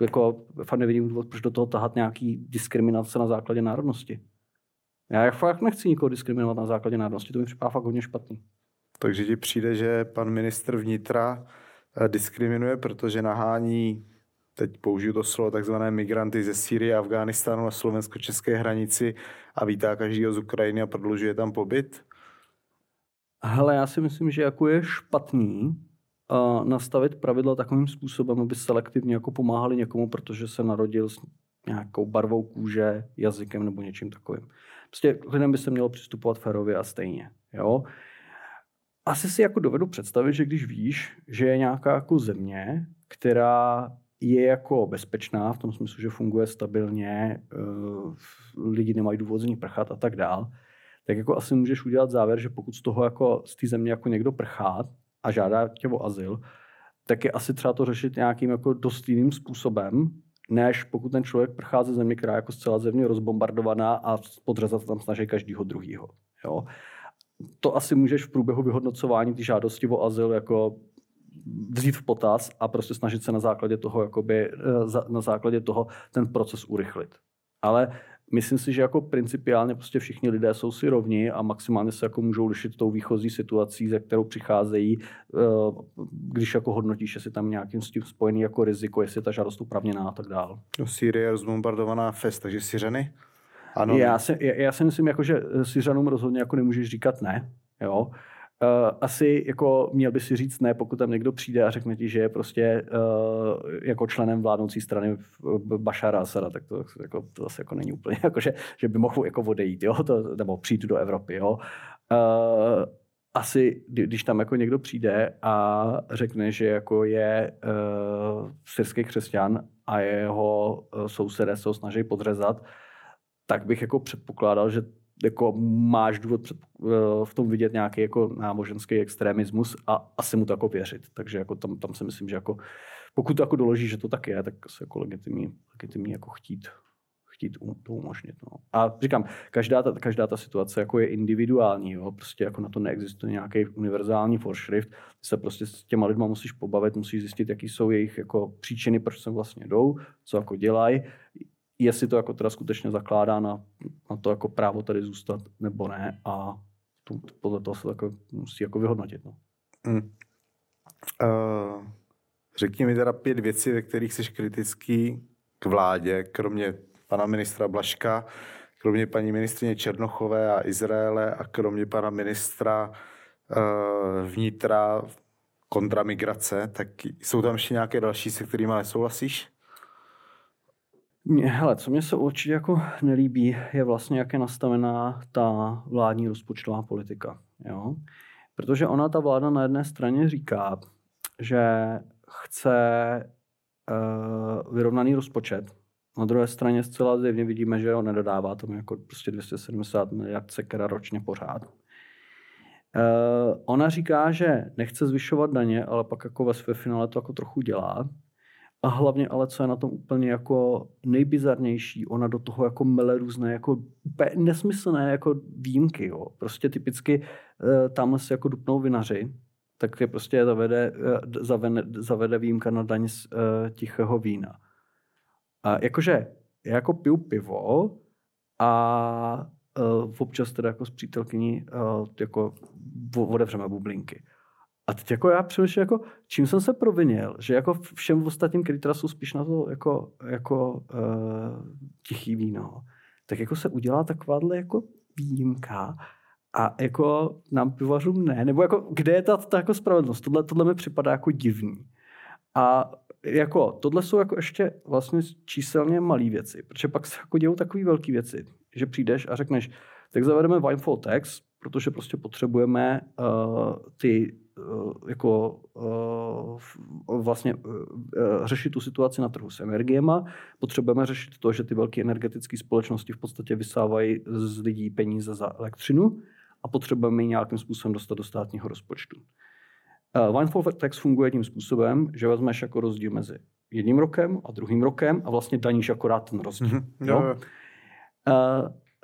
jako fakt nevidím důvod, proč do toho tahat nějaký diskriminace na základě národnosti. Já fakt nechci nikoho diskriminovat na základě národnosti, to mi připadá fakt hodně špatný. Takže ti přijde, že pan ministr vnitra eh, diskriminuje, protože nahání teď použiju to slovo, takzvané migranty ze Sýrie a Afghánistánu na slovensko-české hranici a vítá každýho z Ukrajiny a prodlužuje tam pobyt? Hele, já si myslím, že jako je špatný uh, nastavit pravidla takovým způsobem, aby selektivně jako pomáhali někomu, protože se narodil s nějakou barvou kůže, jazykem nebo něčím takovým. Prostě k lidem by se mělo přistupovat férově a stejně. Jo? Asi si jako dovedu představit, že když víš, že je nějaká jako země, která je jako bezpečná v tom smyslu, že funguje stabilně, uh, lidi nemají důvod z ní prchat a tak dál, tak jako asi můžeš udělat závěr, že pokud z toho jako z té země jako někdo prchá a žádá tě o azyl, tak je asi třeba to řešit nějakým jako dost jiným způsobem, než pokud ten člověk prchá ze země, která je jako zcela země rozbombardovaná a podřezat tam snaží každýho druhýho. Jo? To asi můžeš v průběhu vyhodnocování ty žádosti o azyl jako vzít v potaz a prostě snažit se na základě toho, jakoby, eh, na základě toho ten proces urychlit. Ale myslím si, že jako principiálně prostě všichni lidé jsou si rovni a maximálně se jako můžou lišit tou výchozí situací, ze kterou přicházejí, eh, když jako hodnotíš, jestli tam nějakým s tím spojený jako riziko, jestli ta žádost upravněná a tak dál. No, Sýrie je rozbombardovaná fest, takže Syřany? Ano. Já, si, já, já si myslím, jako, že Syřanům rozhodně jako nemůžeš říkat ne. Jo? Uh, asi jako měl by si říct ne, pokud tam někdo přijde a řekne ti, že je prostě uh, jako členem vládnoucí strany Bašara Asada, tak to, jako, to zase jako není úplně, jako, že, že by mohl jako odejít, jo? To, nebo přijít do Evropy. Jo? Uh, asi, když tam jako někdo přijde a řekne, že jako je uh, syrský křesťan a jeho sousedé se ho snaží podřezat, tak bych jako předpokládal, že jako máš důvod před, eh, v tom vidět nějaký jako náboženský extremismus a asi mu to jako věřit. Takže jako tam, tam si myslím, že jako pokud to jako doloží, že to tak je, tak se jako legitimní, legitimní jako chtít, chtít to umožnit. No. A říkám, každá ta, každá ta situace jako je individuální, jo? prostě jako na to neexistuje nějaký univerzální foršrift, ty se prostě s těma lidma musíš pobavit, musíš zjistit, jaký jsou jejich jako příčiny, proč sem vlastně jdou, co jako dělají, jestli to jako teda skutečně zakládá na, na to jako právo tady zůstat nebo ne a to, podle toho se jako musí jako vyhodnotit. No. Hmm. Uh, řekni mi teda pět věcí, ve kterých jsi kritický k vládě, kromě pana ministra Blaška, kromě paní ministrině Černochové a Izraele a kromě pana ministra uh, vnitra kontra migrace, tak jsou tam ještě nějaké další, se kterými nesouhlasíš? Mě, hele, co mě se určitě jako nelíbí, je vlastně, jak je nastavená ta vládní rozpočtová politika. Jo? Protože ona, ta vláda na jedné straně říká, že chce uh, vyrovnaný rozpočet. Na druhé straně zcela zjevně vidíme, že ho nedodává tomu jako prostě 270 miliard sekera ročně pořád. Uh, ona říká, že nechce zvyšovat daně, ale pak jako ve své finále to jako trochu dělá. A hlavně ale, co je na tom úplně jako nejbizarnější, ona do toho jako mele různé jako nesmyslné jako výjimky. Jo. Prostě typicky uh, tam se jako dupnou vinaři, tak je prostě zavede, uh, zavede, zavede výjimka na daň z uh, tichého vína. A jakože já jako piju pivo a uh, občas teda jako s přítelkyní uh, jako otevřeme bublinky. A teď jako já přemýšlím, jako, čím jsem se provinil, že jako všem ostatním, kteří teda jsou spíš na to jako, jako uh, tichý víno, tak jako se udělá takováhle jako výjimka a jako nám pivařům ne, nebo jako kde je ta, ta jako spravedlnost? Tohle, tohle mi připadá jako divný. A jako tohle jsou jako ještě vlastně číselně malé věci, protože pak se jako dějou takové velké věci, že přijdeš a řekneš, tak zavedeme Winefall Tax, protože prostě potřebujeme uh, ty jako uh, vlastně uh, řešit tu situaci na trhu s energiema. Potřebujeme řešit to, že ty velké energetické společnosti v podstatě vysávají z lidí peníze za elektřinu a potřebujeme ji nějakým způsobem dostat do státního rozpočtu. Windfall tax funguje tím způsobem, že vezmeš jako rozdíl mezi jedním rokem a druhým rokem a vlastně daníš akorát ten rozdíl. Mm-hmm. Jo?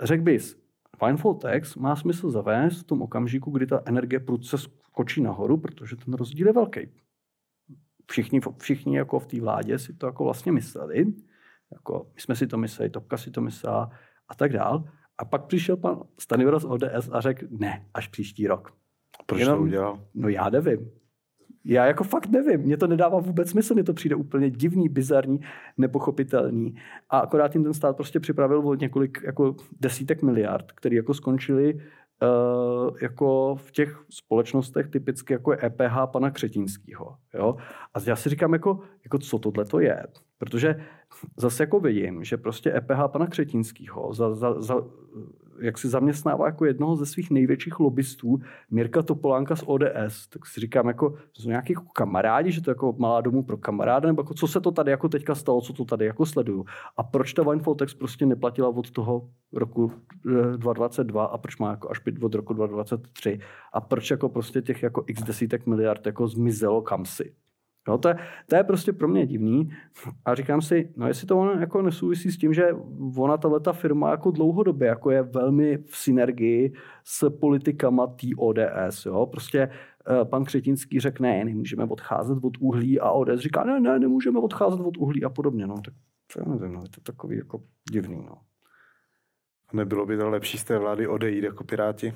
Řekl bys, Windfall tax má smysl zavést v tom okamžiku, kdy ta energie prudce skočí nahoru, protože ten rozdíl je velký. Všichni, všichni jako v té vládě si to jako vlastně mysleli, jako my jsme si to mysleli, Topka si to myslela a tak dál. A pak přišel pan Stanivra z ODS a řekl, ne, až příští rok. Proč Jenom, to udělal? No já nevím. Já jako fakt nevím, mně to nedává vůbec smysl, mně to přijde úplně divný, bizarní, nepochopitelný. A akorát jim ten stát prostě připravil o několik jako desítek miliard, které jako skončily jako v těch společnostech typicky jako je EPH pana Křetínského. Jo? A já si říkám, jako, jako co tohle to je. Protože zase jako vidím, že prostě EPH pana Křetínského za, za, za, jak si zaměstnává jako jednoho ze svých největších lobbystů Mirka Topolánka z ODS, tak si říkám, jako, jsou nějaký jako kamarádi, že to je jako malá domů pro kamaráda, nebo jako, co se to tady jako teďka stalo, co to tady jako sleduju. A proč ta Winefoltex prostě neplatila od toho roku 2022 eh, a proč má jako až být od roku 2023 a proč jako prostě těch jako x desítek miliard jako zmizelo kamsi. Jo, to, je, to je prostě pro mě divný a říkám si, no jestli to ono jako nesouvisí s tím, že ona tato firma jako dlouhodobě jako je velmi v synergii s politikama té ODS. Jo? Prostě uh, pan Křetinský řekne, ne, nemůžeme odcházet od uhlí a ODS říká, ne, ne, nemůžeme odcházet od uhlí a podobně. No, tak to já nevím, no, je to takový jako divný. No. Nebylo by to lepší z té vlády odejít jako Piráti?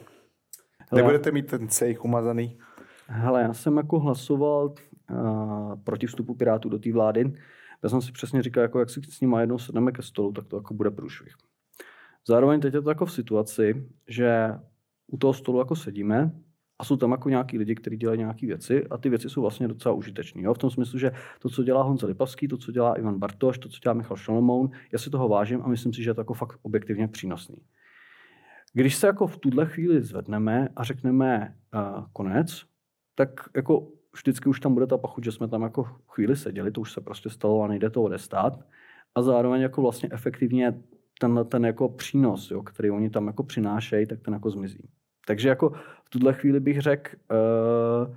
Hele, Nebudete mít ten cejch umazaný? Hele, já jsem jako hlasoval proti vstupu Pirátů do té vlády. Já jsem si přesně říkal, jako jak si s nimi jednou sedneme ke stolu, tak to jako bude průšvih. Zároveň teď je to jako v situaci, že u toho stolu jako sedíme a jsou tam jako nějaký lidi, kteří dělají nějaké věci a ty věci jsou vlastně docela užitečné. V tom smyslu, že to, co dělá Honza Lipavský, to, co dělá Ivan Bartoš, to, co dělá Michal Šalomoun, já si toho vážím a myslím si, že je to jako fakt objektivně přínosný. Když se jako v tuhle chvíli zvedneme a řekneme uh, konec, tak jako vždycky už tam bude ta pachuť, že jsme tam jako chvíli seděli, to už se prostě stalo a nejde to odestát. A zároveň jako vlastně efektivně tenhle ten jako přínos, jo, který oni tam jako přinášejí, tak ten jako zmizí. Takže jako v tuhle chvíli bych řekl, uh,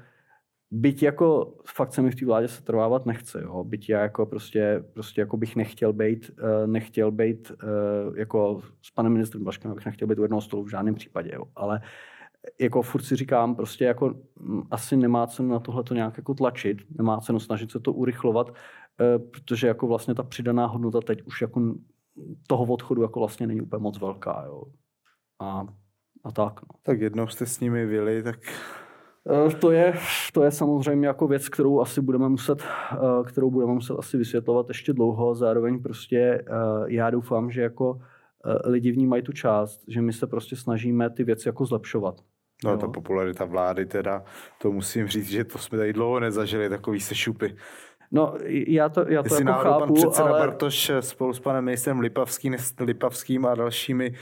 byť jako fakt se mi v té vládě se trvávat nechce, jo. byť já jako prostě, prostě jako bych nechtěl být, uh, nechtěl být uh, jako s panem ministrem Blaškem, bych nechtěl být u jednoho stolu v žádném případě, jo. ale uh, jako furt si říkám, prostě jako mm, asi nemá cenu na tohle to nějak jako tlačit, nemá cenu snažit se to urychlovat, eh, protože jako vlastně ta přidaná hodnota teď už jako toho odchodu jako vlastně není úplně moc velká, jo. A, a tak, no. Tak jednou jste s nimi vyli, tak eh, to je, to je samozřejmě jako věc, kterou asi budeme muset, eh, kterou budeme muset asi vysvětlovat ještě dlouho. Zároveň prostě já doufám, že jako lidi vnímají tu část, že my se prostě snažíme ty věci jako zlepšovat. No, jo. ta popularita vlády teda, to musím říct, že to jsme tady dlouho nezažili, takový sešupy. No, já to, já to Jestli jako chápu, pan předseda ale... Bartoš spolu s panem ministrem Lipavským, Lipavským a dalšími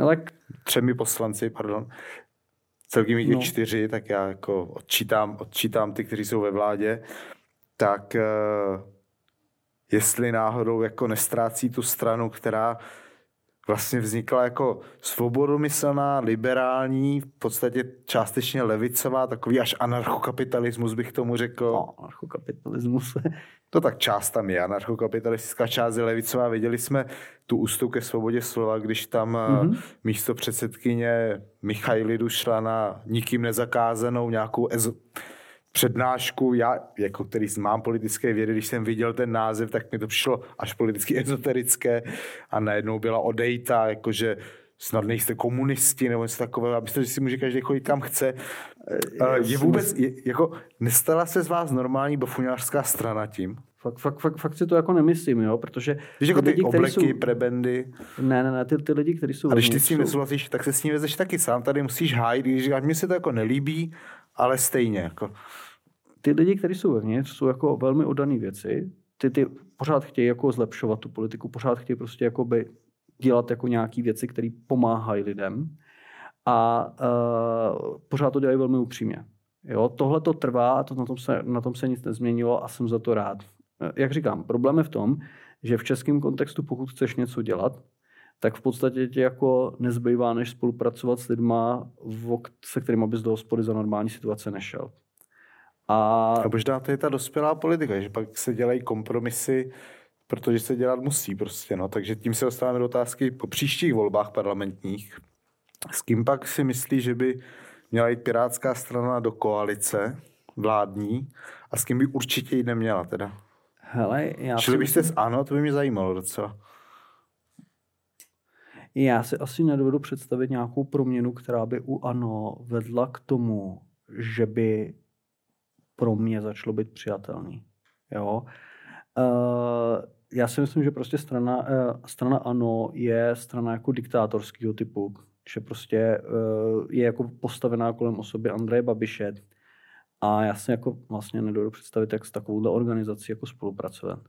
ale... třemi poslanci, pardon, celkem jich no. čtyři, tak já jako odčítám, odčítám ty, kteří jsou ve vládě, tak uh, jestli náhodou jako nestrácí tu stranu, která vlastně vznikla jako svobodomyslná, liberální, v podstatě částečně levicová, takový až anarchokapitalismus bych tomu řekl. No, anarchokapitalismus. to tak část tam je, anarchokapitalistická část je levicová. Viděli jsme tu ústup ke svobodě slova, když tam mm-hmm. místo předsedkyně Michailidu šla na nikým nezakázanou nějakou ezo- přednášku, já, jako který mám politické vědy, když jsem viděl ten název, tak mi to přišlo až politicky ezoterické a najednou byla odejta, jakože snad nejste komunisti nebo něco takového, abyste si může každý chodit kam chce. Je vůbec, je, jako nestala se z vás normální bofuňářská strana tím? Fakt, fakt, fakt, fakt si to jako nemyslím, jo, protože... Když jako ty, lidi, obleky, jsou... prebendy... Ne, ne, ne, ty, ty lidi, kteří jsou... A když ty s tím nesouhlasíš, tak se s ním vezeš taky sám, tady musíš hájit, když říkáš, mně se to jako nelíbí, ale stejně, jako ty lidi, kteří jsou vevnitř, jsou jako velmi oddaný věci. Ty, ty pořád chtějí jako zlepšovat tu politiku, pořád chtějí prostě jako by dělat jako nějaké věci, které pomáhají lidem a uh, pořád to dělají velmi upřímně. Jo, tohle to trvá a to, na, tom se, na tom se nic nezměnilo a jsem za to rád. Jak říkám, problém je v tom, že v českém kontextu, pokud chceš něco dělat, tak v podstatě ti jako nezbývá, než spolupracovat s lidma, se kterými bys do hospody za normální situace nešel. A, a možná to je ta dospělá politika, že pak se dělají kompromisy, protože se dělat musí prostě. No. Takže tím se dostáváme do otázky po příštích volbách parlamentních. S kým pak si myslí, že by měla jít Pirátská strana do koalice vládní a s kým by určitě jít neměla teda? Hele, já Šli byste s ANO, to by mě zajímalo docela. Já si asi nedovedu představit nějakou proměnu, která by u ANO vedla k tomu, že by pro mě začalo být přijatelný. Jo? Uh, já si myslím, že prostě strana, uh, strana ANO je strana jako diktátorského typu, že prostě uh, je jako postavená kolem osoby Andreje Babiše a já si jako vlastně nedovedu představit, jak s takovouhle organizací jako spolupracovat.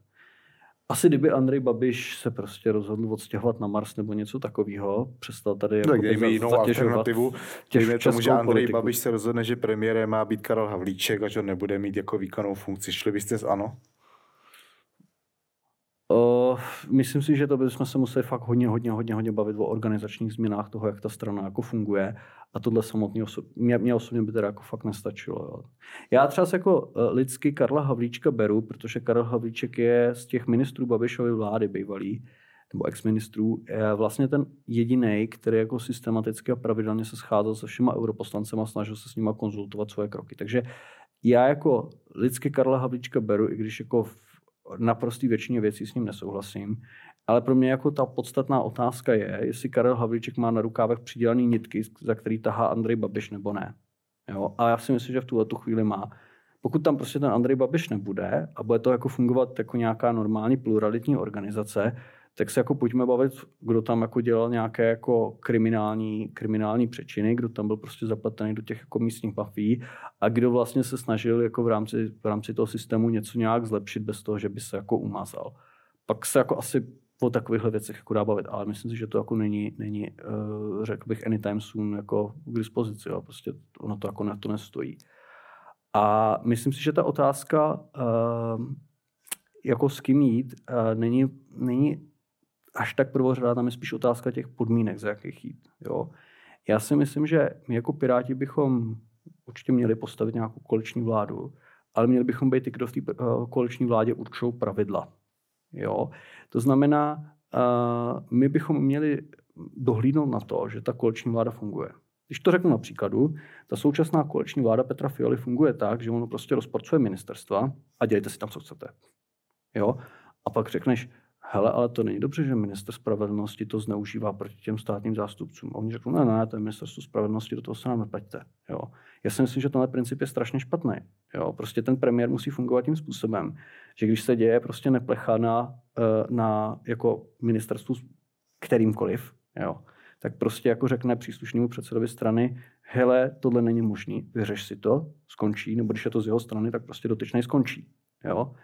Asi kdyby Andrej Babiš se prostě rozhodl odstěhovat na Mars nebo něco takového, přestal tady jako tak dejme jinou alternativu. Dejme tomu, že Andrej politiku. Babiš se rozhodne, že premiérem má být Karel Havlíček a že on nebude mít jako výkonnou funkci. Šli byste z ANO? Uh, myslím si, že to bychom se museli fakt hodně, hodně, hodně, hodně bavit o organizačních změnách toho, jak ta strana jako funguje. A tohle samotný oso- mě, mě osobně by teda jako fakt nestačilo. Jo. Já třeba jako uh, lidsky Karla Havlíčka beru, protože Karel Havlíček je z těch ministrů Babišovy vlády bývalý, nebo ex-ministrů, je vlastně ten jediný, který jako systematicky a pravidelně se scházel se všema europoslancema a snažil se s nimi konzultovat svoje kroky. Takže já jako lidsky Karla Havlíčka beru, i když jako naprostý většině věcí s ním nesouhlasím. Ale pro mě jako ta podstatná otázka je, jestli Karel Havlíček má na rukávech přidělaný nitky, za který tahá Andrej Babiš nebo ne. Jo? A já si myslím, že v tuhle tu chvíli má. Pokud tam prostě ten Andrej Babiš nebude a bude to jako fungovat jako nějaká normální pluralitní organizace, tak se jako pojďme bavit, kdo tam jako dělal nějaké jako kriminální, kriminální přečiny, kdo tam byl prostě zapletený do těch jako místních mafí a kdo vlastně se snažil jako v rámci, v rámci toho systému něco nějak zlepšit bez toho, že by se jako umazal. Pak se jako asi o takovýchhle věcech jako dá bavit, ale myslím si, že to jako není, není uh, řekl bych, anytime soon jako k dispozici. Jo. Prostě ono to jako na to nestojí. A myslím si, že ta otázka, uh, jako s kým jít, uh, není, není až tak prvořadá, tam je spíš otázka těch podmínek, za jakých jít. Jo. Já si myslím, že my jako Piráti bychom určitě měli postavit nějakou koaliční vládu, ale měli bychom být i kdo v té eh, koaliční vládě určují pravidla. Jo. To znamená, uh, my bychom měli dohlídnout na to, že ta koaliční vláda funguje. Když to řeknu na příkladu, ta současná koaliční vláda Petra Fialy funguje tak, že ono prostě rozporcuje ministerstva a dělejte si tam, co chcete. Jo? A pak řekneš, hele, ale to není dobře, že minister spravedlnosti to zneužívá proti těm státním zástupcům. A oni řeknou, ne, ne, to je ministerstvo spravedlnosti, do toho se nám neplaťte. Jo. Já si myslím, že tenhle princip je strašně špatný. Jo. Prostě ten premiér musí fungovat tím způsobem, že když se děje prostě neplecha na, eh, na jako ministerstvu kterýmkoliv, jo, tak prostě jako řekne příslušnému předsedovi strany, hele, tohle není možný, vyřeš si to, skončí, nebo když je to z jeho strany, tak prostě dotyčnej skončí. Jo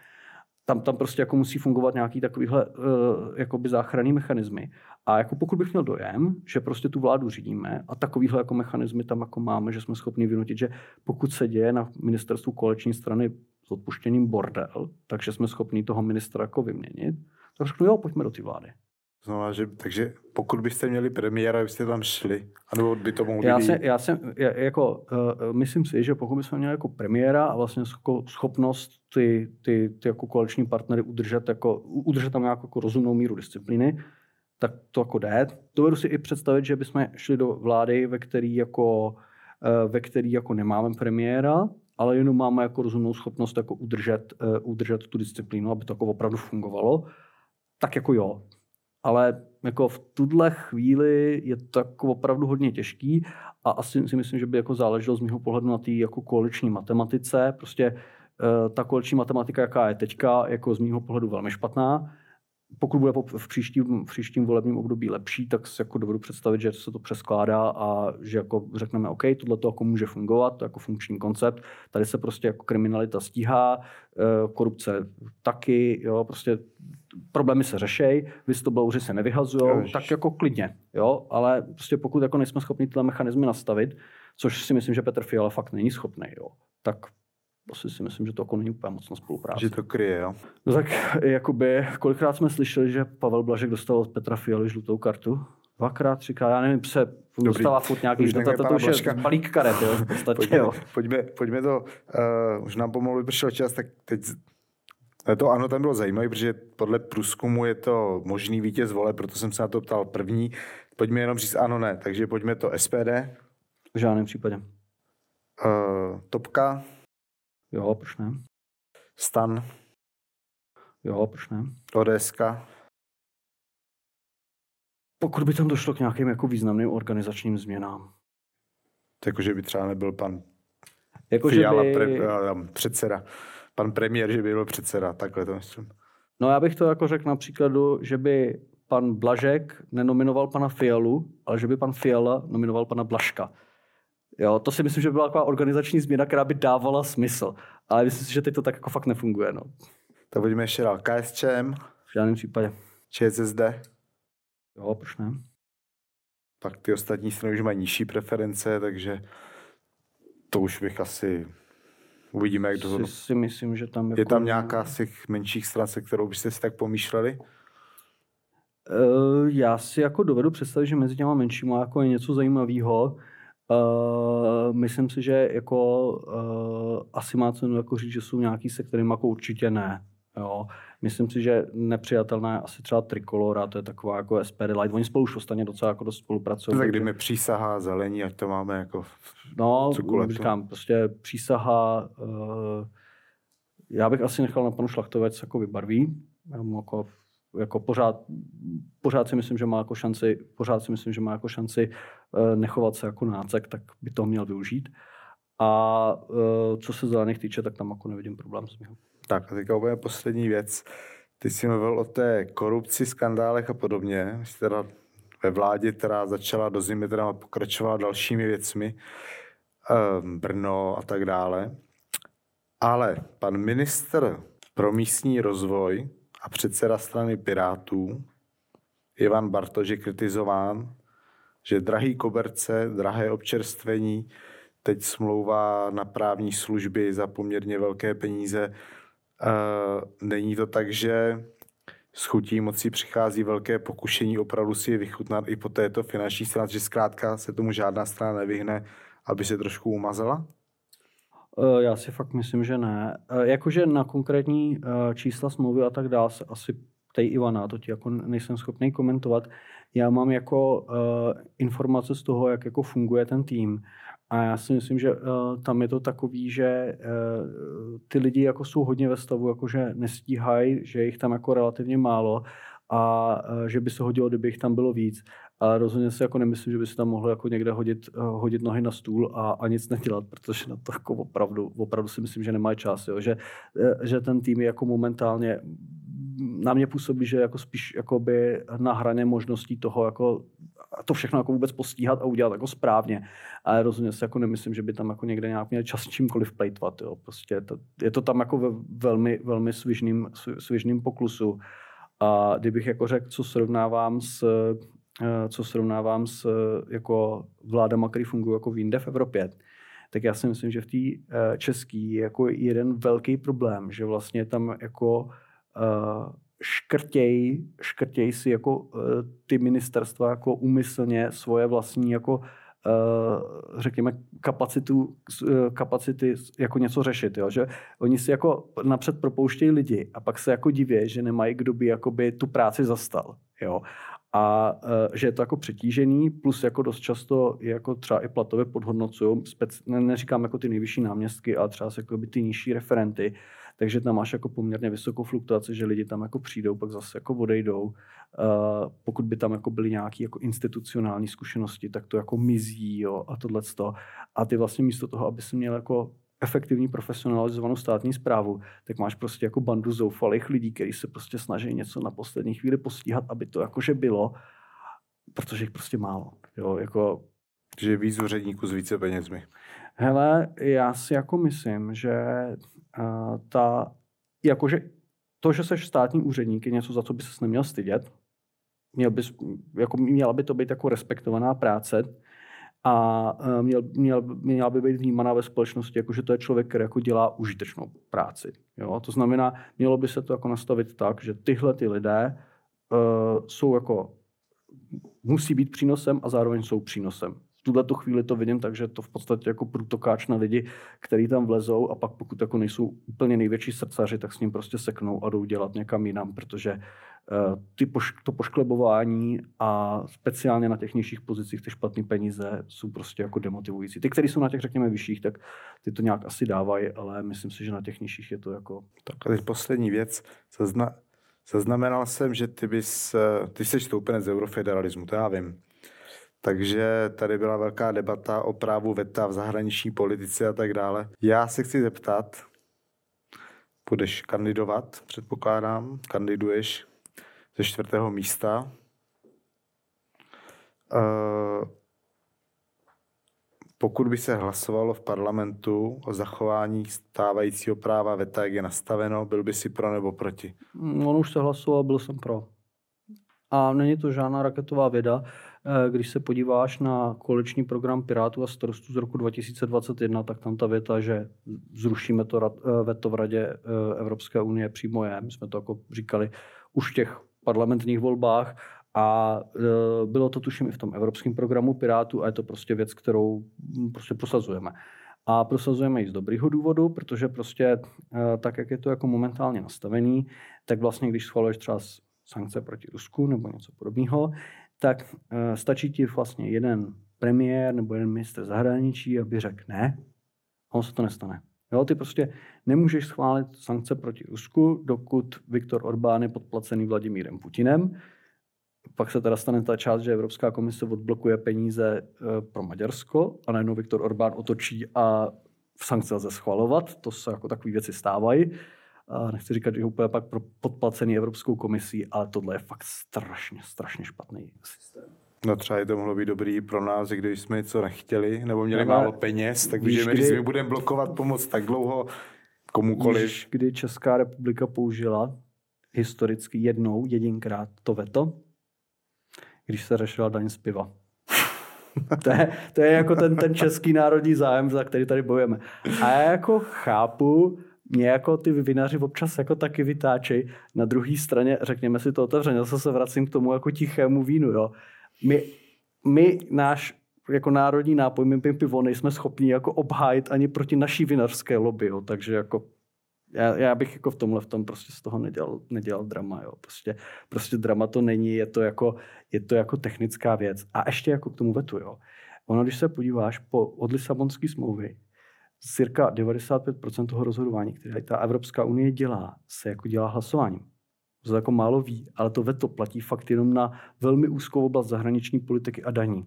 tam, tam prostě jako musí fungovat nějaký takovýhle uh, jakoby záchranný mechanismy. A jako pokud bych měl dojem, že prostě tu vládu řídíme a takovýhle jako mechanismy tam jako máme, že jsme schopni vynutit, že pokud se děje na ministerstvu koleční strany s odpuštěním bordel, takže jsme schopni toho ministra jako vyměnit, tak řeknu, jo, pojďme do té vlády. Znamená, že, takže pokud byste měli premiéra, byste tam šli, anebo by to mohli já, jsem, já jsem, jako, uh, myslím si, že pokud bychom měli jako premiéra a vlastně schopnost ty, ty, ty jako koaliční partnery udržet, jako, udržet tam nějakou jako rozumnou míru disciplíny, tak to jako jde. Dovedu si i představit, že bychom šli do vlády, ve který jako, uh, ve který jako nemáme premiéra, ale jenom máme jako rozumnou schopnost jako udržet, uh, udržet tu disciplínu, aby to jako opravdu fungovalo, tak jako jo, ale jako v tuhle chvíli je to jako opravdu hodně těžký a asi si myslím, že by jako záleželo z mého pohledu na té jako koaliční matematice. Prostě uh, ta koaliční matematika, jaká je teďka, jako z mého pohledu velmi špatná. Pokud bude v příštím, v příštím volebním období lepší, tak si jako dovedu představit, že se to přeskládá a že jako řekneme, OK, tohle to jako může fungovat, to jako funkční koncept. Tady se prostě jako kriminalita stíhá, eh, korupce taky, jo, prostě problémy se řešej, whistleblowery se nevyhazují, tak jako klidně, jo, ale prostě pokud jako nejsme schopni tyhle mechanizmy nastavit, což si myslím, že Petr Fiala fakt není schopný, jo, tak asi si myslím, že to jako není úplně moc na spolupráci. Že to kryje, jo? No tak jakoby, kolikrát jsme slyšeli, že Pavel Blažek dostal od Petra Fialy žlutou kartu? Dvakrát, třikrát, já nevím, se Dobrý. dostává furt nějaký, to, to, to už je balík karet, jo, v podstatě, pojďme, jo. Pojďme, pojďme to, uh, už nám pomalu vypršel čas, tak teď to ano, tam bylo zajímavé, protože podle průzkumu je to možný vítěz vole, proto jsem se na to ptal první. Pojďme jenom říct ano, ne. Takže pojďme to SPD. V žádném případě. Uh, topka. Jo, proč ne? Stan. Jo, proč ne? ODSka. Pokud by tam došlo k nějakým jako významným organizačním změnám. Takže by třeba nebyl pan Jako, že Fiala, by... pre, uh, předseda. Pan premiér, že by byl předseda, takhle to myslím. No já bych to jako řekl na příkladu, že by pan Blažek nenominoval pana Fialu, ale že by pan Fiala nominoval pana Blaška. Jo, to si myslím, že by byla taková organizační změna, která by dávala smysl. Ale myslím si, že teď to tak jako fakt nefunguje. No. Tak pojďme ještě dál. KSČM, V žádném případě. ČSSD, Jo, proč ne? pak ty ostatní strany už mají nižší preference, takže to už bych asi uvidíme, jak to Si, si myslím, že tam jako... Je tam nějaká z těch menších stran, se kterou byste si tak pomýšleli? Uh, já si jako dovedu představit, že mezi těma menšíma jako je něco zajímavého. Uh, myslím si, že jako uh, asi má cenu jako říct, že jsou nějaký, se kterým jako určitě ne. Jo. Myslím si, že nepřijatelná je asi třeba Trikolora, to je taková jako SPD Light. Oni spolu už ostatně docela jako dost spolupracují. Tak kdyby přísahá zelení, ať to máme jako v No, cukuletu. říkám, prostě přísaha, uh, já bych asi nechal na panu Šlachtovec jako vybarví, jako, jako pořád, pořád si myslím, že má jako šanci, pořád si myslím, že má jako šanci uh, nechovat se jako nácek, tak by to měl využít. A uh, co se zelených týče, tak tam jako nevidím problém s mého. Tak a teďka úplně poslední věc. Ty jsi mluvil o té korupci, skandálech a podobně. Jsi teda ve vládě, která začala do zimy, teda pokračovala dalšími věcmi. Um, Brno a tak dále. Ale pan ministr pro místní rozvoj a předseda strany Pirátů Ivan Bartoš je kritizován, že drahý koberce, drahé občerstvení, teď smlouva na právní služby za poměrně velké peníze. Není to tak, že s chutí moci přichází velké pokušení opravdu si je vychutnat i po této finanční straně, že zkrátka se tomu žádná strana nevyhne, aby se trošku umazala? Uh, já si fakt myslím, že ne. Uh, jakože na konkrétní uh, čísla smlouvy a tak dále se asi tej Ivana, to ti jako nejsem schopný komentovat. Já mám jako informace z toho, jak jako funguje ten tým. A já si myslím, že uh, tam je to takový, že uh, ty lidi jako jsou hodně ve stavu, jako že nestíhají, že jich tam jako relativně málo a uh, že by se hodilo, kdyby jich tam bylo víc. Ale rozhodně si jako nemyslím, že by se tam mohlo jako někde hodit, uh, hodit nohy na stůl a, a nic nedělat, protože na to jako opravdu, opravdu si myslím, že nemají čas. Jo? Že, uh, že ten tým je jako momentálně na mě působí, že jako spíš jakoby na hraně možností toho jako to všechno jako vůbec postíhat a udělat jako správně. Ale rozhodně si jako nemyslím, že by tam jako někde nějak měl čas čímkoliv plejtvat. Jo. Prostě to, je to tam jako ve velmi, velmi svižným, svižným poklusu. A kdybych jako řekl, co srovnávám s co srovnávám s jako vládama, které fungují jako v jinde v Evropě, tak já si myslím, že v té český je jako jeden velký problém, že vlastně tam jako uh, škrtěj, škrtěj si jako uh, ty ministerstva jako umyslně svoje vlastní jako uh, řekněme kapacitu, uh, kapacity jako něco řešit, jo? že oni si jako napřed propouštějí lidi a pak se jako diví, že nemají kdo by jakoby tu práci zastal. Jo? A že je to jako přetížený, plus jako dost často jako třeba i platově podhodnocují, ne, neříkám jako ty nejvyšší náměstky, ale třeba jako by ty nižší referenty, takže tam máš jako poměrně vysokou fluktuaci, že lidi tam jako přijdou, pak zase jako odejdou. Uh, pokud by tam jako byly nějaké jako institucionální zkušenosti, tak to jako mizí jo, a tohle A ty vlastně místo toho, aby si měl jako efektivní profesionalizovanou státní zprávu, tak máš prostě jako bandu zoufalých lidí, kteří se prostě snaží něco na poslední chvíli postíhat, aby to jakože bylo, protože jich prostě málo. Jo, jako... Že víc úředníků s více penězmi. Hele, já si jako myslím, že uh, ta, jakože to, že jsi státní úředník, je něco, za co by se neměl stydět. Měl bys, jako, měla by to být jako respektovaná práce a uh, měl, měl, měla by být vnímaná ve společnosti, jako že to je člověk, který jako dělá užitečnou práci. Jo? To znamená, mělo by se to jako nastavit tak, že tyhle ty lidé uh, jsou jako musí být přínosem a zároveň jsou přínosem tuhle tu chvíli to vidím, takže to v podstatě jako průtokáč na lidi, kteří tam vlezou a pak pokud jako nejsou úplně největší srdcaři, tak s ním prostě seknou a jdou dělat někam jinam, protože uh, ty poš- to pošklebování a speciálně na těch nižších pozicích ty špatné peníze jsou prostě jako demotivující. Ty, kteří jsou na těch, řekněme, vyšších, tak ty to nějak asi dávají, ale myslím si, že na těch nižších je to jako... Tak a teď poslední věc. Zazna- zaznamenal jsem, že ty bys, ty jsi stoupenec z eurofederalismu, to já vím. Takže tady byla velká debata o právu veta v zahraniční politice a tak dále. Já se chci zeptat, budeš kandidovat, předpokládám, kandiduješ ze čtvrtého místa. Uh, pokud by se hlasovalo v parlamentu o zachování stávajícího práva VETA, jak je nastaveno, byl by si pro nebo proti? Mm, on už se hlasoval, byl jsem pro. A není to žádná raketová věda. Eh, když se podíváš na koaliční program Pirátů a starostů z roku 2021, tak tam ta věta, že zrušíme to eh, veto v Radě eh, Evropské unie přímo je. My jsme to jako říkali už v těch parlamentních volbách a bylo to tuším i v tom evropském programu Pirátů a je to prostě věc, kterou prostě prosazujeme. A prosazujeme ji z dobrýho důvodu, protože prostě tak, jak je to jako momentálně nastavený, tak vlastně, když schvaluješ třeba sankce proti Rusku nebo něco podobného, tak e, stačí ti vlastně jeden premiér nebo jeden minister zahraničí, aby řekl ne, a on se to nestane. Jo, ty prostě nemůžeš schválit sankce proti Rusku, dokud Viktor Orbán je podplacený Vladimírem Putinem, pak se teda stane ta část, že Evropská komise odblokuje peníze eh, pro Maďarsko a najednou Viktor Orbán otočí a v sankce lze schvalovat. To se jako takové věci stávají. A nechci říkat, že je úplně pak pro podplacený Evropskou komisí, ale tohle je fakt strašně, strašně špatný systém. No třeba je to mohlo být dobrý pro nás, když jsme něco nechtěli nebo měli Nebo málo peněz, tak víš, můžeme, kdy, když budeme blokovat pomoc tak dlouho komukoliv. Víš, kdy Česká republika použila historicky jednou, jedinkrát to veto, když se řešila daň z piva. to, je, to je jako ten, ten český národní zájem, za který tady bojujeme. A já jako chápu, mě jako ty vinaři občas jako taky vytáčej. Na druhé straně, řekněme si to otevřeně, zase se vracím k tomu jako tichému vínu. Jo. My, my náš jako národní nápoj, my pivo nejsme schopni jako obhájit ani proti naší vinařské lobby. Jo. Takže jako já, já bych jako v tomhle v tom prostě z toho nedělal, nedělal drama. Jo. Prostě, prostě drama to není, je to, jako, je to jako technická věc. A ještě jako k tomu vetu. Jo. Ono, když se podíváš po, od Lisabonské smlouvy, cirka 95% toho rozhodování, které ta Evropská unie dělá, se jako dělá hlasováním. To jako málo ví, ale to veto platí fakt jenom na velmi úzkou oblast zahraniční politiky a daní.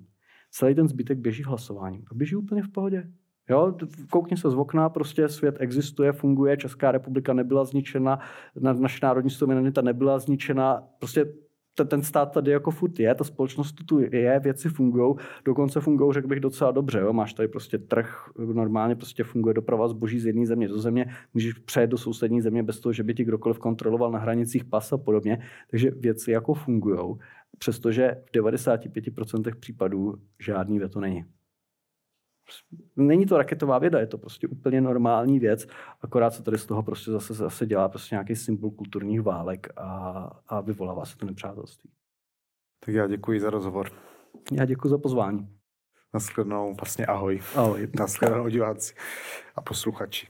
Celý ten zbytek běží hlasováním a běží úplně v pohodě. Jo, koukni se z okna, prostě svět existuje, funguje, Česká republika nebyla zničena, naše národní suverenita nebyla zničena, prostě ten stát tady jako furt je, ta společnost tu je, věci fungují, dokonce fungují, řekl bych, docela dobře. Jo? Máš tady prostě trh, normálně prostě funguje doprava zboží z jedné země do země, můžeš přejet do sousední země bez toho, že by ti kdokoliv kontroloval na hranicích pas a podobně. Takže věci jako fungují, přestože v 95% případů žádný veto není. Není to raketová věda, je to prostě úplně normální věc, akorát se tady z toho prostě zase, zase dělá prostě nějaký symbol kulturních válek a, a vyvolává se to nepřátelství. Tak já děkuji za rozhovor. Já děkuji za pozvání. Naschledanou, vlastně ahoj. Ahoj. Naschledanou diváci a posluchači.